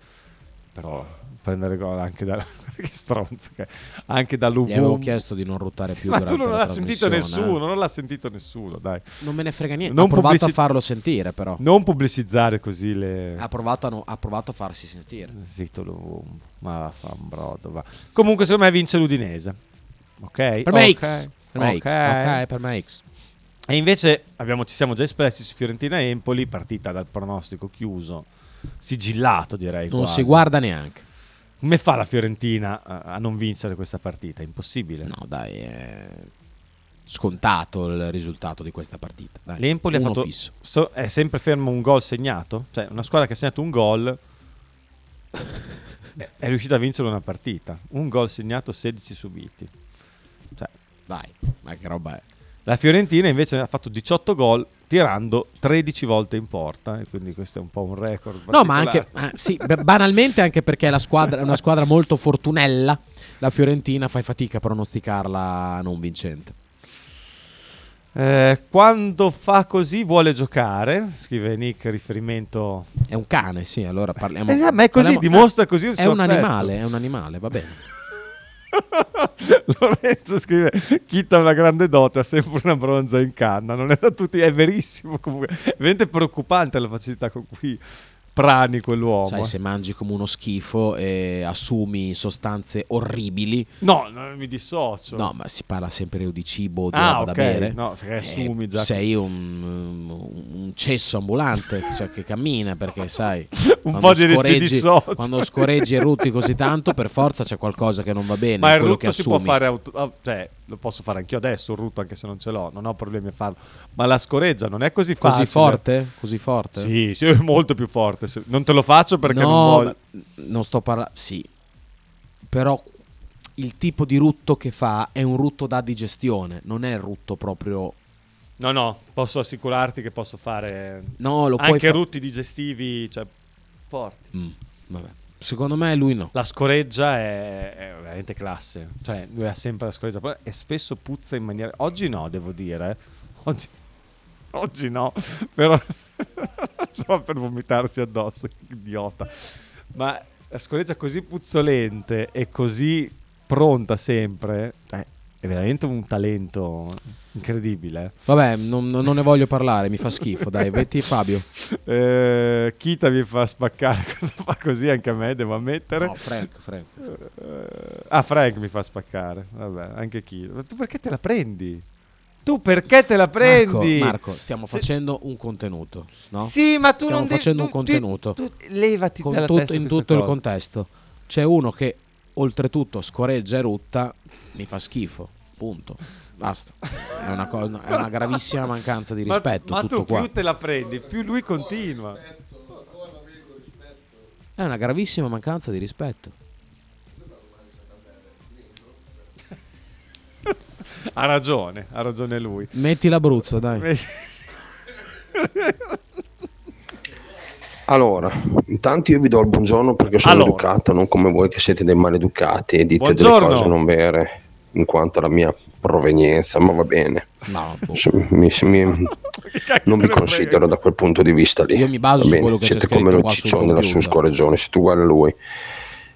Speaker 1: Però prendere gol anche da che stronzo che anche da Luvum.
Speaker 2: Gli avevo chiesto di non ruotare
Speaker 1: Sì,
Speaker 2: più
Speaker 1: ma tu non l'ha sentito
Speaker 2: trasmissione,
Speaker 1: nessuno,
Speaker 2: eh.
Speaker 1: non l'ha sentito nessuno, dai.
Speaker 2: Non me ne frega niente.
Speaker 1: Non
Speaker 2: ha provato
Speaker 1: pubblici-
Speaker 2: a farlo sentire, però.
Speaker 1: Non pubblicizzare così le
Speaker 2: Ha provato a, no- ha provato a farsi sentire.
Speaker 1: Zitto Luvum. Ma fa un brodo, va. Comunque secondo me vince l'Udinese. Ok?
Speaker 2: Per me X. Per me X. per me X.
Speaker 1: E invece abbiamo- ci siamo già espressi su Fiorentina-Empoli, partita dal pronostico chiuso, sigillato direi.
Speaker 2: Non
Speaker 1: quasi.
Speaker 2: si guarda neanche.
Speaker 1: Come fa la Fiorentina a, non vincere questa partita? È impossibile.
Speaker 2: No, dai, è scontato il risultato di questa partita. Dai.
Speaker 1: L'Empoli ha fatto. so- è sempre fermo un gol segnato? Cioè, una squadra che ha segnato un gol. è- è riuscita a vincere una partita. Un gol segnato, 16 subiti. Cioè,
Speaker 2: Dai, ma che roba è?
Speaker 1: La Fiorentina invece ha fatto 18 gol tirando 13 volte in porta. E quindi questo è un po' un record.
Speaker 2: No, ma anche eh, sì, banalmente anche perché la squadra è una squadra molto fortunella. La Fiorentina fai fatica a pronosticarla non vincente.
Speaker 1: Eh, quando fa così vuole giocare, scrive Nick, riferimento...
Speaker 2: È un cane, sì, allora parliamo...
Speaker 1: Eh, ma è così,
Speaker 2: parliamo-
Speaker 1: dimostra così il
Speaker 2: È un
Speaker 1: affetto.
Speaker 2: animale, è un animale, va bene.
Speaker 1: Lorenzo scrive: Chita ha una grande dote, ha sempre una bronza in canna. Non è da tutti, è verissimo. Comunque, è veramente preoccupante la facilità con cui prani quell'uomo.
Speaker 2: Sai,
Speaker 1: eh.
Speaker 2: se mangi come uno schifo e assumi sostanze orribili.
Speaker 1: No, non mi dissocio.
Speaker 2: No, ma si parla sempre di cibo, di
Speaker 1: Ah,
Speaker 2: roba da bere.
Speaker 1: No, se
Speaker 2: Eh,
Speaker 1: assumi già-
Speaker 2: Sei un, un cesso ambulante, cioè che cammina perché sai.
Speaker 1: Un po' di rispidissocio.
Speaker 2: Quando scorreggi e rutti così tanto, per forza c'è qualcosa che non va bene.
Speaker 1: Ma il rutto si può fare, auto- cioè lo posso fare anch'io adesso. Il rutto, anche se non ce l'ho, non ho problemi a farlo. Ma la scoreggia non è così
Speaker 2: Così
Speaker 1: facile.
Speaker 2: forte? Così forte?
Speaker 1: Sì, sì, è molto più forte. Non te lo faccio perché
Speaker 2: no,
Speaker 1: non voglio.
Speaker 2: non sto parlando. Sì, però il tipo di rutto che fa è un rutto da digestione, non è il rutto proprio.
Speaker 1: No, no, posso assicurarti che posso fare
Speaker 2: No, lo puoi
Speaker 1: anche
Speaker 2: fa-
Speaker 1: rutti digestivi, cioè forti.
Speaker 2: Mm, vabbè. Secondo me lui no.
Speaker 1: La scoreggia è, è veramente classe. Cioè, lui ha sempre la scoreggia e spesso puzza in maniera. Oggi no, devo dire. eh. Oggi, oggi no, però stava per vomitarsi addosso, idiota. Ma la scoreggia così puzzolente e così pronta sempre, cioè, è veramente un talento incredibile.
Speaker 2: Vabbè, non, non ne voglio parlare, mi fa schifo. Dai, metti Fabio.
Speaker 1: Eh, Kita mi fa spaccare quando fa così anche a me, devo ammettere.
Speaker 2: No, Frank, Frank.
Speaker 1: Eh, ah, Frank mi fa spaccare. Vabbè, anche Kita. Ma tu perché te la prendi? Tu perché te la prendi?
Speaker 2: Marco, Marco, stiamo
Speaker 1: Se-
Speaker 2: facendo un contenuto, no?
Speaker 1: Sì, ma tu
Speaker 2: stiamo
Speaker 1: non devi-
Speaker 2: facendo un
Speaker 1: tu-
Speaker 2: contenuto.
Speaker 1: tu- tu- levati
Speaker 2: Con
Speaker 1: dalla
Speaker 2: tutto-
Speaker 1: testa
Speaker 2: in tutto il
Speaker 1: cose.
Speaker 2: contesto. C'è uno che oltretutto scoreggia e rutta, mi fa schifo. Punto. Basta. È una, cosa- è una gravissima mancanza di
Speaker 1: Ma-
Speaker 2: rispetto.
Speaker 1: Ma,
Speaker 2: tutto
Speaker 1: tu
Speaker 2: qua.
Speaker 1: più te la prendi, più lui continua.
Speaker 2: È una gravissima mancanza di rispetto.
Speaker 1: Ha ragione, ha ragione lui.
Speaker 2: Metti l'Abruzzo, dai.
Speaker 11: Allora, intanto io vi do il buongiorno perché sono
Speaker 1: Allora.
Speaker 11: educato, non come voi che siete dei maleducati e dite
Speaker 1: Buongiorno.
Speaker 11: delle cose non vere, in quanto la mia provenienza, ma va bene.
Speaker 2: No, boh.
Speaker 11: Mi- mi- non vi considero da quel punto di vista lì.
Speaker 2: Io mi baso su quello che c'è
Speaker 11: Siete
Speaker 2: scritto
Speaker 11: come lo ciccione della. Susco Regione, siete uguali a lui.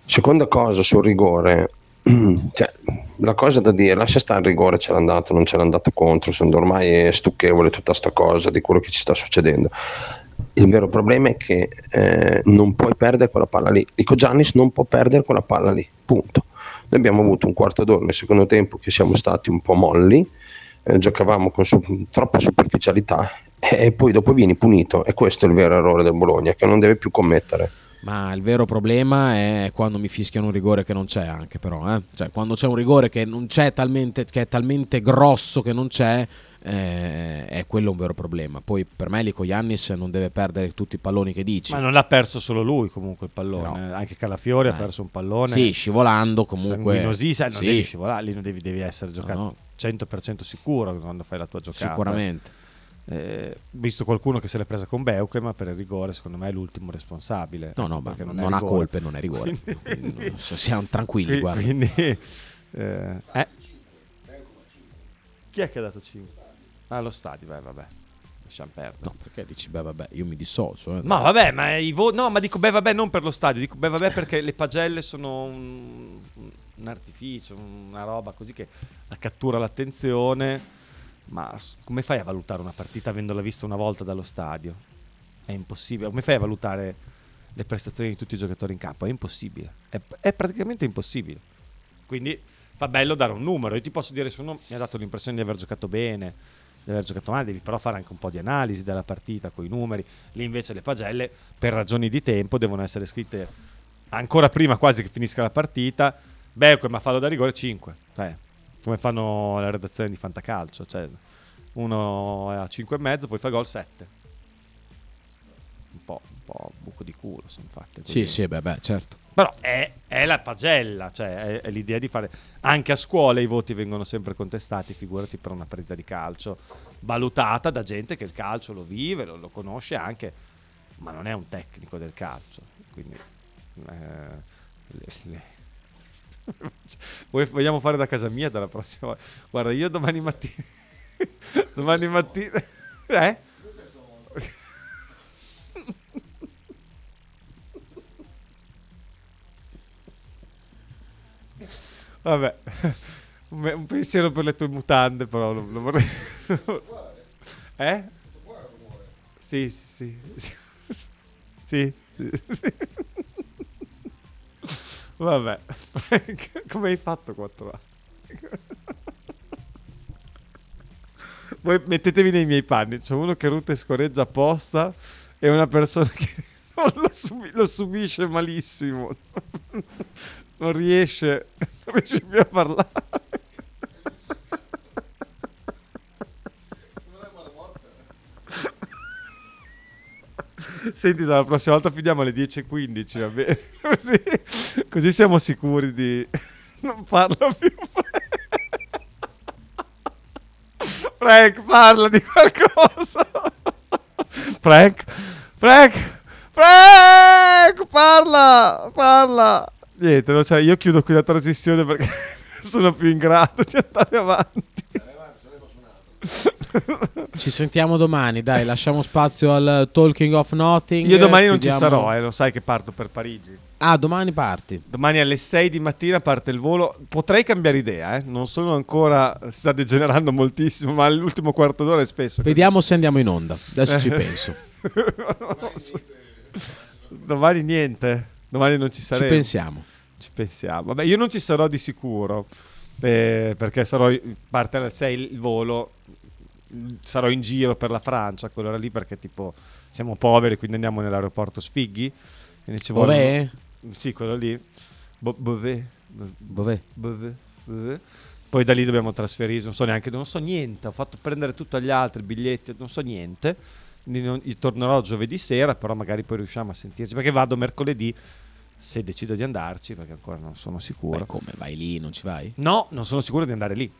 Speaker 11: Seconda cosa sul rigore, cioè, la cosa da dire, lascia stare il rigore, ce l'ha andato, non ce l'ha andato contro, sono ormai è stucchevole tutta sta cosa di quello che ci sta succedendo. Il vero problema è che eh, non puoi perdere quella palla lì. Dico Giannis non può perdere quella palla lì, punto. Noi abbiamo avuto un quarto d'ora nel secondo tempo che siamo stati un po' molli, eh, giocavamo con su- troppa superficialità e poi dopo vieni punito e questo è il vero errore del Bologna che non deve più commettere.
Speaker 2: Ma il vero problema è quando mi fischiano un rigore che non c'è anche però, eh? Cioè quando c'è un rigore che c'è talmente che è talmente grosso che non c'è eh, è quello un vero problema. Poi per me Lico Yannis non deve perdere tutti i palloni che dici.
Speaker 1: Ma non l'ha perso solo lui comunque il pallone, anche Calafiori ha perso un pallone.
Speaker 2: Sì, scivolando comunque.
Speaker 1: Sanguinosissimo, non
Speaker 2: Sì.
Speaker 1: devi scivolare, lì non devi, devi essere giocato
Speaker 2: no.
Speaker 1: 100% sicuro quando fai la tua giocata.
Speaker 2: Sicuramente.
Speaker 1: Eh, visto qualcuno che se l'è presa con Beuke, ma per il rigore secondo me è l'ultimo responsabile.
Speaker 2: No, no, ma non,
Speaker 1: è
Speaker 2: ha colpe, non è rigore.
Speaker 1: Quindi-
Speaker 2: Quindi, siamo tranquilli,
Speaker 1: Qui-
Speaker 2: guarda.
Speaker 1: Quindi, eh, eh. Chi è che ha dato 5? Ah, lo stadio, beh, vabbè. Lasciamo perdere.
Speaker 2: No, perché dici, beh, vabbè, io mi dissocio. eh.
Speaker 1: Ma vabbè, ma i vo- no, ma dico beh vabbè non per lo stadio, dico beh vabbè perché le pagelle sono un, un artificio, una roba così che cattura l'attenzione, ma come fai a valutare una partita avendola vista una volta dallo stadio? È impossibile. Come fai a valutare le prestazioni di tutti i giocatori in campo? È impossibile. È, è praticamente impossibile. Quindi fa bello dare un numero. Io ti posso dire se uno mi ha dato l'impressione di aver giocato bene, di aver giocato male, devi però fare anche un po' di analisi della partita con i numeri. Lì invece le pagelle, per ragioni di tempo, devono essere scritte ancora prima quasi che finisca la partita. Beh, ma fallo da rigore 5. Cioè, come fanno la redazione di Fantacalcio. Cioè, uno è a 5 e mezzo, poi fa gol 7. Un po', un po' buco di culo sono fatte.
Speaker 2: Sì, sì, beh, beh, certo.
Speaker 1: Però è, è la pagella, cioè è, è l'idea di fare... Anche a scuola i voti vengono sempre contestati, figurati per una partita di calcio, valutata da gente che il calcio lo vive, lo, lo conosce anche, ma non è un tecnico del calcio. Quindi... eh, le- le- vogliamo fare da casa mia dalla prossima volta? Guarda, io domani mattina... domani mattina... Eh? Vabbè, un pensiero per le tue mutande, però lo, lo vorrei. eh? Sì, sì, sì. Sì, sì, sì. Vabbè, come hai fatto 4 anni? Voi mettetevi nei miei panni. C'è uno che ruta e scorreggia apposta e una persona che non lo, subi- lo subisce malissimo. Non riesce, non riesce più a parlare. Senti, la prossima volta finiamo alle 10.15, va bene? Così, così siamo sicuri di... Non parla più Frank, parla di qualcosa. Frank, Frank, Frank, parla, parla. Niente, non c'è- io chiudo qui la trasmissione perché sono più in grado di andare avanti.
Speaker 2: Ci sentiamo domani, dai, lasciamo spazio al Talking of Nothing.
Speaker 1: Io domani non ci sarò, eh, lo sai che parto per Parigi.
Speaker 2: Ah, domani parti.
Speaker 1: Domani alle 6 di mattina parte il volo. Potrei cambiare idea, eh. non sono ancora. Sta degenerando moltissimo, ma l'ultimo quarto d'ora è spesso.
Speaker 2: Vediamo se andiamo in onda. Adesso ci penso.
Speaker 1: Domani niente. Domani non ci saremo.
Speaker 2: pensiamo.
Speaker 1: Ci pensiamo. Vabbè, io non ci sarò di sicuro. eh, perché sarò. Parte alle 6 il volo. Sarò in giro per la Francia, quell'ora lì, perché tipo siamo poveri, quindi andiamo nell'aeroporto Sfighi. Quindi ci
Speaker 2: Dov'è?
Speaker 1: vogliono- Sì, quello lì. Bo- Beauvais.
Speaker 2: Beauvais.
Speaker 1: Beauvais. Beauvais. Poi da lì dobbiamo trasferirci, non so neanche, non so niente, ho fatto prendere tutto agli altri, biglietti, non so niente. Non- tornerò giovedì sera, però magari poi riusciamo a sentirci, perché vado mercoledì se decido di andarci, perché ancora non sono sicuro.
Speaker 2: Beh, come vai lì? Non ci vai?
Speaker 1: No, non sono sicuro di andare lì.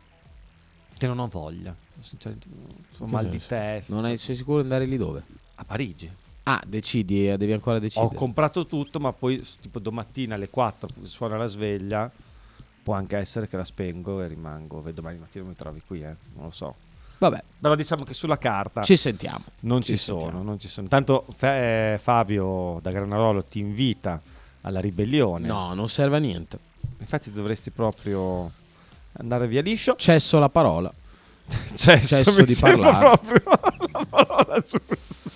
Speaker 1: Che non ho voglia. Ho
Speaker 2: Che
Speaker 1: mal di testa.
Speaker 2: Non hai- sei sicuro di andare lì dove?
Speaker 1: A Parigi.
Speaker 2: Ah, decidi, eh, devi ancora decidere.
Speaker 1: Ho comprato tutto, ma poi tipo domattina alle 4 suona la sveglia. può anche essere che la spengo e rimango. Vedo domani mattina mi trovi qui, eh. non lo so.
Speaker 2: Vabbè.
Speaker 1: Però diciamo che sulla carta
Speaker 2: Ci sentiamo.
Speaker 1: non
Speaker 2: Ci
Speaker 1: ci, sono,
Speaker 2: sentiamo.
Speaker 1: non ci sono. Intanto Fe- eh, Fabio da Granarolo ti invita alla ribellione.
Speaker 2: No, non serve a niente.
Speaker 1: Infatti dovresti proprio andare via liscio.
Speaker 2: Cesso la parola.
Speaker 1: Cesso,
Speaker 2: Cesso di parlare.
Speaker 1: proprio la parola giusta.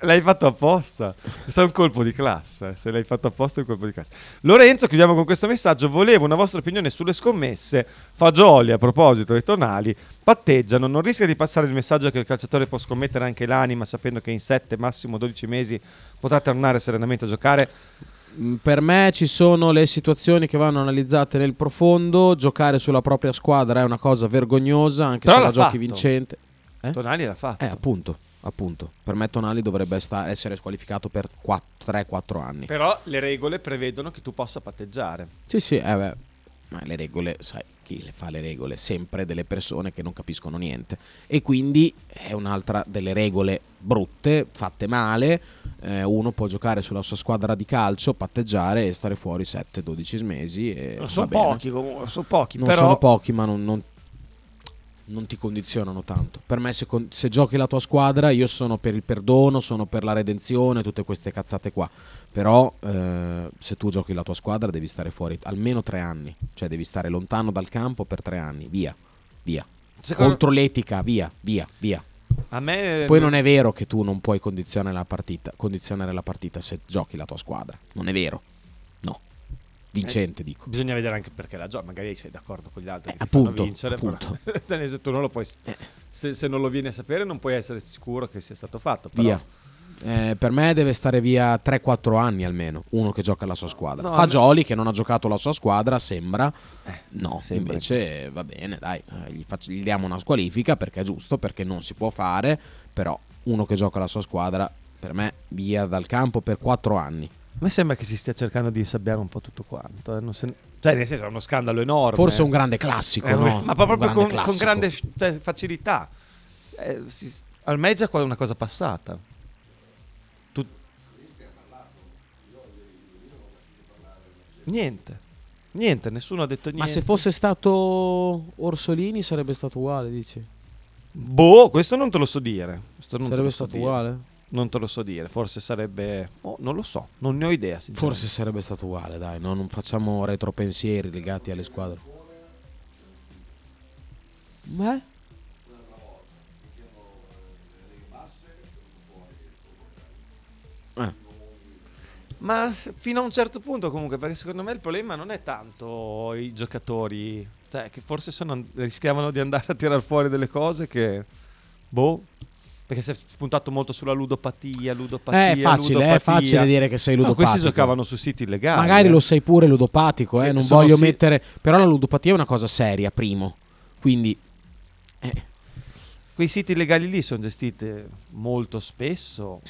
Speaker 1: L'hai fatto apposta. È un colpo di classe. eh. Se l'hai fatto apposta è un colpo di classe. Lorenzo, chiudiamo con questo messaggio. Volevo una vostra opinione sulle scommesse. Fagioli, a proposito dei tonali, patteggiano. Non rischia di passare il messaggio che il calciatore può scommettere anche l'anima sapendo che in 7, massimo 12 mesi potrà tornare serenamente a giocare?
Speaker 2: Mm, Per me ci sono le situazioni che vanno analizzate nel profondo. Giocare sulla propria squadra è una cosa vergognosa, anche
Speaker 1: Però
Speaker 2: se la
Speaker 1: l'ha
Speaker 2: giochi
Speaker 1: fatto.
Speaker 2: vincente. Eh?
Speaker 1: Tonali l'ha fatto.
Speaker 2: Eh, appunto, appunto. Per me Tonali dovrebbe sta- essere squalificato per 3-4 anni.
Speaker 1: Però le regole prevedono che tu possa patteggiare.
Speaker 2: Sì, sì, eh beh, ma le regole, sai, chi le fa le regole? Sempre delle persone che non capiscono niente. E quindi è un'altra delle regole brutte, fatte male. Eh, uno può giocare sulla sua squadra di calcio, patteggiare e stare fuori 7-12 mesi.
Speaker 1: Sono pochi comunque, sono pochi.
Speaker 2: Non
Speaker 1: però...
Speaker 2: sono pochi, ma non, non- non ti condizionano tanto. Per me, se, se giochi la tua squadra, io sono per il perdono, sono per la redenzione, tutte queste cazzate qua. Però, eh, se tu giochi la tua squadra, devi stare fuori almeno tre anni. Cioè, devi stare lontano dal campo per tre anni. Via, via.
Speaker 1: Secondo-
Speaker 2: Contro l'etica, via, via, via.
Speaker 1: A me
Speaker 2: Poi non è vero che tu non puoi condizionare la partita, condizionare la partita se giochi la tua squadra. Non è vero. Vincente, dico.
Speaker 1: Bisogna vedere anche perché la gioca. Magari sei d'accordo con gli altri che ti
Speaker 2: appunto,
Speaker 1: vincere.
Speaker 2: appunto.
Speaker 1: però- senso, tu non lo puoi. Se, se non lo vieni a sapere, non puoi essere sicuro che sia stato fatto. Però,
Speaker 2: Via. Eh, per me deve stare via 3-4 anni almeno uno che gioca la sua squadra.
Speaker 1: No,
Speaker 2: Fagioli che non ha giocato la sua squadra, sembra. no,
Speaker 1: sembra.
Speaker 2: invece eh, va bene, dai, eh, gli, faccio- gli diamo una squalifica perché è giusto, perché non si può fare, però uno che gioca la sua squadra, per me via dal campo per 4 anni.
Speaker 1: A me sembra che si stia cercando di insabbiare un po' tutto quanto. eh, se- Cioè, nel senso, è uno scandalo enorme.
Speaker 2: Forse un grande classico,
Speaker 1: Eh,
Speaker 2: no?
Speaker 1: Ma proprio
Speaker 2: grande
Speaker 1: con, con grande cioè, facilità. Eh, si- al me è una cosa passata. Tu- Niente. Niente, nessuno ha detto niente.
Speaker 2: Ma se fosse stato Orsolini sarebbe stato uguale, dici?
Speaker 1: Boh, questo non te lo so dire.
Speaker 2: Sarebbe
Speaker 1: lo so
Speaker 2: stato
Speaker 1: dire.
Speaker 2: uguale?
Speaker 1: Non te lo so dire. Forse sarebbe. oh, non lo so, non ne ho idea.
Speaker 2: Forse sarebbe stato uguale, dai, no? non facciamo retropensieri legati alle squadre. Beh? Eh.
Speaker 1: Ma fino a un certo punto comunque, perché secondo me il problema non è tanto i giocatori, cioè che forse sono- rischiavano di andare a tirar fuori delle cose che, boh, perché si è spuntato molto sulla ludopatia, ludopatia,
Speaker 2: Eh, È facile,
Speaker 1: ludopatia.
Speaker 2: è facile dire che sei
Speaker 1: No,
Speaker 2: ludopatico.
Speaker 1: questi giocavano su siti illegali.
Speaker 2: Magari
Speaker 1: eh.
Speaker 2: lo sei pure ludopatico, eh, non voglio
Speaker 1: sì-
Speaker 2: mettere... Però la ludopatia è una cosa seria, primo. Quindi... eh,
Speaker 1: Quei siti illegali lì sono gestiti molto spesso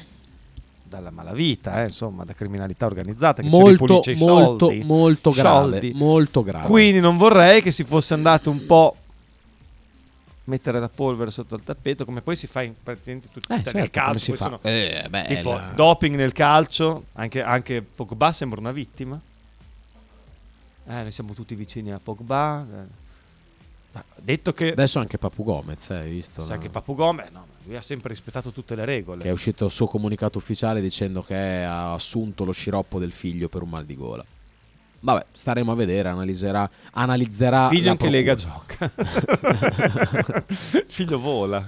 Speaker 1: dalla malavita, eh, insomma, da criminalità organizzata che ci
Speaker 2: Molto,
Speaker 1: i
Speaker 2: molto,
Speaker 1: soldi.
Speaker 2: molto grave,
Speaker 1: Soldi.
Speaker 2: molto grave.
Speaker 1: Quindi non vorrei che si fosse andato un po' mettere la polvere sotto il tappeto, come poi si fa in praticamente tutti
Speaker 2: Eh,
Speaker 1: nel
Speaker 2: certo, come
Speaker 1: calcio.
Speaker 2: si
Speaker 1: poi
Speaker 2: fa?
Speaker 1: sono-
Speaker 2: Eh, beh,
Speaker 1: tipo
Speaker 2: la-
Speaker 1: doping nel calcio, anche, anche Pogba sembra una vittima. Eh, noi siamo tutti vicini a Pogba. eh. Ma Detto che
Speaker 2: Adesso anche Papu Gomez, eh, hai visto?
Speaker 1: Sì,
Speaker 2: no?
Speaker 1: anche Papu Gomez, no, ma lui ha sempre rispettato tutte le regole.
Speaker 2: Che è uscito il suo comunicato ufficiale dicendo che ha assunto lo sciroppo del figlio per un mal di gola. Vabbè, staremo a vedere, analizzerà, analizzerà
Speaker 1: figlio
Speaker 2: la
Speaker 1: in che lega gioca? Figlio vola.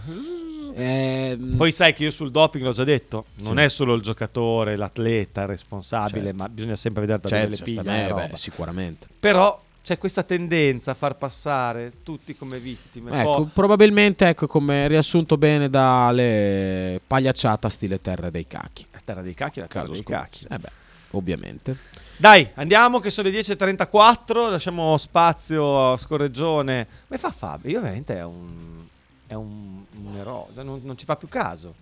Speaker 2: Ehm,
Speaker 1: Poi sai che io sul doping l'ho già detto, non
Speaker 2: Sì.
Speaker 1: è solo il giocatore, l'atleta, il responsabile,
Speaker 2: Certo.
Speaker 1: ma bisogna sempre vedere da
Speaker 2: Certo,
Speaker 1: le piglia.
Speaker 2: certamente,
Speaker 1: la
Speaker 2: beh, sicuramente.
Speaker 1: Però c'è questa tendenza a far passare tutti come vittime.
Speaker 2: Ecco,
Speaker 1: Poi-
Speaker 2: probabilmente, ecco, come riassunto bene dalle pagliacciata stile terra dei cacchi.
Speaker 1: terra dei cacchi, la terra
Speaker 2: Caso
Speaker 1: dei cacchi.
Speaker 2: Eh beh, ovviamente.
Speaker 1: Dai, andiamo che sono le 10.34, lasciamo spazio a Scorreggione. Come fa Fabio? Io veramente è un, è un, un eroe, non, non ci fa più caso.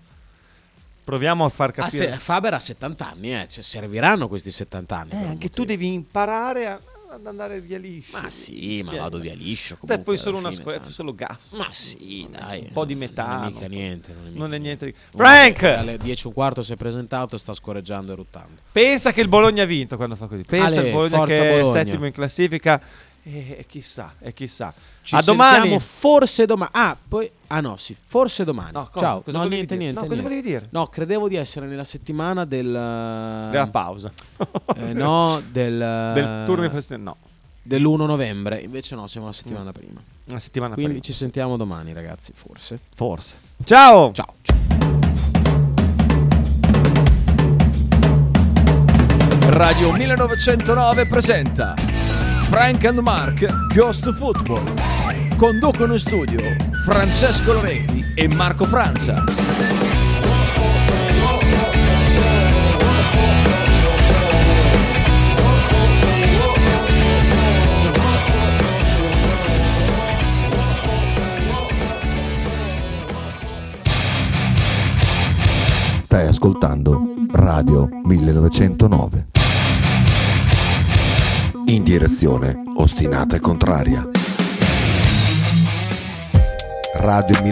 Speaker 1: Proviamo a far
Speaker 2: Ah,
Speaker 1: capire.
Speaker 2: se- Faber ha 70 anni, eh, cioè, serviranno questi 70 anni.
Speaker 1: Eh, anche tu devi imparare a- ad andare via liscio.
Speaker 2: Ma sì, ma vado via liscio. Comunque,
Speaker 1: poi solo una scuola,
Speaker 2: tanto.
Speaker 1: solo gas.
Speaker 2: Ma sì, dai.
Speaker 1: Un po' di
Speaker 2: Non
Speaker 1: metano.
Speaker 2: è mica niente. Non è, mica
Speaker 1: Non è niente
Speaker 2: Uno
Speaker 1: Frank!
Speaker 2: Alle 10 e un quarto si è presentato e sta scorreggiando e ruttando.
Speaker 1: Pensa che il Bologna ha vinto quando fa così. Pensa
Speaker 2: Ale,
Speaker 1: al Bologna che è
Speaker 2: Bologna.
Speaker 1: settimo in classifica E chissà, e chissà.
Speaker 2: Ci
Speaker 1: a
Speaker 2: sentiamo
Speaker 1: domani.
Speaker 2: forse domani. Ah, poi. Ah no, sì, forse domani.
Speaker 1: No, cosa?
Speaker 2: Ciao.
Speaker 1: Cosa
Speaker 2: no,
Speaker 1: volevi
Speaker 2: niente,
Speaker 1: dire?
Speaker 2: niente.
Speaker 1: No, cosa
Speaker 2: niente.
Speaker 1: volevi dire?
Speaker 2: No, credevo di essere nella settimana del.
Speaker 1: Della pausa.
Speaker 2: Eh, no, del.
Speaker 1: Del turno di feste- no.
Speaker 2: Dell'1 novembre. Invece no, siamo la settimana prima.
Speaker 1: Una settimana
Speaker 2: Quindi
Speaker 1: prima.
Speaker 2: ci sentiamo domani, ragazzi, forse.
Speaker 1: Forse. Ciao!
Speaker 2: Ciao.
Speaker 12: Radio 1909 presenta Frank and Mark Ghost Football. Conducono in studio Francesco Loretti e Marco Francia.
Speaker 3: Stai ascoltando Radio 1909. In direzione ostinata e contraria.
Speaker 13: Radio